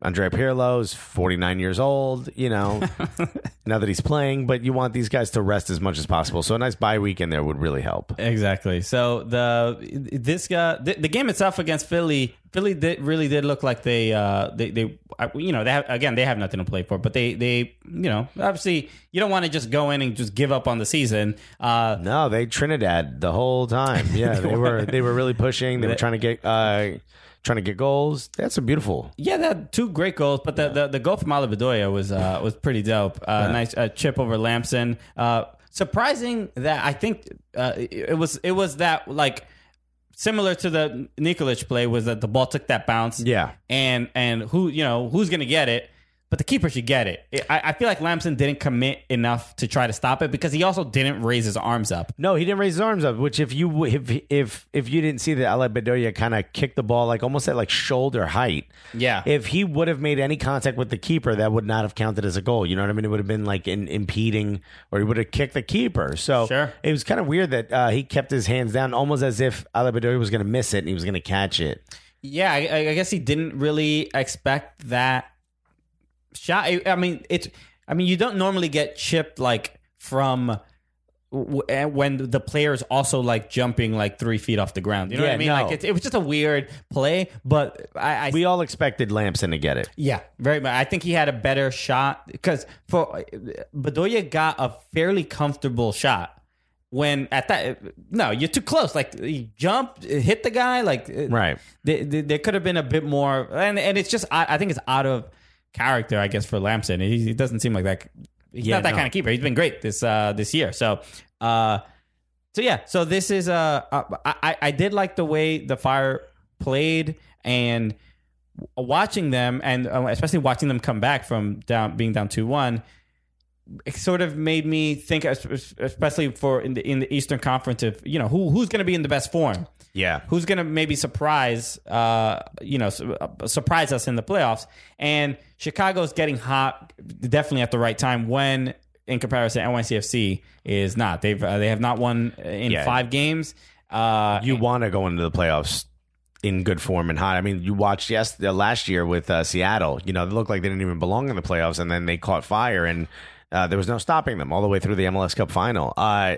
Andrea Pirlo is 49 years old, you know, (laughs) now that he's playing, but you want these guys to rest as much as possible. So a nice bye week in there would really help. Exactly. So the this guy the, the game itself against Philly, Philly did, really did look like they uh they they you know they have again they have nothing to play for, but they they you know obviously you don't want to just go in and just give up on the season. Uh, No, they Trinidad the whole time. (laughs) Yeah, they were they were really pushing. They were trying to get uh trying to get goals. That's a beautiful. Yeah, that two great goals, but the the, the goal from Ale Bedoya was uh, was pretty dope. Uh, Nice uh, chip over Lamson. Uh, surprising that I think uh, it it was it was that like similar to the Nikolic play was that the ball took that bounce. Yeah. and and who you know who's gonna get it. But the keeper should get it. I, I feel like Lamson didn't commit enough to try to stop it because he also didn't raise his arms up. No, he didn't raise his arms up. Which if you if if if you didn't see that Ale Bedoya kind of kicked the ball like almost at like shoulder height. Yeah. If he would have made any contact with the keeper, that would not have counted as a goal. You know what I mean? It would have been like in, impeding, or he would have kicked the keeper. So Sure. it was kind of weird that uh, he kept his hands down, almost as if Ale Bedoya was going to miss it and he was going to catch it. Yeah, I, I guess he didn't really expect that shot. I, mean, it's. I mean, you don't normally get chipped like from w- eh, when the player is also like jumping like three feet off the ground. You know what I mean? no. Like it, it was just a weird play, but I, I We all expected Lamson to get it. yeah, very much. I think he had a better shot because for Bedoya got a fairly comfortable shot. When at that, no, you're too close. Like he jumped, hit the guy. Like Right. there, there, there could have been a bit more, and and it's just I, I think it's out of character, I guess, for Lamson. He, he doesn't seem like that. He's Yeah, not that no. kind of keeper. He's been great this uh this year. So, uh, so yeah. So this is uh, uh I I- I did like the way the Fire played and watching them, and uh, especially watching them come back from down being down two one it sort of made me think, especially for in the in the Eastern Conference, of you know who who's going to be in the best form, Yeah. who's going to maybe surprise, uh, you know, su- uh, surprise us in the playoffs. And Chicago's getting hot, definitely at the right time. When in comparison, NYCFC is not. They've uh, they have not won in Yeah. five games. Uh, You want to go into the playoffs in good form and hot. I mean, you watched yes uh, last year with uh, Seattle. You know, they looked like they didn't even belong in the playoffs, and then they caught fire, and uh, there was no stopping them all the way through the MLS Cup final. Uh,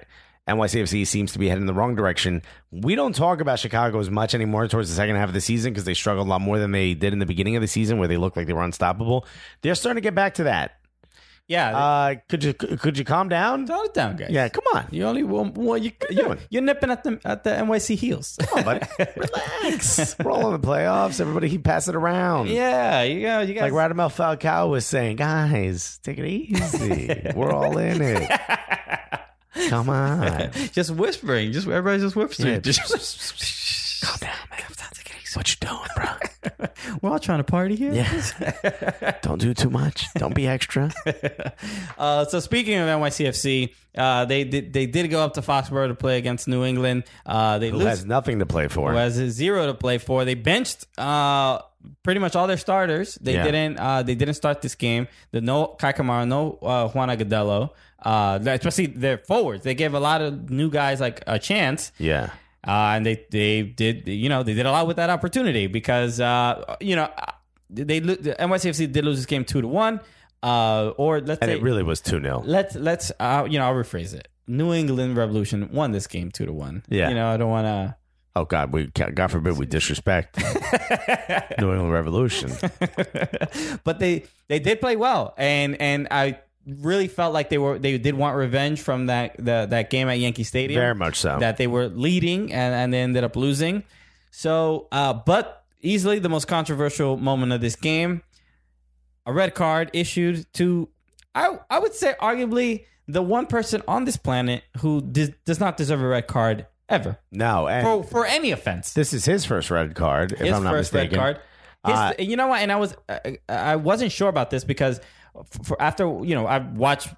NYCFC seems to be heading in the wrong direction. We don't talk about Chicago as much anymore towards the second half of the season because they struggled a lot more than they did in the beginning of the season, where they looked like they were unstoppable. They're starting to get back to that. yeah, Uh, could you could you calm down? tone it down, guys. Yeah, come on. You only want well, you, you you're, nipping at the at the NYC heels. Come on, buddy. (laughs) Relax. We're all in the playoffs. Everybody keep passing it around. yeah, you got you Like guys. Radamel Falcao was saying, guys, take it easy. (laughs) We're all in it. Come (laughs) on. just whispering. Just everybody's just whispering. Yeah. Just, (laughs) Calm down, man. What you doing, bro? (laughs) we're all trying to party here. Yeah. Don't do too much. Don't be extra. Uh, so speaking of NYCFC, uh, they did they did go up to Foxborough to play against New England. Uh, they Who lose. has nothing to play for? who has zero to play for. They benched uh, pretty much all their starters. They Yeah. didn't. Uh, they didn't start this game. The no Kei Kamara, no uh, Juan Agudelo. Uh, especially their forwards. They gave a lot of new guys like a chance. Yeah. Uh, and they they did you know they did a lot with that opportunity because uh, you know they lo- the NYCFC did lose this game two to one. Uh, or let's And say it really was 2 0. let's let's uh, you know I'll rephrase it. New England Revolution won this game two to one. Yeah. you know I don't want to. Oh, God. we God forbid we disrespect (laughs) New England Revolution. (laughs) but they they did play well, and and I really felt like they were they did want revenge from that the, that game at Yankee Stadium. Very much so. That they were leading and and they ended up losing. So, uh, but easily the most controversial moment of this game, a red card issued to I I would say arguably the one person on this planet who dis- does not deserve a red card ever no. And for for any offense this is his first red card, if his I'm not first mistaken. red card. His, Uh, you know what? And I was I, I wasn't sure about this because for after you know I watched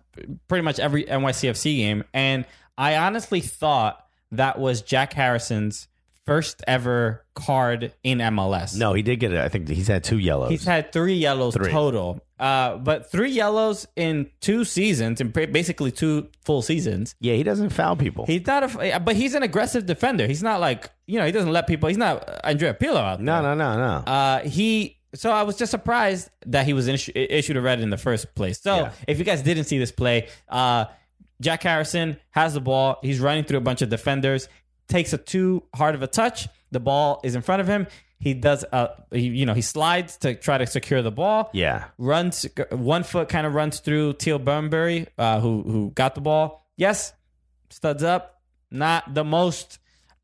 pretty much every NYCFC game, and I honestly thought that was Jack Harrison's first ever card in MLS. No, he did get it. I think he's had two yellows. He's had three yellows Three. total, uh, but three yellows in two seasons, in basically two full seasons. yeah, he doesn't foul people. He's not a, but he's an aggressive defender. He's not like you know he doesn't let people. He's not Andrea Pirlo out there. no, no, no, no. Uh, he. So I was just surprised that he was issu- issued a red in the first place. So Yeah. if you guys didn't see this play, uh, Jack Harrison has the ball. He's running through a bunch of defenders. Takes a too hard of a touch. The ball is in front of him. He does. Uh, he, you know, he slides to try to secure the ball. yeah. Runs one foot, kind of runs through Teal Bunbury, uh, who who got the ball. Yes, studs up. Not the most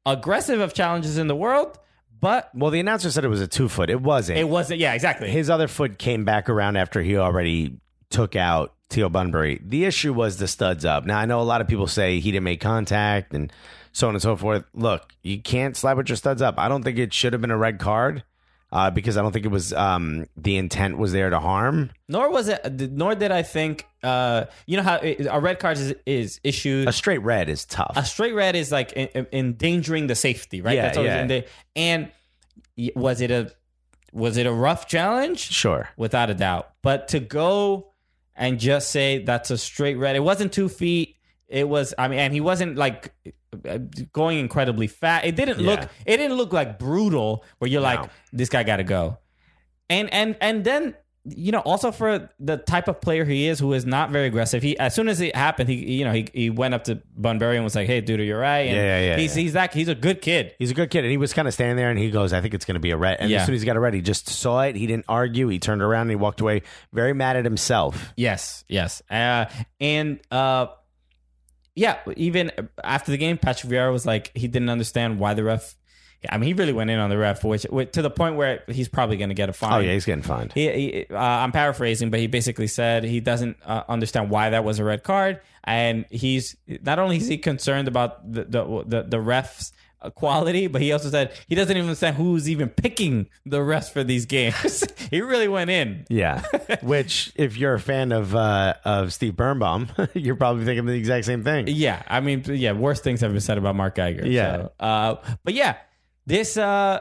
aggressive of challenges in the world, but Well, the announcer said it was a two foot. It wasn't. it wasn't. Yeah, exactly. His other foot came back around after he already took out Teal Bunbury. The issue was the studs up. Now, I know a lot of people say he didn't make contact and so on and so forth. Look, you can't slap with your studs up. I don't think it should have been a red card uh, because I don't think it was um, the intent was there to harm. nor was it. Nor did I think. Uh, you know how it, a red card is, is issued. A straight red is tough. a straight red is like in, in- endangering the safety, right? Yeah, That's always yeah. there. And was it a was it a rough challenge? sure. without a doubt. But to go and just say that's a straight red, it wasn't two feet. It was, I mean, and he wasn't like uh, going incredibly fast. It didn't look, it didn't look like brutal where you're like, this guy got to go. And and and then you know, also for the type of player he is, who is not very aggressive. He as soon as it happened, he you know he, he went up to Bunbury and was like, "Hey, dude, you're right." And Yeah, yeah, yeah, He's yeah. he's that he's a good kid. He's a good kid, and he was kind of standing there, and he goes, "I think it's going to be a red." And Yeah. as soon as he got a red, he just saw it. He didn't argue. He turned around and he walked away, very mad at himself. Yes, yes. Uh, and uh, yeah, even after the game, Patrick Vieira was like, he didn't understand why the ref. I mean, he really went in on the ref, which, which to the point where he's probably going to get a fine. Oh yeah, he's getting fined. He, he, uh, I'm paraphrasing, but he basically said he doesn't uh, understand why that was a red card, and he's not only is he concerned about the the the, the refs. Quality, but he also said he doesn't even understand who's even picking the rest for these games. (laughs) he really went in. Yeah, (laughs) which if you're a fan of uh, of Steve Birnbaum, (laughs) you're probably thinking the exact same thing. Yeah, I mean, yeah, worse things have been said about Mark Geiger. Yeah. so, uh, but yeah, this. Uh,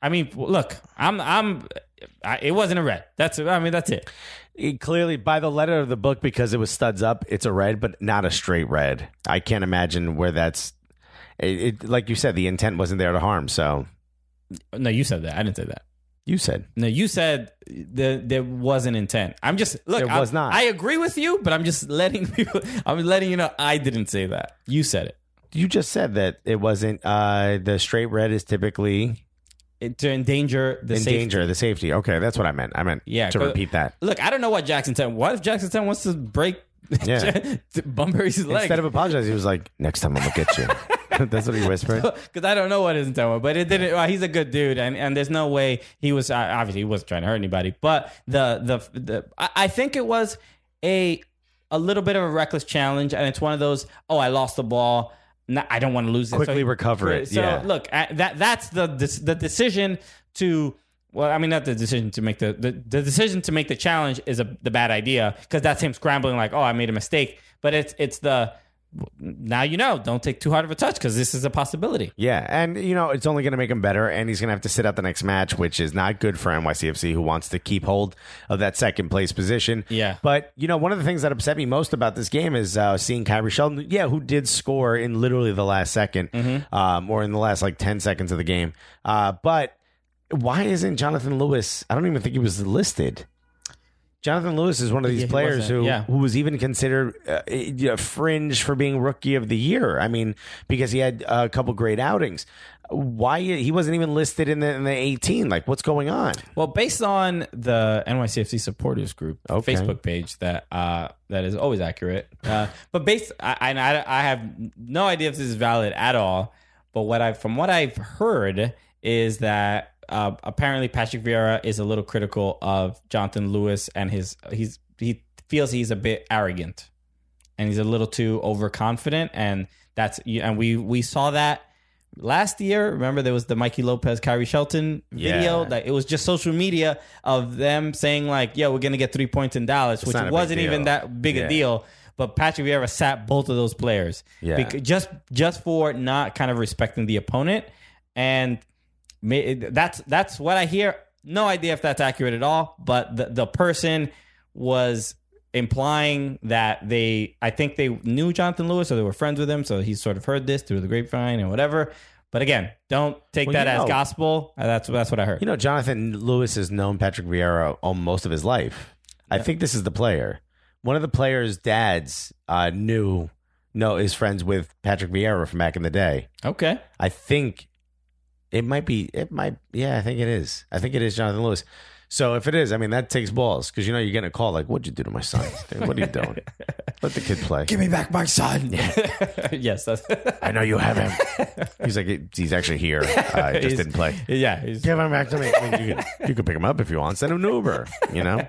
I mean, look, I'm, I'm. I, it wasn't a red. That's. I mean, that's it. It clearly, by the letter of the book, because it was studs up, it's a red, but not a straight red. I can't imagine where that's. It, it like you said, the intent wasn't there to harm. So No, you said that. I didn't say that. you said No, you said the, there wasn't intent. I'm just look. There I, was not. I agree with you, but I'm just letting (laughs) people. I'm letting you know I didn't say that. You said it. you just said that it wasn't. Uh, the straight red is typically It- to endanger the in safety. The safety. Okay, that's what I meant. I meant Yeah, to repeat that. Look, I don't know what Jackson Ten. What if Jackson Ten wants to break Yeah. (laughs) Bunbury's leg? Instead of apologizing, he was like, "Next time I'm gonna get you." (laughs) (laughs) that's what he whispered. (laughs) because I don't know what his intent was, but it didn't. Well, he's a good dude, and, and there's no way he was. Obviously, he wasn't trying to hurt anybody, but the the the I, I think it was a a little bit of a reckless challenge, and it's one of those. Oh, I lost the ball. No, I don't want to lose it. Quickly recover it, So yeah. look, that that's the the decision to. Well, I mean, not the decision to make the the, the decision to make the challenge is a the bad idea because that's him scrambling like, oh, I made a mistake. But it's it's the now you know, don't take too hard of a touch because this is a possibility. Yeah, and you know it's only going to make him better, and he's going to have to sit out the next match, which is not good for NYCFC, who wants to keep hold of that second place position. Yeah. but you know one of the things that upset me most about this game is uh, seeing Khiry Shelton, yeah, who did score in literally the last 2nd Mm-hmm. um, or in the last like ten seconds of the game, uh, but why isn't Jonathan Lewis? I don't even think he was listed. Jonathan Lewis is one of these Yeah, players who yeah. who was even considered uh, uh, fringe for being rookie of the year. I mean, because he had a couple great outings. Why he wasn't even listed in the in the 18? Like, what's going on? Well, based on the NYCFC supporters group Okay. Facebook page, that uh, that is always accurate. Uh, but based, I, I, I have no idea if this is valid at all. But what I, from what I've heard, is that uh, apparently Patrick Vieira is a little critical of Jonathan Lewis and his. He's he feels he's a bit arrogant, and he's a little too overconfident, and that's and we we saw that. Last year, remember there was the Mikey Lopez, Khiry Shelton video. Yeah. That it was just social media of them saying like, "Yeah, we're gonna get three points in Dallas," which a big wasn't even that big Yeah. a deal. But Patrick Vieira sat both of those players, Yeah. Bec- just just for not kind of respecting the opponent, and that's that's what I hear. No idea if that's accurate at all, but the the person was implying that they I think they knew Jonathan Lewis or they were friends with him, so he sort of heard this through the grapevine and whatever. But again, don't take Well, that as know- gospel. Uh, That's that's what I heard. You know, Jonathan Lewis has known Patrick Vieira all most of his life. I think this is the player. One of the players' dads uh, knew, no, is friends with Patrick Vieira from back in the day. okay. I think it might be. It might. Yeah, I think it is. I think it is Jonathan Lewis. So if it is, I mean, that takes balls because you know you're getting a call like, "What'd you do to my son? What are you doing? (laughs) Let the kid play." Give me back my son. (laughs) yes, that's I know you have him. (laughs) He's like, he's actually here. I just He's- didn't play. yeah. he's- Give him back to me. I mean, you, could, you could pick him up if you want. Send him an Uber. You know.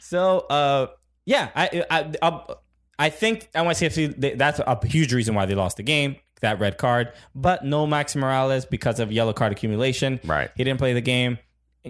So, uh, yeah, I, I, I, I think NYCFC, they- that's a huge reason why they lost the game, that red card. But no Max Moralez because of yellow card accumulation. Right. He didn't play the game.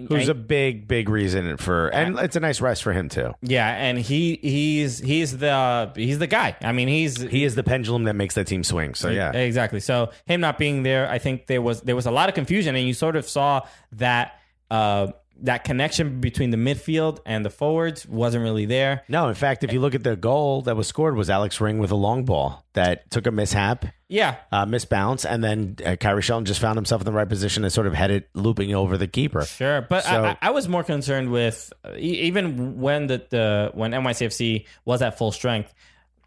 Who's a big, big reason for, and it's a nice rest for him too. yeah, and he he's he's the he's the guy. I mean, he's He is the pendulum that makes that team swing. So yeah, exactly. So him not being there, I think there was there was a lot of confusion, and you sort of saw that uh, that connection between the midfield and the forwards wasn't really there. No, in fact, if you look at the goal that was scored, was Alex Ring with a long ball that took a mishap, Yeah, uh, misbounce, and then uh, Khiry Shelton just found himself in the right position and sort of had it looping over the keeper. Sure, but So- I, I was more concerned with uh, even when the, the when NYCFC was at full strength,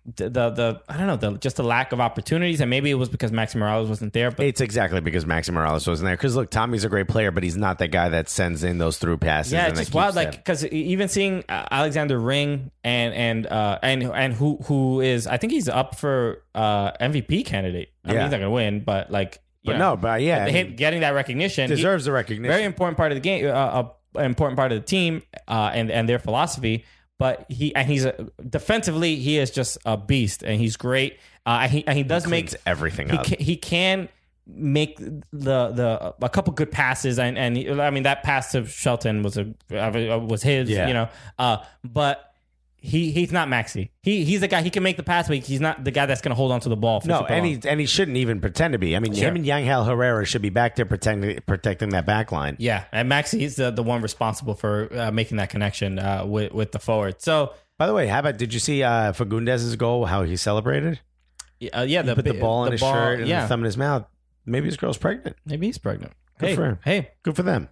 the the, the I don't know the just the lack of opportunities, and maybe it was because Maxi Moralez wasn't there. But It's exactly because Maxi Moralez wasn't there. Because look, Tommy's a great player, but he's not that guy that sends in those through passes. yeah, it's just wild. Like because even seeing uh, Alexander Ring and and uh, and and who who is I think he's up for uh, MVP candidate. I mean, Yeah. he's not gonna win, but like But know, no, but yeah, getting that recognition he- deserves the recognition. very important part of the game, uh, uh, an important part of the team, uh, and and their philosophy. But he and he's a, defensively, he is just a beast, and he's great. Uh, and he and he does make everything he up. can, he can make the the a couple good passes, and and he- I mean that pass to Shelton was a uh, was his, Yeah. you know. Uh, but. He he's not Maxi. He he's the guy. He can make the pass, but he's not the guy that's going to hold on to the ball. For No, and long. he and he shouldn't even pretend to be. I mean, Sure. him and Yangel Herrera should be back there protecting protecting that back line. Yeah, and Maxi is the, the one responsible for uh, making that connection uh, with with the forward. So By the way, how about did you see uh, Fagundez's goal? How he celebrated? uh, yeah, the Put the ball in his ball- shirt and yeah, the thumb in his mouth. Maybe his girl's pregnant. maybe he's pregnant. Good hey, for him. hey, Good for them.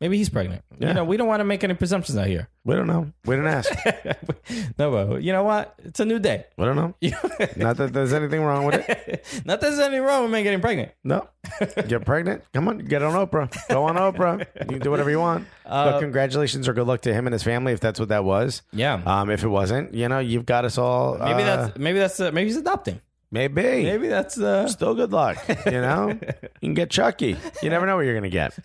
Maybe he's pregnant. Yeah. You know, we don't want to make any presumptions out here. We don't know. We didn't ask. (laughs) no, but you know what? It's a new day. we don't know. Not that there's anything wrong with it. (laughs) Not that there's anything wrong with me getting pregnant. No. Get pregnant? Come on, get on Oprah. Go on Oprah. You can do whatever you want. Uh, but congratulations or good luck to him and his family if that's what that was. Yeah, Um, if it wasn't, you know, you've got us all. maybe uh, that's maybe that's uh, maybe he's adopting. Maybe. Maybe that's uh, Still good luck. You know, (laughs) you can get Chucky. You never know what you're gonna get.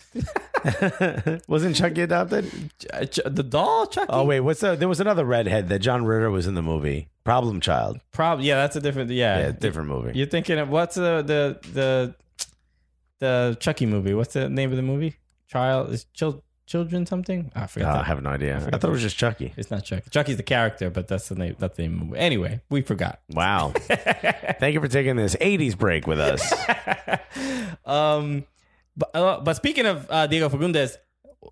(laughs) Wasn't Chucky adopted? Ch- Ch- the doll Chucky. Oh wait, what's the, there was another redhead that John Ritter was in the movie Problem Child. probably yeah. That's a different yeah. Yeah, different movie. You're thinking of what's the the the the Chucky movie? What's the name of the movie? Child is chil- children something? Ah, I forgot. I have no idea. I thought it was just Chucky. It's not Chucky. Chucky's the character, but that's the name. That's the name of the movie. Anyway, we forgot. Wow. (laughs) Thank you for taking this '80s break with us. (laughs) Um, but uh, but speaking of uh, Diego Fagundez,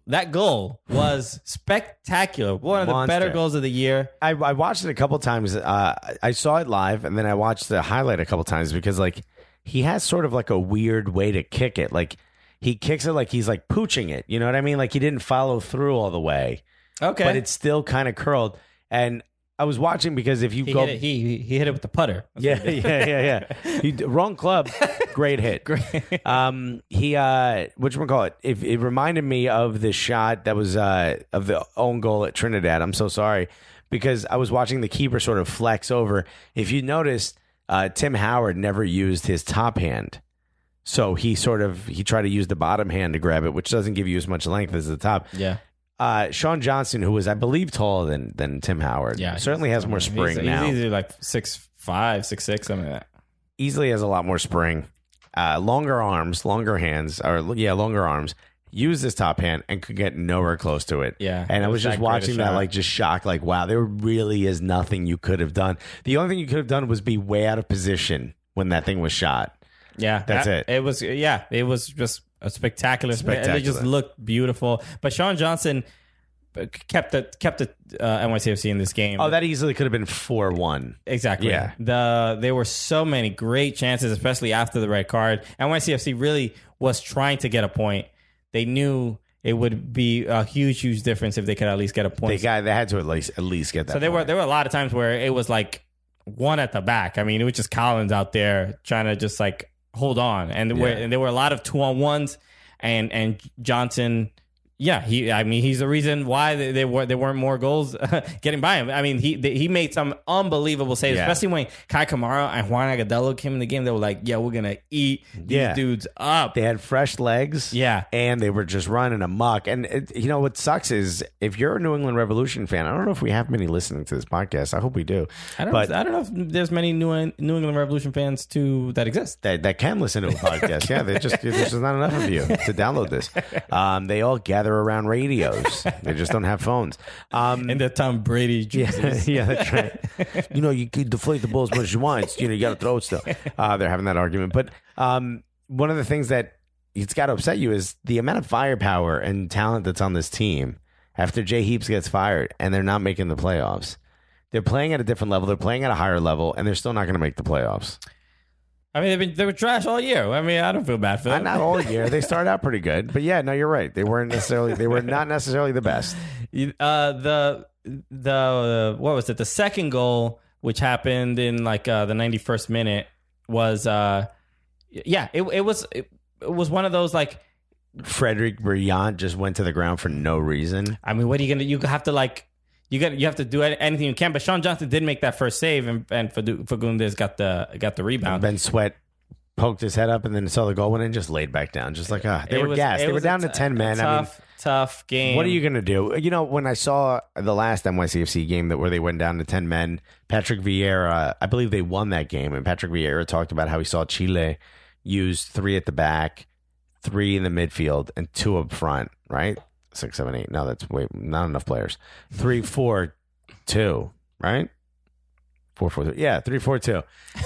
that goal was spectacular. One of the better goals of the year. I, I watched it a couple times. Uh, I saw it live, and then I watched the highlight a couple times because, like, he has sort of like a weird way to kick it. Like, he kicks it like he's like pooching it. You know what I mean? Like he didn't follow through all the way, Okay, but it's still kind of curled. And I was watching because if you he go, hit it, he he hit it with the putter. Yeah, yeah, yeah, yeah. (laughs) He, wrong club, great hit. Great. Um, he uh, what you call it? If it reminded me of the shot that was uh of the own goal at Trinidad. I'm so sorry because I was watching the keeper sort of flex over. If you noticed, uh, Tim Howard never used his top hand. So he sort of he tried to use the bottom hand to grab it, which doesn't give you as much length as the top. Yeah, Uh, Sean Johnson, who was I believe taller than than Tim Howard, yeah. certainly has more spring he's, now. He's easily like six five, six six, something like that. easily has a lot more spring, uh, longer arms, longer hands, or yeah, longer arms. Use this top hand and could get nowhere close to it. Yeah, and I was just that great a watching that, like just shocked, like wow, there really is nothing you could have done. The only thing you could have done was be way out of position when that thing was shot. Yeah, That's that- it. It was yeah, it was just a spectacular. Spectacular. It just looked beautiful. But Sean Johnson kept the kept the uh, NYCFC in this game. Oh, that easily could have been four one. Exactly. Yeah. The there were so many great chances, especially after the red card. NYCFC really was trying to get a point. They knew it would be a huge, huge difference if they could at least get a point. They got they had to at least at least get that. so there were there were a lot of times where it was like one at the back. I mean, it was just Collins out there trying to just like hold on, and there, were, and there were a lot of two on ones, and and Johnson. Yeah, he. I mean, he's the reason why they, they were there weren't more goals (laughs) getting by him. I mean, he he made some unbelievable saves, Yeah. especially when Kei Kamara and Juan Agudelo came in the game. They were like, "Yeah, we're gonna eat these Yeah. dudes up." they had fresh legs. Yeah. and they were just running amok. And it, you know what sucks is if you're a New England Revolution fan, I don't know if we have many listening to this podcast. I hope we do. I don't. but I don't know if there's many New New England Revolution fans too that exist. that, that can listen to a podcast. (laughs) Yeah, they just there's just not enough of you to download this. (laughs) Um, they all gather around radios. (laughs) They just don't have phones. Um, In the Tom Brady (laughs) yeah, yeah, that's right. You know, you can deflate the ball as much as you want. It's, you know, you got to throw it still. (laughs) Uh, they're having that argument. But um, one of the things that it's got to upset you is the amount of firepower and talent that's on this team after Jay Heaps gets fired and they're not making the playoffs. They're playing at a different level. They're playing at a higher level, and they're still not going to make the playoffs. I mean, they've been, they were trash all year. I mean, I don't feel bad for Uh, them. Not all year. They (laughs) started out pretty good, but yeah, no, you're right. They weren't necessarily. They were not necessarily the best. Uh, the the what was it? The second goal, which happened in like uh, the 91st minute, was uh, yeah, it it was it, it was one of those like Frederick Brillant just went to the ground for no reason. I mean, what are you gonna? You have to like. You got you have to do anything you can, but Sean Johnson did make that first save, and and Fagundez got the got the rebound. Ben Sweat poked his head up and then saw the goal went in, just laid back down, just like ah, they It were was- gassed. They were down to ten men. I mean, Tough, tough game. what are you gonna do? You know, when I saw the last NYCFC game that where they went down to ten men, Patrick Vieira, I believe they won that game, and Patrick Vieira talked about how he saw Chile use three at the back, three in the midfield, and two up front. Right, six, seven, eight. No, that's way not enough players. Three, four, two. Right, Four, four, three. Yeah, three, four, two. (laughs)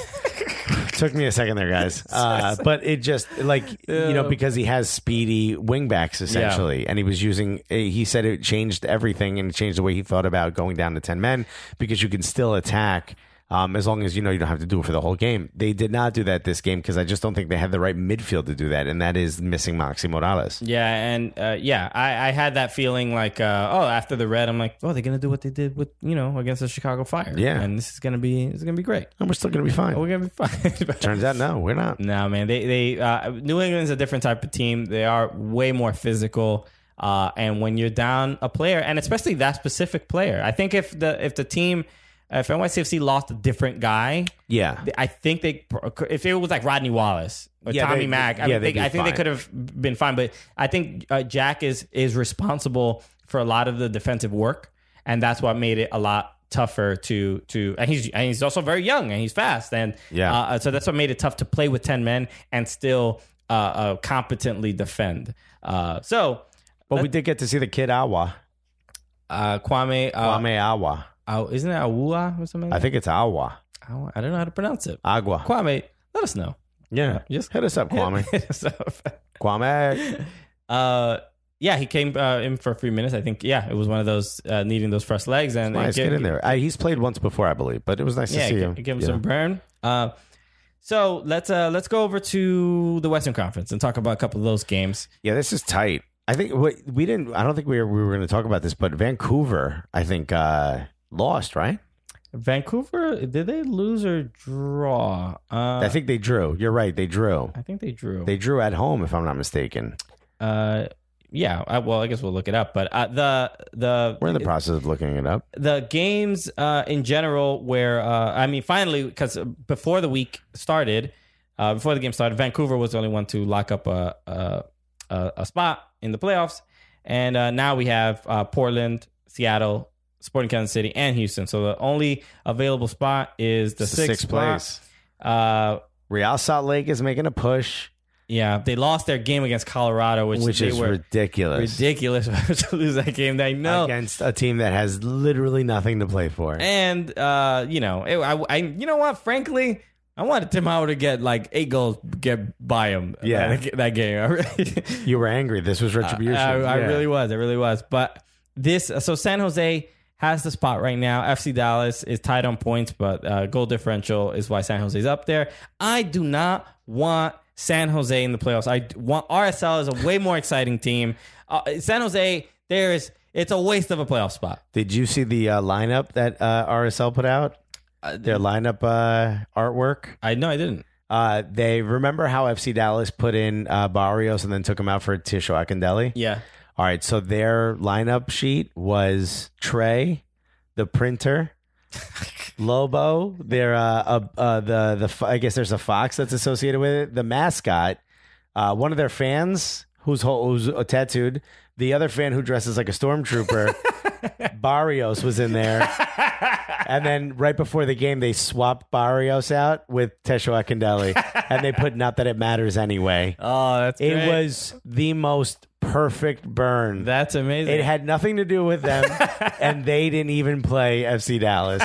Took me a second there, guys. (laughs) Uh, but it just like you know because he has speedy wingbacks essentially, and he was using. eh, He said it changed everything and it changed the way he thought about going down to ten men because you can still attack. Um, as long as you know you don't have to do it for the whole game. They did not do that this game because I just don't think they had the right midfield to do that, and that is missing Maxi Moralez. Yeah, and uh, yeah, I, I had that feeling like, uh, oh, after the red, I'm like, oh, they're gonna do what they did with you know against the Chicago Fire. Yeah. and this is gonna be is gonna be great. And we're still going to be fine. We're gonna be (laughs) fine. Turns out, no, we're not. No, man. They they uh, New England's a different type of team. They are way more physical. Uh, and when you're down a player, and especially that specific player, I think if the if the team if NYCFC lost a different guy, Yeah, I think they if it was like Rodney Wallace or Yeah, Tommy they- Mack, I, yeah, mean, they'd they, be I think they could have been fine. But I think uh, Jack is is responsible for a lot of the defensive work, and that's what made it a lot tougher to to. And he's and he's also very young and he's fast, and Yeah. uh, so that's what made it tough to play with ten men and still uh, uh, competently defend. Uh, so. but we did get to see the kid Awa, Uh, Kwame, uh, Kwame Awa. Uh, isn't it Awua or something? I think it's Awa? I don't know how to pronounce it. Agua. Kwame, let us know. Yeah, Just hit us up, Kwame. So, (laughs) Kwame. uh, yeah, he came uh, in for a few minutes. I think, yeah, it was one of those uh, needing those fresh legs and Nice, and get in there. Uh, he's played once before, I believe, but it was nice Yeah, to see gi- him. give him Yeah. some burn. Uh, So let's uh let's go over to the Western Conference and talk about a couple of those games. Yeah, this is tight. I think we, we didn't. I don't think we were, we were going to talk about this, but Vancouver, I think, uh, lost. Right? Vancouver, did they lose or draw? Uh, I think they drew. You're right. They drew. I think they drew. They drew at home, if I'm not mistaken. uh, yeah. I, well, I guess we'll look it up. But uh, the the We're in the process of looking it up. the games uh, in general where uh, I mean finally because before the week started uh, before the game started Vancouver was the only one to lock up a a, a, a spot in the playoffs and uh, now we have uh, Portland Seattle Sporting Kansas City and Houston so the only available spot is the sixth, sixth place. Uh, Real Salt Lake is making a push, yeah they lost their game against Colorado which, which they is ridiculous. ridiculous (laughs) to lose that game I know Against a team that has literally nothing to play for. And uh, you know, it, I, I, you know what? Frankly, I wanted Tim Howard to get like eight goals, get by him. Yeah. that, (laughs) that game. Really, you were angry. This was retribution. I, I Yeah. really was. I really was. But this, so San Jose has the spot right now. FC Dallas is tied on points, but uh, goal differential is why San Jose's up there. I do not want San Jose in the playoffs. I want RSL is a way more exciting team. Uh, San Jose, there's it's a waste of a playoff spot. Did you see the uh, lineup that uh, RSL put out? Their lineup uh, artwork. I no, I didn't. Uh, they remember how FC Dallas put in uh, Barrios and then took him out for Tesho Akindele. Yeah. All right, so their lineup sheet was Trey, the printer, (laughs) Lobo. Their uh, uh, uh, the the fo- I guess there's a fox that's associated with it. The mascot, uh, one of their fans who's ho- who's uh, tattooed. The other fan who dresses like a stormtrooper, (laughs) Barrios was in there. (laughs) And then right before the game, they swapped Barrios out with Tesho Akindele, and they put "Not that it matters anyway." Oh, that's It great. was the most perfect burn. That's amazing. It had nothing to do with them, (laughs) and they didn't even play FC Dallas.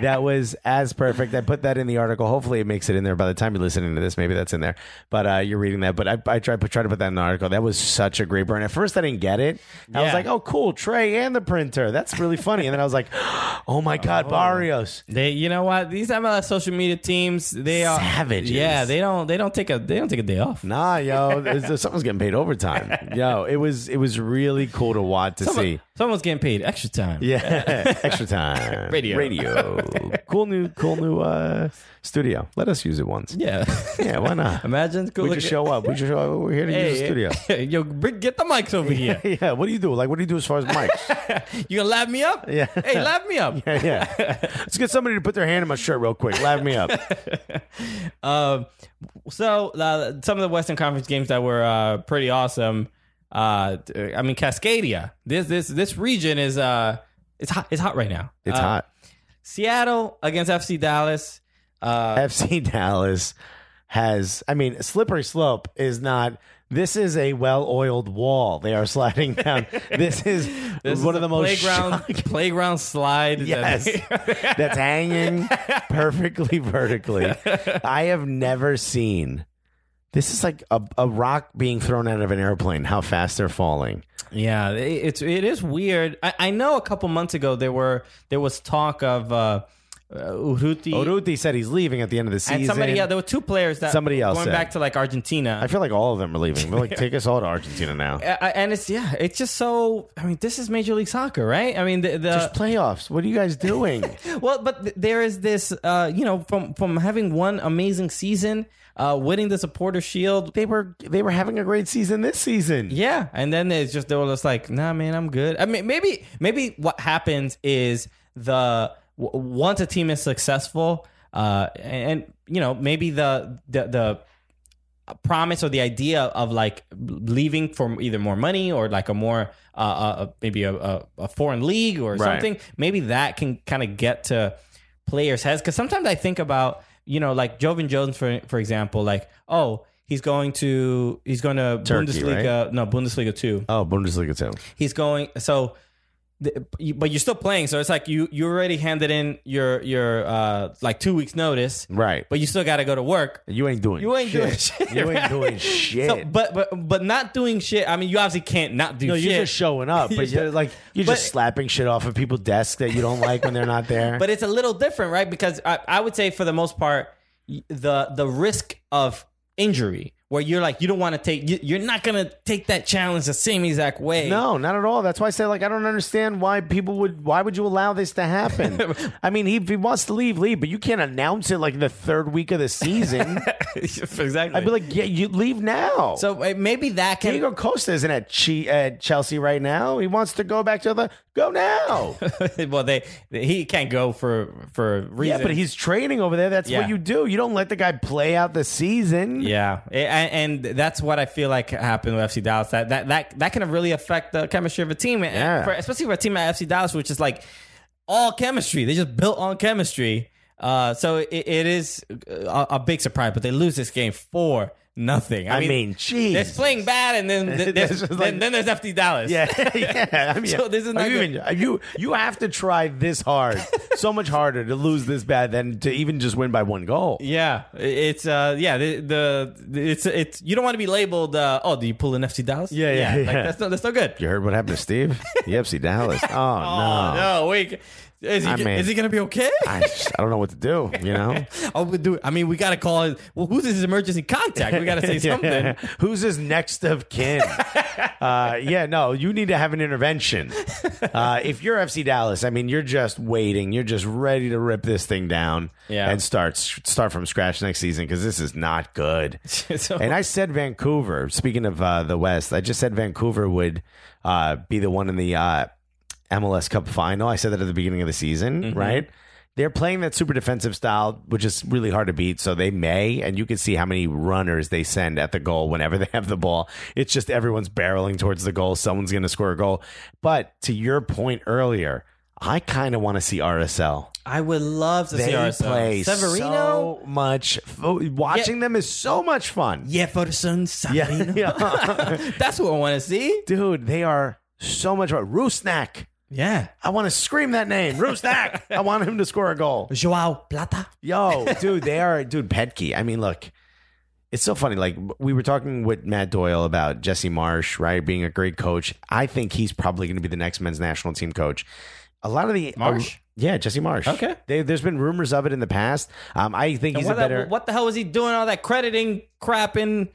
That was as perfect. I put that in the article. Hopefully, it makes it in there by the time you're listening to this. Maybe that's in there, but uh, you're reading that. But I, I tried try to put that in the article. That was such a great burn. At first, I didn't get it. I was like, "Oh, cool, Trey and the printer. That's really funny." And then I was like, (gasps) "Oh my God, Barrios." They, you know what? These MLS social media teams, they are Savages. Yeah, they don't, they don't take a, they don't take a day off. Nah, yo, someone's getting paid overtime. (laughs) Yo, it was it was really cool to watch to see. Someone's getting paid extra time. Yeah, (laughs) extra time. Radio. radio. (laughs) cool new, cool new uh, studio. Let us use it once. yeah. Yeah, why not? (laughs) Imagine cool we look just show up. We just show up. We're here to use the studio. Hey, yo, bring, get the mics over here. Yeah, what do you do? Like, what do you do as far as mics? You gonna lap me up? Yeah. Hey, lap me up. yeah, yeah. Let's get somebody to put their hand in my shirt real quick. Laugh me up. Um, so uh, some of the Western Conference games that were uh, pretty awesome. Uh, I mean, Cascadia. This this this region is uh, it's hot. It's hot right now. It's Uh, hot. Seattle against FC Dallas. Uh, FC (laughs) Dallas has, I mean, slippery slope is not. This is a well-oiled wall. They are sliding down. (laughs) this is this one is of the most playground shocking- playground slide. that- Yes. (laughs) that's hanging perfectly vertically. I have never seen. This is like a, a rock being thrown out of an airplane. How fast they're falling. Yeah, it- it's it is weird. I, I know a couple months ago there were there was talk of uh, uh, Urruti Oruti said he's leaving at the end of the season. and somebody else. There were two players that Somebody else going said. back to like Argentina. I feel like all of them are leaving. They're like, (laughs) take us all to Argentina now. I- I- and it's yeah, it's just so. I mean, this is Major League Soccer, right? I mean, the, the Just playoffs. What are you guys doing? (laughs) well, but there is this, uh, you know, from from having one amazing season, uh, winning the Supporter Shield. they were they were having a great season this season. Yeah, and then it's just they were just like, nah, man, I'm good. I mean, maybe maybe what happens is the w- once a team is successful, uh, and, you know, maybe the the the promise or the idea of like leaving for either more money or like a more uh, uh maybe a, a, a foreign league or Right. something maybe that can kind of get to players heads because sometimes i think about you know like joven jones for for example like oh he's going to he's going to Turkey, bundesliga no bundesliga 2 Oh, Bundesliga two. he's going so but you're still playing so it's like you you already handed in your your uh like two weeks notice Right. but you still got to go to work You ain't doing. you ain't shit. doing shit. You ain't right? doing (laughs) shit. So, but but but not doing shit. I mean, you obviously can't not do no, shit. you're just showing up, but (laughs) You're like you're but- just slapping shit off of people's desks that you don't like when they're not there. but it's a little different, right? Because I, I would say for the most part, the the risk of injury, where you're like you don't want to take, you, you're not gonna take that challenge the same exact way. No, not at all. That's why I say like I don't understand why people would. Why would you allow this to happen? (laughs) I mean, he, he wants to leave, leave, but you can't announce it like the third week of the season. (laughs) exactly. I'd be like, yeah, you leave now. so uh, maybe that can Diego Costa isn't at, che- at Chelsea right now. He wants to go back to the go now. (laughs) well, they he can't go for for reason. yeah, but he's training over there. That's Yeah. what you do. You don't let the guy play out the season. Yeah, and, and that's what I feel like happened with FC Dallas. That that that that can really affect the chemistry of a team, Yeah. for, especially for a team at FC Dallas, which is like all chemistry. They just built on chemistry. Uh, so it, it is a, a big surprise, but they lose this game for nothing. I, I mean, jeez. they're playing bad, and then (laughs) th- there's, It's then, like- then there's FC Dallas. Yeah, (laughs) yeah. (laughs) I mean, So this is not I mean, you you have to try this hard, so much harder to lose this bad than to even just win by one goal. Yeah, it's uh, yeah, the, the it's it's you don't want to be labeled. Uh, oh, do you pull an FC Dallas? Yeah, yeah, Like, yeah. that's not that's not good. You heard what happened to Steve? The FC Dallas. Oh, Oh no. no, wait. Is he, I mean- is he gonna be okay? I, just, I don't know what to do. You (laughs) know. oh, we do. I mean, we gotta call it. Well, who's his emergency contact? We gotta say (laughs) something. yeah. Who's his next of kin? (laughs) uh, yeah, no, you need to have an intervention. Uh, if you're FC Dallas, I mean, you're just waiting. You're just ready to rip this thing down Yeah. and start start from scratch next season because this is not good. So- and I said Vancouver. Speaking of uh, the West, I just said Vancouver would uh, be the one in the uh, MLS Cup final. I said that at the beginning of the season, Mm-hmm. right? They're playing that super defensive style, which is really hard to beat. So they may, and you can see how many runners they send at the goal whenever (laughs) they have the ball. It's just everyone's barreling towards the goal. Someone's going to score a goal. But to your point earlier, I kind of want to see RSL. I would love to see They ourselves. play Savarino. so much. Watching them is so much fun. Yeah, Jefferson Savarino. Yeah. (laughs) That's what I want to see. Dude, they are so much fun. Rusnak. Yeah. I want to scream that name. Rusnak. (laughs) I want him to score a goal. Joao Plata. Yo, dude, they are, dude, Petke. I mean, look, it's so funny. Like, we were talking with Matt Doyle about Jesse Marsch, right? Being a great coach. I think he's probably going to be the next men's national team coach. A lot of the. Marsch? yeah, Jesse Marsch. Okay. They, there's been rumors of it in the past. Um, I think he's what, a better. the, what the hell was he doing all that crediting crap in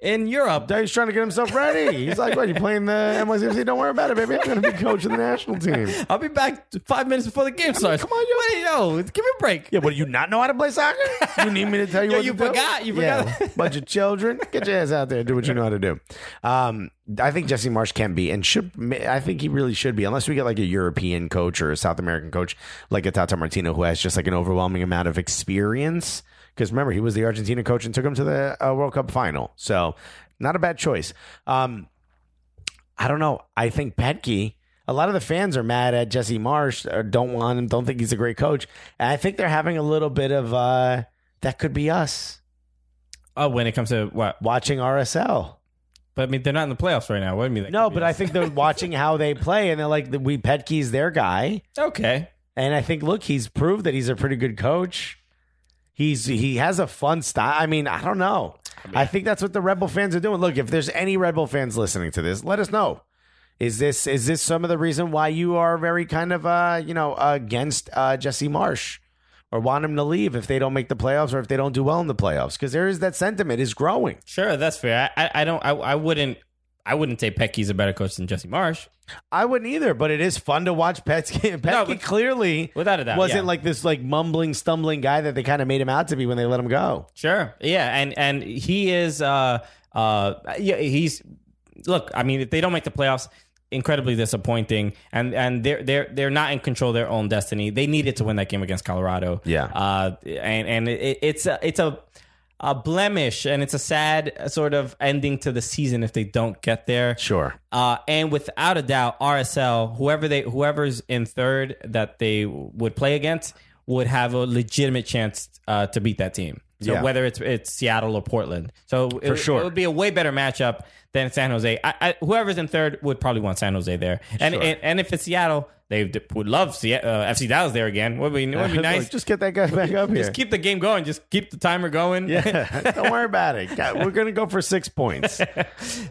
in Europe? He's trying to get himself ready. He's like, "What? You playing the NYCFC? Don't worry about it, baby. I'm going to be coach of the national team." I'll be back five minutes before the game starts. come on, yo. Wait, yo, give me a break. Yeah, what do you not know how to play soccer? You need me to tell you (laughs) Yo, what you to do? forgot. You Yeah, forgot. bunch of children. Get your ass out there. Do what you know how to do. Um, I think Jesse Marsch can be and should. I think he really should be, unless we get like a European coach or a South American coach like a Tata Martino, who has just like an overwhelming amount of experience. Because remember, he was the Argentina coach and took him to the uh, World Cup final. So, not a bad choice. Um, I don't know. I think Petke. A lot of the fans are mad at Jesse Marsch. Or don't want him. Don't think he's a great coach. And I think they're having a little bit of uh, that could be us Oh, when it comes to what? watching RSL. But I mean, they're not in the playoffs right now. What do you mean? No, but I think they're watching how they play, and they're like, "We Petke's their guy." okay. And I think, look, he's proved that he's a pretty good coach. He's he has a fun style. I mean, I don't know. I, think that's what the Red Bull fans are doing. Look, if there's any Red Bull fans listening to this, let us know. Is this is this some of the reason why you are very kind of uh you know against uh Jesse Marsch or want him to leave if they don't make the playoffs or if they don't do well in the playoffs? Because there is that sentiment is growing. Sure, that's fair. I, I, I don't. I, I wouldn't. I wouldn't say Petke's a better coach than Jesse Marsch. I wouldn't either, but it is fun to watch Petsky. Petke No, but- clearly Without a doubt, wasn't yeah. like this like mumbling, stumbling guy that they kind of made him out to be when they let him go. Sure. Yeah, and and he is. Uh, uh, yeah, he's. Look, I mean, if they don't make the playoffs, incredibly disappointing, and and they're they're they're not in control of their own destiny. They needed to win that game against Colorado. Yeah. Uh, and and it, it's a it's a. A blemish, and it's a sad sort of ending to the season if they don't get there. Sure. Uh, and without a doubt, RSL, whoever they, whoever's in third that they would play against, would have a legitimate chance uh, to beat that team. So Yeah. whether it's it's Seattle or Portland, so it, sure. it would be a way better matchup than San Jose. I, I, whoever's in third would probably want San Jose there, and and, and if it's Seattle, they would love Se- uh, FC Dallas there again. Would be would be (laughs) nice. Just get that guy back up here. Just keep the game going. Just keep the timer going. yeah, (laughs) (laughs) don't worry about it. God, We're gonna go for six points.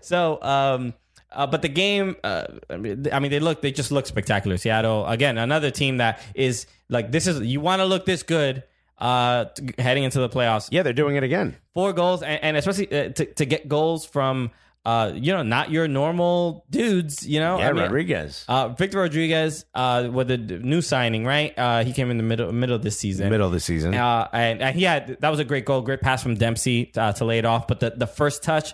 So, um, uh, but the game, uh, I mean, I mean, they look, they just look spectacular. Seattle, again, another team that is like, this is, you want to look this good. Uh, t- heading into the playoffs. Yeah, they're doing it again. Four goals, and, and especially uh, to, to get goals from, uh, you know, not your normal dudes, you know? Yeah, I mean, Rodriguez. Uh, Victor Rodriguez, uh, with the new signing, right? Uh, he came in the middle middle of this season. Middle of the season. Uh, and, and he had that was a great goal, great pass from Dempsey uh, to lay it off. But the, the first touch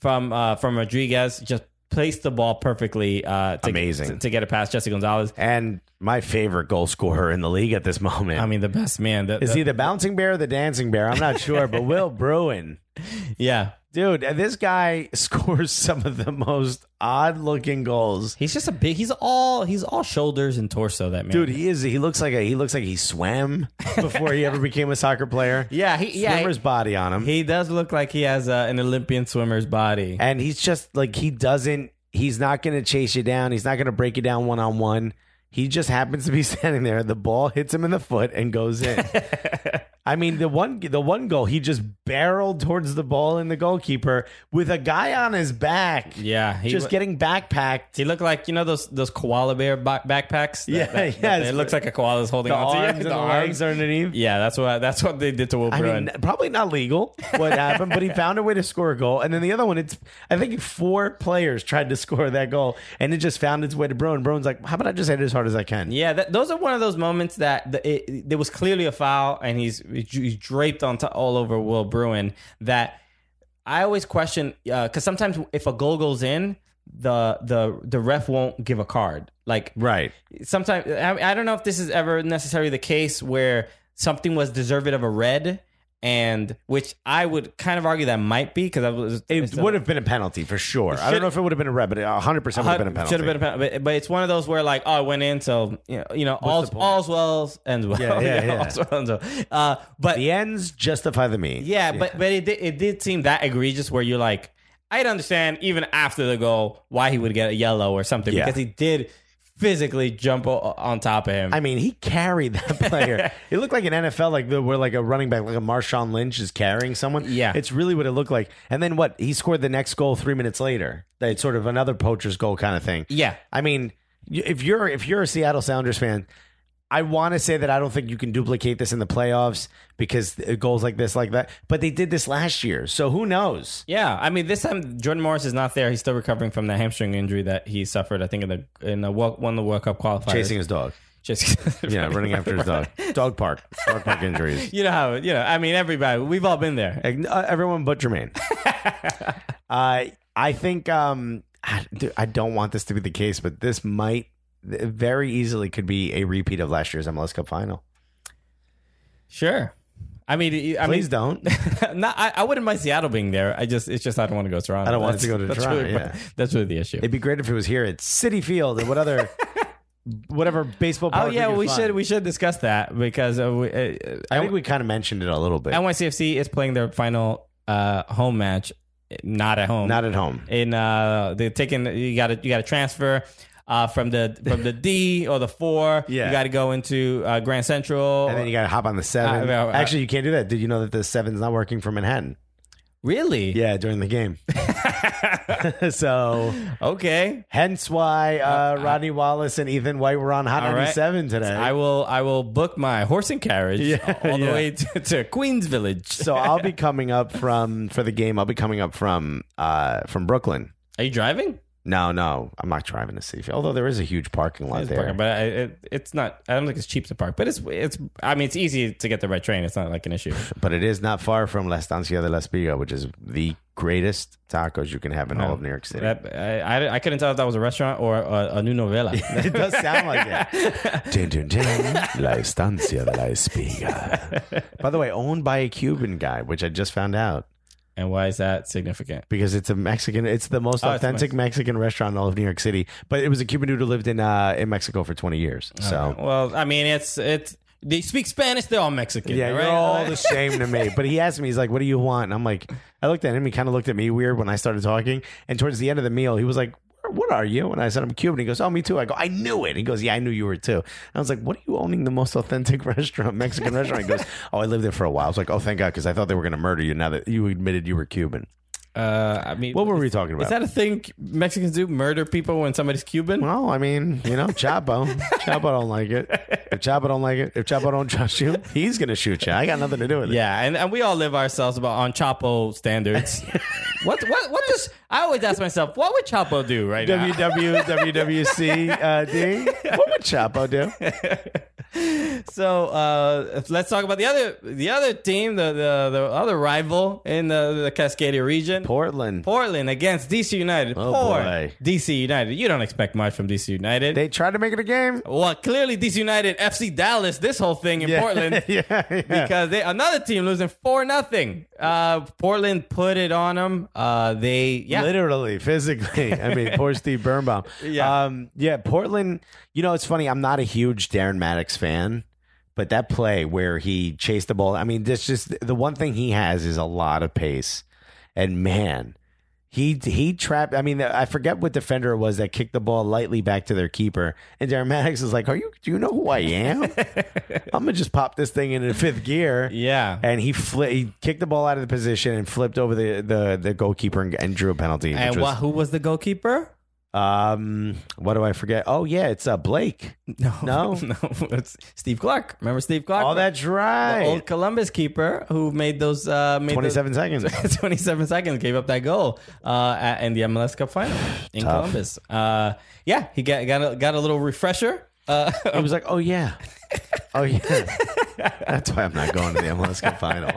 from uh, from Rodriguez just placed the ball perfectly. Uh, to, Amazing. to, to get it past Jesse Gonzalez. and my favorite goal scorer in the league at this moment. I mean, the best man. The, is the- he the bouncing bear or the dancing bear? I'm not sure, but Will (laughs) Bruin. Yeah, Dude, this guy (laughs) scores some of the most odd looking goals. he's just a big. He's all he's all shoulders and torso. That man, Dude, he is he looks like a he looks like he swam (laughs) before he ever became a soccer player. Yeah, he yeah Swimmer's body on him. he does look like he has uh, an Olympian swimmer's body. and he's just like he doesn't he's not going to chase you down. He's not going to break you down one on one. He just happens to be (laughs) standing there. The ball hits him in the foot and goes in. (laughs) I mean, the one the one goal, he just barreled towards the ball in the goalkeeper with a guy on his back. Yeah, he just getting backpacked. He looked like you know those those koala bear ba- backpacks. That- Yeah, that- (laughs) yeah, that- It looks like a koala's holding The on to arms and the, legs are underneath. Yeah, that's what that's what they did to Will I Bruin. mean, probably not legal what (laughs) happened, but he found a way to score a goal. And then the other one, it's I think four players tried to score that goal, and it just found its way to Bruin. Bruin's like, "How about I just hit it as hard as I can?" yeah, that, those are one of those moments that the, it, there was clearly a foul, and he's he's draped on all over Will Bruin. That I always question uh, because sometimes if a goal goes in, the the the ref won't give a card. Like Right. sometimes I, I don't know if this is ever necessarily the case where something was deserved of a red and which I would kind of argue that might be because I was It would have been a penalty for sure. I don't know if it would have been a red, but 100 percent would have been a penalty. Should have been a penalty, but, but it's one of those where like, oh, it went in, so you know, you know, all's, all's well ends well. Yeah, yeah, (laughs) yeah. all's well ends well. Uh, but the ends justify the means. yeah, but but it did, it did seem that egregious where you're like, I'd understand even after the goal why he would get a yellow or something Yeah. because he did physically jump o- on top of him. I mean, he carried that (laughs) player. (laughs) it looked like an NFL, like the, where like a running back, like a Marshawn Lynch is carrying someone. Yeah. it's really what it looked like. And then what? He scored the next goal three minutes later. That's sort of another poacher's goal kind of thing. yeah, I mean, if you're if you're a Seattle Sounders fan, I want to say that I don't think you can duplicate this in the playoffs because goals like this, like that. But they did this last year, so who knows? Yeah, I mean, this time Jordan Morris is not there. He's still recovering from the hamstring injury that he suffered. I think in the in the World, one the World Cup qualifiers. Chasing his dog. just (laughs) Yeah, running after his dog. (laughs) Dog park. Dog park injuries. (laughs) You know how you know. I mean, everybody. We've all been there. Uh, Everyone but Jermaine. uh, I think um, I don't want this to be the case, but this might very easily could be a repeat of last year's MLS Cup final. Sure. I mean, I Please mean, don't. (laughs) not, I, I wouldn't mind Seattle being there. I just, it's just I don't want to go to Toronto. I don't want to That's- go to that's Toronto, Really, yeah. That's really the issue. It'd be great if it was here at Citi Field and what other (laughs) whatever baseball. oh yeah, we should we should discuss that because uh, we, uh, I think we kind of mentioned it a little bit. NYCFC is playing their final uh, home match, not at home. Not at home. in uh they're taking you got to you got to transfer uh from the from the D or the 4 Yeah. you got to go into uh Grand Central And then you got to hop on the seven. Uh, uh, uh, Actually, you can't do that. Did you know that the seven's not working for Manhattan? really Yeah, during the game. (laughs) (laughs) so, okay hence why uh, Rodney Wallace and Ethan White were on Hot right. 97 today. I will I will book my horse and carriage (laughs) Yeah, all the yeah. way to, to Queens Village so I'll be coming up from for the game. I'll be coming up from uh, from Brooklyn. are you driving No, no, I'm not driving to City. Although there is a huge parking lot It's there. parking, but I, it, it's not I don't think it's cheap to park but it's it's I mean it's easy to get the right train it's not like an issue (laughs) but it is not far from La Estancia de la Espiga, which is the greatest tacos you can have in all of New York City. that, I, I, I couldn't tell if that was a restaurant or a, a new novela (laughs) it does sound like it. (laughs) Dun, dun, dun. La Estancia de la Espiga. By the way, owned by a Cuban guy, which I just found out and why is that significant because it's a Mexican. It's the most Oh, it's authentic Mexican restaurant in all of New York City. But it was a Cuban dude who lived in uh, in Mexico for 20 years. So. Well, I mean, it's it's they speak Spanish. They're all Mexican. Yeah, right? you're all (laughs) the same to me. But he asked me, he's like, "What do you want?" And I'm like, I looked at him. He kind of looked at me weird when I started talking. And towards the end of the meal, he was like, "What are you?" And I said, "I'm Cuban." He goes, "Oh, me too." I go, "I knew it." He goes, "Yeah, I knew you were too." And I was like, "What are you owning the most authentic (laughs) restaurant, Mexican restaurant?" He goes, "Oh, I lived there for a while." I was like, "Oh, thank God," because I thought they were going to murder you now that you admitted you were Cuban. Uh, I mean, What were we talking about? Is that a thing Mexicans do? Murder people when somebody's Cuban? well, I mean, you know, Chapo. (laughs) Chapo don't like it. If Chapo don't like it, if Chapo don't trust you, he's gonna shoot you. I got nothing to do with it. Yeah, and, and we all live ourselves about on Chapo standards. (laughs) what what what does I always ask myself, what would Chapo do right now? WW WWC uh, D. What would Chapo do? (laughs) So uh, let's talk about the other the other team, the the, the other rival in the, the Cascadia region. Portland. Portland against DC United. Oh, Poor boy. DC United. You don't expect much from DC United. They tried to make it a game. well, clearly DC United, FC Dallas, this whole thing in Yeah. Portland. (laughs) yeah, yeah. because they another team losing four nothing. Uh, Portland put it on them. Uh, they yeah. Literally, physically. I mean, poor (laughs) Steve Birnbaum. Yeah. Um, yeah, Portland, you know, it's funny. I'm not a huge Darren Mattocks fan, but that play where he chased the ball, I mean, this just the one thing he has is a lot of pace. And man, he he trapped. I mean, I forget what defender it was that kicked the ball lightly back to their keeper. And Darren Mattocks is like, Are you, do you know who I am? I'm going to just pop this thing into fifth gear. Yeah. And he fli he kicked the ball out of the position and flipped over the, the, the goalkeeper and, and drew a penalty. And was- wha- who was the goalkeeper? Um, what do I forget? Oh yeah, it's uh Blake. No, No? (laughs) no, it's Steve Clark. Remember Steve Clark? Oh, that's the right. old Columbus keeper who made those uh, made Twenty-seven those- seconds. (laughs) 27 seconds gave up that goal uh, at, in the MLS Cup final in Tough. Columbus. Uh, yeah, he got got a, got a little refresher. Uh, (laughs) I was like, oh yeah, oh yeah. That's why I'm not going to the MLS Cup final.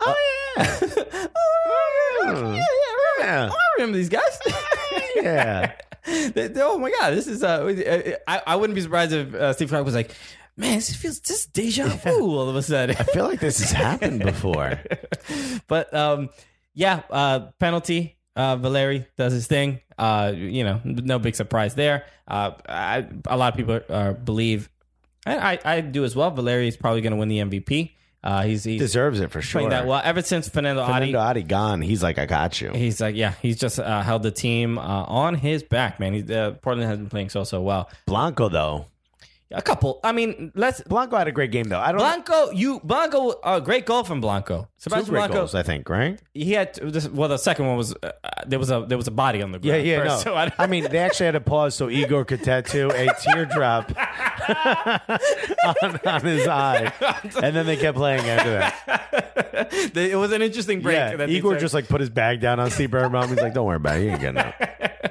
Oh yeah. yeah, yeah, Yeah. I remember these guys. Yeah. (laughs) Oh my god, this is. Uh, I, I wouldn't be surprised if uh, Steve Clark was like, "Man, this feels just deja vu all of a sudden." I feel like this has happened before. (laughs) but um, yeah, uh, penalty. Uh, Valeri does his thing. Uh, you know, no big surprise there. Uh, I, a lot of people uh, believe, and I, I do as well. Valeri is probably going to win the MVP. Uh, he's he's Deserves it for sure. playing that well ever since Fernando, Fernando Adi. Adi gone. He's like, I got you. He's like, yeah, he's just uh, held the team uh, on his back, man. He, uh, Portland has been playing so so well. Blanco though. A couple. I mean, let's Blanco had a great game though. I don't. Blanco. You Blanco. Uh, great goal from Blanco. Two Sebastian great Blanco. goals, I think. Right? He had this, well. The second one was uh, there was a there was a body on the ground. yeah, first, no. so I, I mean, they actually had to pause so Igor could tattoo a teardrop (laughs) on, on his eye, and then they kept playing after that. (laughs) it was an interesting break. Yeah, Igor just like put his bag down on Steve Birnbaum. He's like, "Don't worry about it. You ain't getting up."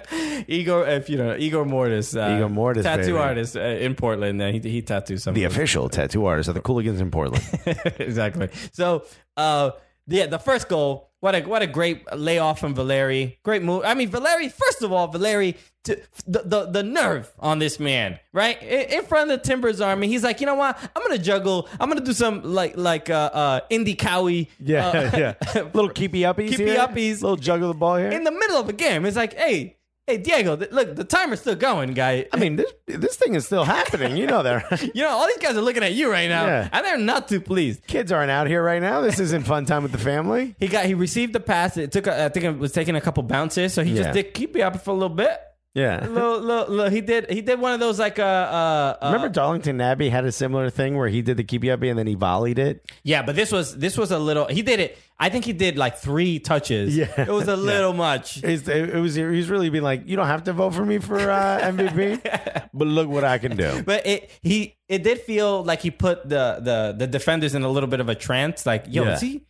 (laughs) Igor, if you know Igor Mortis, uh, Igor Mortis, tattoo baby. artist uh, in Portland. Uh, he he tattooed some The official tattoo artist of the Cooligans in Portland. (laughs) exactly. So, uh, yeah, the first goal. What a what a great layoff from Valeri. Great move. I mean, Valeri. First of all, Valeri. To, the, the the nerve on this man, right in, in front of the Timbers Army. He's like, you know what? I'm gonna juggle. I'm gonna do some like like uh, uh indie cowie. (laughs) Yeah, uh, yeah. Little keepy uppies. (laughs) Keepy here. uppies. Little juggle the ball here. in the middle of a game. It's like, hey, hey, Diego, th- look, the timer's still going, guy. I mean, this this thing is still happening. You know, there (laughs) you know, all these guys are looking at you right now, Yeah. and they're not too pleased. kids aren't out here right now. This isn't fun time with the family. He got he received the pass. It took a, I think it was taking a couple bounces, so he Yeah. just did keep it up for a little bit. Yeah. (laughs) Little, little, little, he did he did one of those like uh, uh, uh Remember Darlington Nagbe had a similar thing where he did the keepy uppy and then he volleyed it. yeah, but this was this was a little. He did it. I think he did like three touches. Yeah. it was a little much. It's, it was he was really being like, you don't have to vote for me for uh, MVP, (laughs) but look what I can do. But it he it did feel like he put the the the defenders in a little bit of a trance. Like, yo, Yeah. is he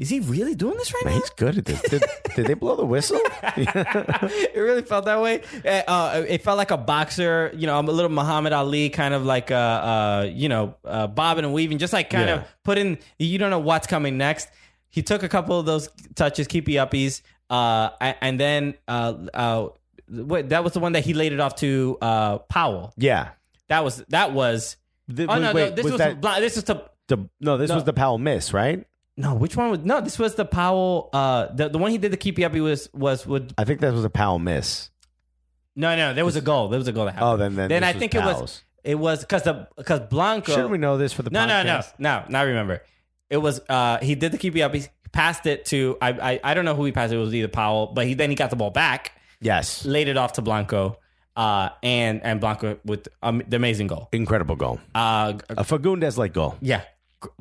is he really doing this right Man, now? he's good at this. Did, (laughs) did they blow the whistle? (laughs) it really felt that way. Uh, Uh, it felt like a boxer, you know, a little Muhammad Ali kind of like, uh, uh, you know, uh, bobbing and weaving, just like kind Yeah. of putting. You don't know what's coming next. He took a couple of those touches, keepy uppies, uh, and then uh, uh, wait, that was the one that he laid it off to uh, Powell. yeah. That was that was. The- Oh no, wait, no, this was was, that this was to the, no? This No. was the Powell miss, right? No. Which one was no? This was the Powell. Uh, the the one he did the keepy uppy was was with I think that was a Powell miss. no no. There was a goal. There was a goal that happened. Oh, then then, then I think it was it was because the because Blanco. Shouldn't we know this for the no, no, no, podcast? no, Now remember, it was uh he did the keepy up. He passed it to I, I I don't know who he passed it. It was either Powell, but he then he got the ball back, Yes, laid it off to Blanco, uh and and Blanco with um, the amazing goal. incredible goal. Uh A Fagundez like goal. yeah,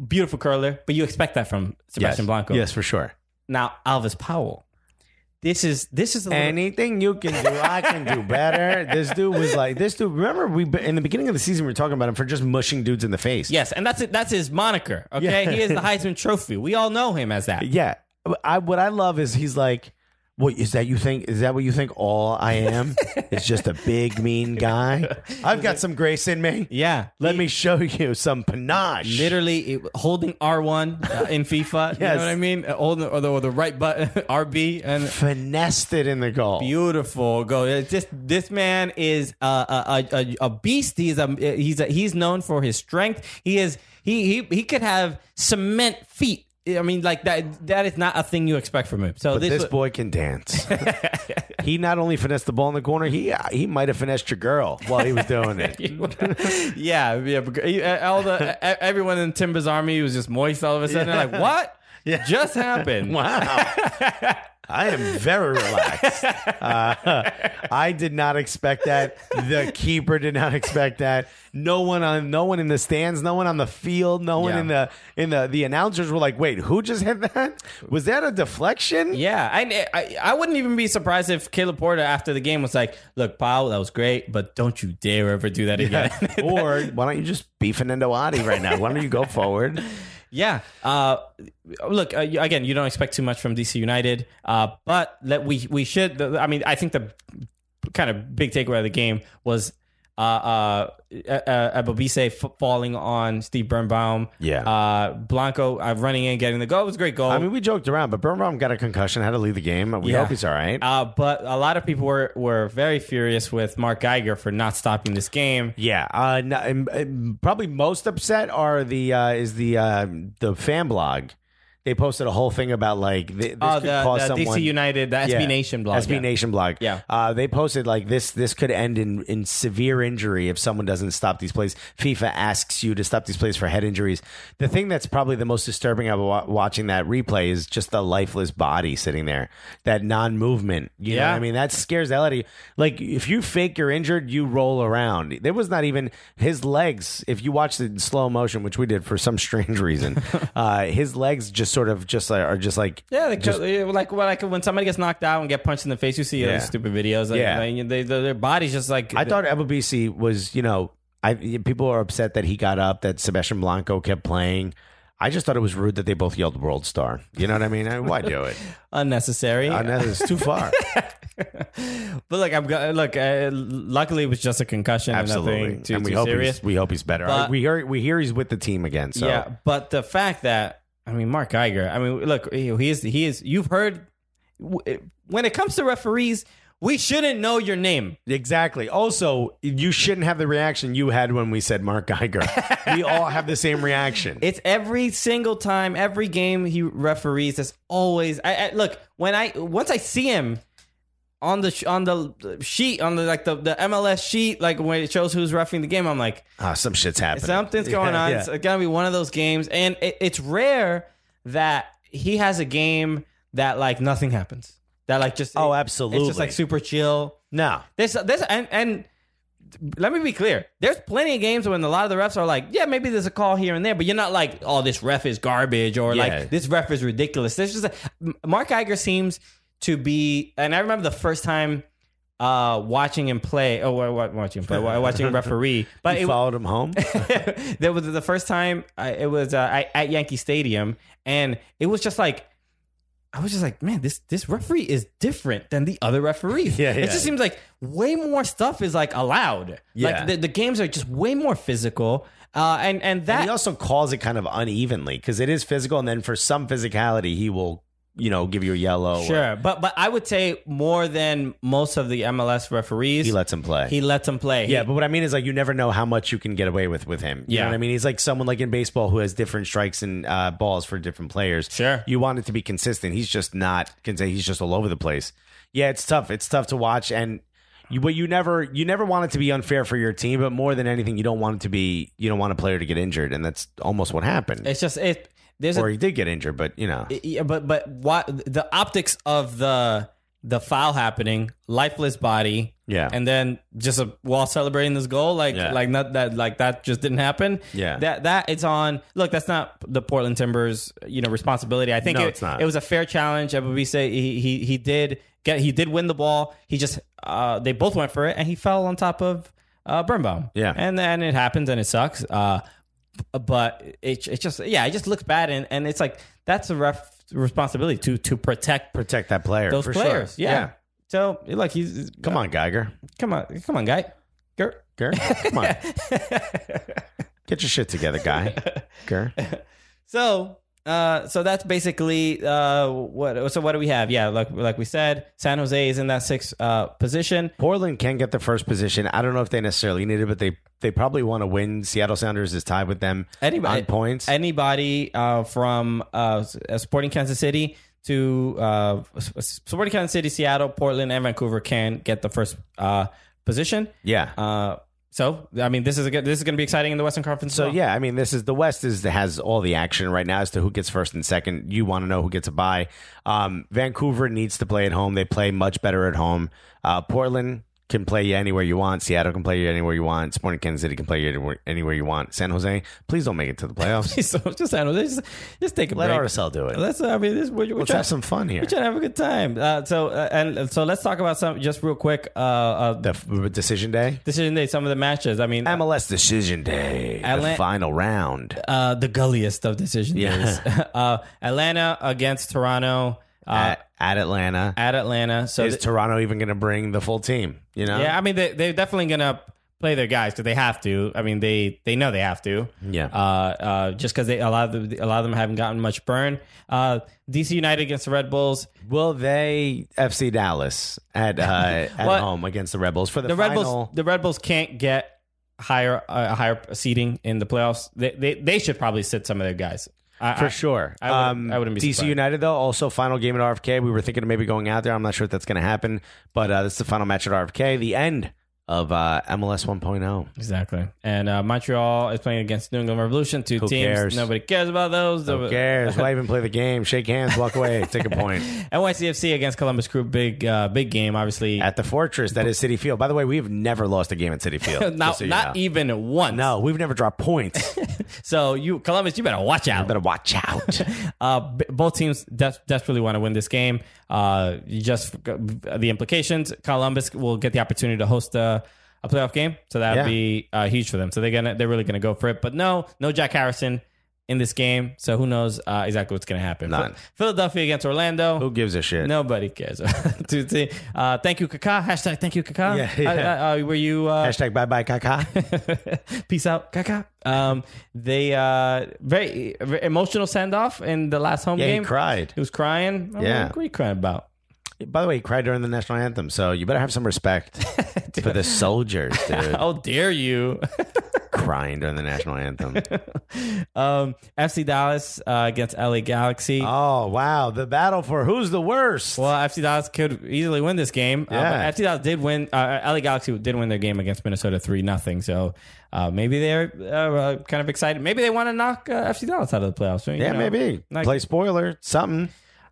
beautiful curler, but you expect that from Sebastian yes. Blanco. Yes, for sure. Now Alvas Powell. This is this is Anything you can do, I can do better. (laughs) This dude was like, this dude. Remember, we in the beginning of the season we were talking about him for just mushing dudes in the face. yes, and that's it. That's his moniker. Okay, Yeah. he is the Heisman Trophy. We all know him as that. yeah. I what I love is he's like, what is that? You think is that what you think? All I am (laughs) is just a big mean guy. I've got some grace in me. Yeah, Let me show you some panache. literally it- holding R one uh, in FIFA. You know Yes. what I mean? Uh, Holding or the, or the right button (laughs) RB and finessed it in the goal. beautiful goal. It's just this man is a a, a, a beast. He's a he's a, he's known for his strength. He is he he he could have cement feet. I mean, like that. That is not a thing you expect from him. So But this, this boy can dance. (laughs) he not only finessed the ball in the corner, he he might have finessed your girl while he was doing it. (laughs) yeah, yeah. because he- uh, All the e- everyone in Timber's army was just moist all of a sudden. They're like, (laughs) what? Yeah. Just happened. Wow. I am very relaxed. Uh, I did not expect that. The keeper did not expect that. No one on, no one in the stands, no one on the field, no one Yeah. in the in the the announcers were like, "Wait, who just hit that? Was that a deflection?" Yeah, I, I I wouldn't even be surprised if Caleb Porter after the game was like, "Look, Powell, that was great, but don't you dare ever do that again." (laughs) or why don't you just be Fernando Adi right now? Why don't you go forward? Yeah. Uh, look, uh, again, you don't expect too much from DC United, uh, but let we we should. I mean, I think the kind of big takeaway of the game was. Uh, uh, uh, Ebobisse f- falling on Steve Birnbaum. Yeah. Uh, Blanco uh, running in, getting the goal. It was a great goal. I mean, we joked around, but Birnbaum got a concussion, had to leave the game. We Yeah. hope he's all right. Uh, but a lot of people were, were very furious with Mark Geiger for not stopping this game. Yeah, uh, no, probably most upset are the uh, is the uh, the fan blog. They posted a whole thing about like th- this Oh, could the, cause the someone. DC United, the SB Yeah, Nation blog. SB yeah. Nation blog. Yeah. Uh, they posted like this. This could end in in severe injury if someone doesn't stop these plays. FIFA asks you to stop these plays for head injuries. The thing that's probably the most disturbing about watching that replay is just the lifeless body sitting there, that non movement. You know Yeah. what I mean? That scares the hell out of you. Like if you fake you're injured, you roll around. There was not even his legs. If you watch the slow motion, which we did for some strange reason, (laughs) uh, his legs just sort of just like, are just like Yeah, they, like when like when somebody gets knocked out and get punched in the face, you see Yeah. those stupid videos. Like, Yeah. like, they, their body's just like I thought Ebobisse was, you know, I people are upset that he got up, that Sebastian Blanco kept playing. I just thought it was rude that they both yelled "World Star." You know what I mean? I- Why do it? (laughs) unnecessary. Unnecessary. it's too far. (laughs) but look, I'm go- look. Uh, luckily, it was just a concussion. and Absolutely, nothing too, and we hope serious. he's we hope he's better. But- we hear we hear he's with the team again. So Yeah, but the fact that I mean, Mark Geiger. I mean, look, he is he is. You've heard when it comes to referees, we shouldn't know your name. exactly. Also, you shouldn't have the reaction you had when we said Mark Geiger. (laughs) we all have the same reaction. It's every single time, every game he referees. There's always. I, I look when I once I see him on the sh- on the sheet on the like the, the MLS sheet, like when it shows who's roughing the game. I'm like, Ah, some shit's happening. something's (laughs) going Yeah, on. yeah. It's gonna be one of those games, and it, it's rare that he has a game that like nothing happens. That like just Oh, absolutely It's just like super chill. no. There's there's and and let me be clear. There's plenty of games when a lot of the refs are like, yeah, maybe there's a call here and there, but you're not like, oh, this ref is garbage or Yeah. like this ref is ridiculous. There's just a, Mark Geiger seems to be, and I remember the first time uh watching him play. Oh, wa- wa- watching him play, watching him referee, (laughs) but You it, followed him home. (laughs) that was the first time I, it was uh, I, at Yankee Stadium, and it was just like I was just like, man, this this referee is different than the other referees. (laughs) Yeah, yeah. It just seems like way more stuff is like allowed. Yeah. Like the, the games are just way more physical. Uh, and and that And he also calls it kind of unevenly because it is physical, and then for some physicality, he will, you know, give you a yellow. or sure, but but I would say more than most of the MLS referees, he lets him play. he lets him play. yeah, He- but what I mean is like you never know how much you can get away with with him. You Yeah. know what I mean? He's like someone like in baseball who has different strikes and uh, balls for different players. Sure. you want it to be consistent. He's just not. Can say he's just all over the place. Yeah, it's tough. It's tough to watch, and you but you never you never want it to be unfair for your team. But more than anything, you don't want it to be. You don't want a player to get injured, and that's almost what happened. it's just it. There's or a he did get injured, but you know. Yeah, but but what the optics of the the foul happening, lifeless body, Yeah. and then just a, while celebrating this goal, like Yeah. like not that like that just didn't happen. Yeah. that that it's on. Look, that's not the Portland Timbers you know responsibility. I think No, it, it's not. it was a fair challenge. Ebobisse, he he he did get he did win the ball. He just uh they both went for it, and he fell on top of uh Birnbaum. Yeah. and then it happens, and it sucks. Uh, but it it just yeah, it just looks bad, and and it's like that's a ref responsibility to to protect Protect that player. those for players. Sure. Yeah. So like he's Come on, Geiger. come on, come on, guy. Ger- Ger. Come on. (laughs) Get your shit together, guy. (laughs) Ger. So, uh, so that's basically uh, what. So what do we have? Yeah, like like we said, San Jose is in that sixth uh, position. Portland can get the first position. I don't know if they necessarily need it, but they they probably want to win. Seattle Sounders is tied with them Anybody on points. Anybody uh, from uh, Sporting Kansas City to uh, Sporting Kansas City, Seattle, Portland, and Vancouver can get the first uh, position. yeah. So I mean, this is a good, this is going to be exciting in the Western Conference. So well. yeah, I mean, this is the West is has all the action right now as to who gets first and second. You want to know who gets a bye. Um, Vancouver needs to play at home. They play much better at home. Uh, Portland can play you anywhere you want. Seattle can play you anywhere you want. Sporting Kansas City can play you anywhere, anywhere you want. San Jose, please don't make it to the (laughs) playoffs. so just San Jose, just, just take a Let break. RSL do it. Let's. I mean, this, we're, we're Let's trying- have some fun here. We're trying to have a good time. Uh, so uh, and so let's talk about some just real quick. Uh, uh, The f- decision day, decision day. Some of the matches. I mean, MLS decision day, the final round. uh, the gulliest of decision Yeah. days. (laughs) uh, Atlanta against Toronto uh, at, at Atlanta. at Atlanta. So is th- Toronto even going to bring the full team? You know? yeah, I mean they they're definitely gonna play their guys because they have to. I mean they they know they have to. Yeah. Uh, uh, just because they a lot of the, a lot of them haven't gotten much burn. Uh, DC United against the Red Bulls. Will they FC Dallas at uh, (laughs) at What? home against the Rebels for the, the Red final? Bulls the Red Bulls can't get higher uh, higher seating in the playoffs. They, they they should probably sit some of their guys I, For sure. I wouldn't- um, I wouldn't be DC surprised. United, though, also final game at RFK. We were thinking of maybe going out there. I'm not sure if that's going to happen, but uh, this is the final match at RFK, the end of uh, MLS 1.0. Exactly. And uh, Montreal is playing against New England Revolution. Two Who teams. cares? Nobody cares about those. Who cares? Why even play the game? Shake hands, walk away, (laughs) take a point. NYCFC against Columbus Crew. Big uh, big game. Obviously. At the Fortress, that is Citi Field. By the way, we've never lost a game at Citi Field. (laughs) not so not know. even once. No, we've never dropped points. (laughs) So you Columbus, you better watch out. You Better watch out. Uh, b- both teams des- desperately want to win this game. Uh, just the implications. Columbus will get the opportunity to host a, a playoff game, so that would Yeah. be uh, huge for them. So they're gonna they're really gonna go for it. But no, no Jack Harrison in this game, so who knows uh, exactly what's gonna happen? None. Philadelphia against Orlando. Who gives a shit? Nobody cares. (laughs) To- to- uh, thank you, Kaka. Hashtag thank you, Kaka. Yeah, yeah. Uh, uh, were you uh, Hashtag bye bye, Kaka. (laughs) Peace out, Kaka. Um, they uh, very, very emotional send off in the last home Yeah, he cried. He was crying. I'm Yeah. what are you crying about? By the way, he cried during the national anthem, so you better have some respect (laughs) for the soldiers, dude. How dare you? Crying during the national anthem. (laughs) um, FC Dallas uh, against LA Galaxy. Oh wow, the battle for who's the worst. well, FC Dallas could easily win this game. Uh, Yeah. but FC Dallas did win. Uh, LA Galaxy did win their game against Minnesota three nothing. So uh, maybe they're uh, kind of excited. Maybe they want to knock uh, FC Dallas out of the playoffs. You yeah, know, maybe like- play spoiler something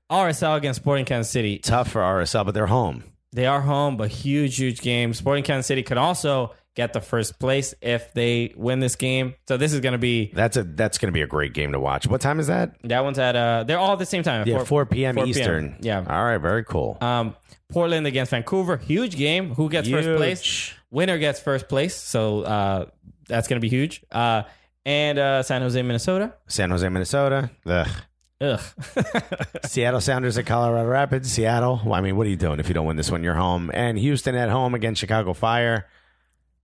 RSL against Sporting Kansas City. tough for RSL, but they're home. They are home, but huge, huge game. Sporting Kansas City could also get the first place if they win this game. So this is going to be That's a that's going to be a great game to watch. What time is that? that one's at uh they're all at the same time. Yeah, 4 p.m. Eastern. Yeah. All right, very cool. Um, Portland against Vancouver, huge game. Who gets first place? Winner gets first place. So uh, that's going to be huge. Uh, and uh, San Jose, Minnesota. San Jose, Minnesota. Ugh. Ugh. (laughs) Seattle Sounders at Colorado Rapids. Seattle. Well, I mean, what are you doing if you don't win this one? You're home. And Houston at home against Chicago Fire.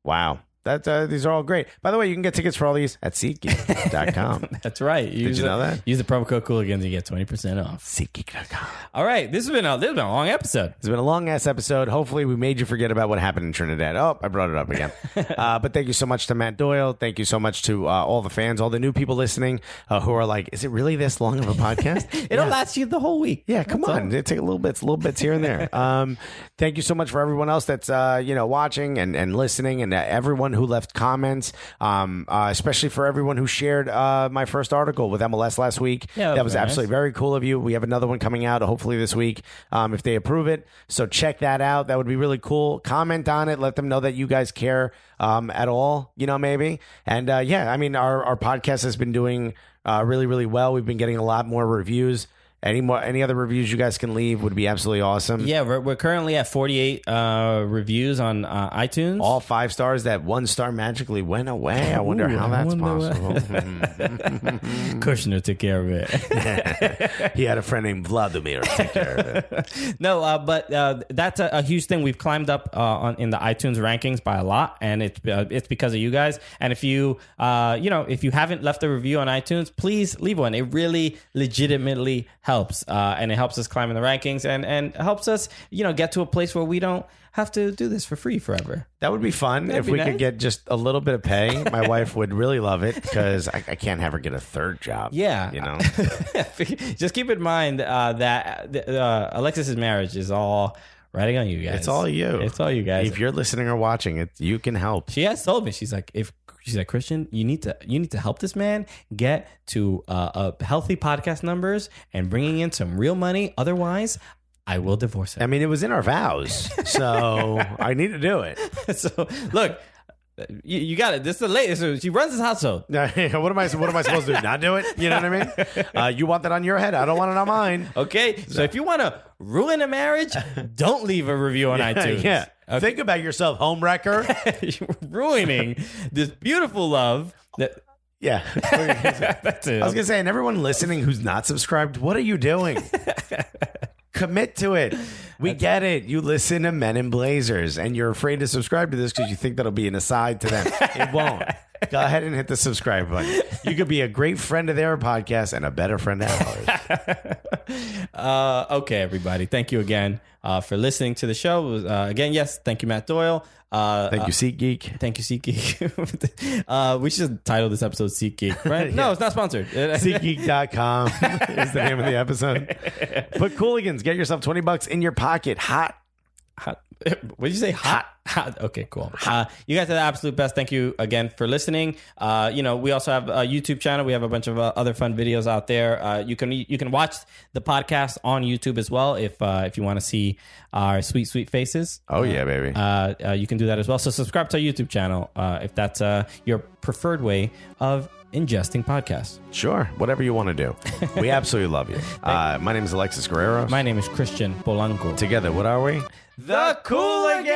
Wow. That, uh, these are all great. By the way, you can get tickets for all these at SeatGeek.com. (laughs) that's right. Use you the- know that? Use the promo code Cooligans and you get twenty percent off. SeatGeek.com. All right, this has been a this has been a long episode. It's been a long ass episode. Hopefully, we made you forget about what happened in Trinidad. Oh, I brought it up again. (laughs) uh, but thank you so much to Matt Doyle. Thank you so much to uh, all the fans, all the new people listening uh, who are like, "Is it really this long of a podcast?" (laughs) It'll Yeah. last you the whole week. Yeah, come That's all. on. It take a little bits, little bits here and there. Um, thank you so much for everyone else that's uh, you know watching and, and listening, and uh, everyone everyone who left comments, um, uh, especially for everyone who shared uh, my first article with MLS last week. Yeah, that that was was absolutely very cool of you. We have another one coming out hopefully this week um, if they approve it. So check that out. That would be really cool. Comment on it. Let them know that you guys care um, at all. You know, maybe. And uh, yeah, I mean, our our podcast has been doing uh, really really well. We've been getting a lot more reviews. Any more any other reviews you guys can leave would be absolutely awesome. Yeah, we're, we're currently at 48 uh, reviews on uh, iTunes. All five stars. That one star magically went away. I wonder Ooh, how I that's possible. (laughs) (laughs) Kushner took care of it. (laughs) he had a friend named Vladimir take care of it. no, uh, but uh, that's a, a huge thing. We've climbed up uh, on in the iTunes rankings by a lot, and it's uh, it's because of you guys. And if you uh, you know if you haven't left a review on iTunes, please leave one. It really legitimately helps, uh, and it helps us climb in the rankings, and and helps us you know get to a place where we don't have to do this for free forever. That would be fun if be we nice. could get just a little bit of pay. My (laughs) wife would really love it because I, I can't have her get a third job. Yeah. you know. (laughs) Just keep in mind uh, that uh, Alexis's marriage is all riding on you guys. It's all you. It's all you guys. If you're listening or watching it, you can help. she has told me she's like if she's like Christian, you need to you need to help this man get to uh, a healthy podcast numbers and bringing in some real money. Otherwise, I will divorce him. I mean, it was in our vows, so (laughs) I need to do it. (laughs) so look, you, you got it. This is the latest. She runs his household. (laughs) what am I? What am I supposed to do? Not do it? You know what I mean? (laughs) Uh, you want that on your head? I don't want it on mine. Okay, so if you want to ruin a marriage, don't leave a review on (laughs) iTunes. yeah. Okay. Think about yourself, home wrecker. You're ruining this beautiful love. That Yeah. that's it. I was gonna say, and everyone listening who's not subscribed, what are you doing? Commit to it. We get it. You listen to Men in Blazers, and you're afraid to subscribe to this because you think that'll be an aside to them. It won't. (laughs) Go ahead and hit the subscribe button. You could be a great friend of their podcast and a better friend of ours. (laughs) Uh, okay, everybody. Thank you again uh, for listening to the show. Uh, again, yes, thank you, Matt Doyle. Uh, Thank you, SeatGeek. Thank you, SeatGeek. (laughs) uh, we should title this episode SeatGeek, (laughs) right? No, it's not sponsored. (laughs) SeatGeek.com is the name of the episode. Put Cooligans, get yourself 20 bucks in your pocket. Hot. Hot. (laughs) What did you say? Hot. Hot. Okay, cool. Uh, you guys are the absolute best. Thank you again for listening. Uh, you know, we also have a YouTube channel. We have a bunch of uh, other fun videos out there. Uh, you can you can watch the podcast on YouTube as well if uh, if you want to see our sweet sweet faces. Oh, yeah, baby. Uh, uh, you can do that as well. So subscribe to our YouTube channel uh, if that's uh, your preferred way of ingesting podcasts. Sure, whatever you want to do. We (laughs) absolutely love you. Uh, my name is Alexis Guerrero. My name is Christian Polanco. Together, what are we? The Cooligans!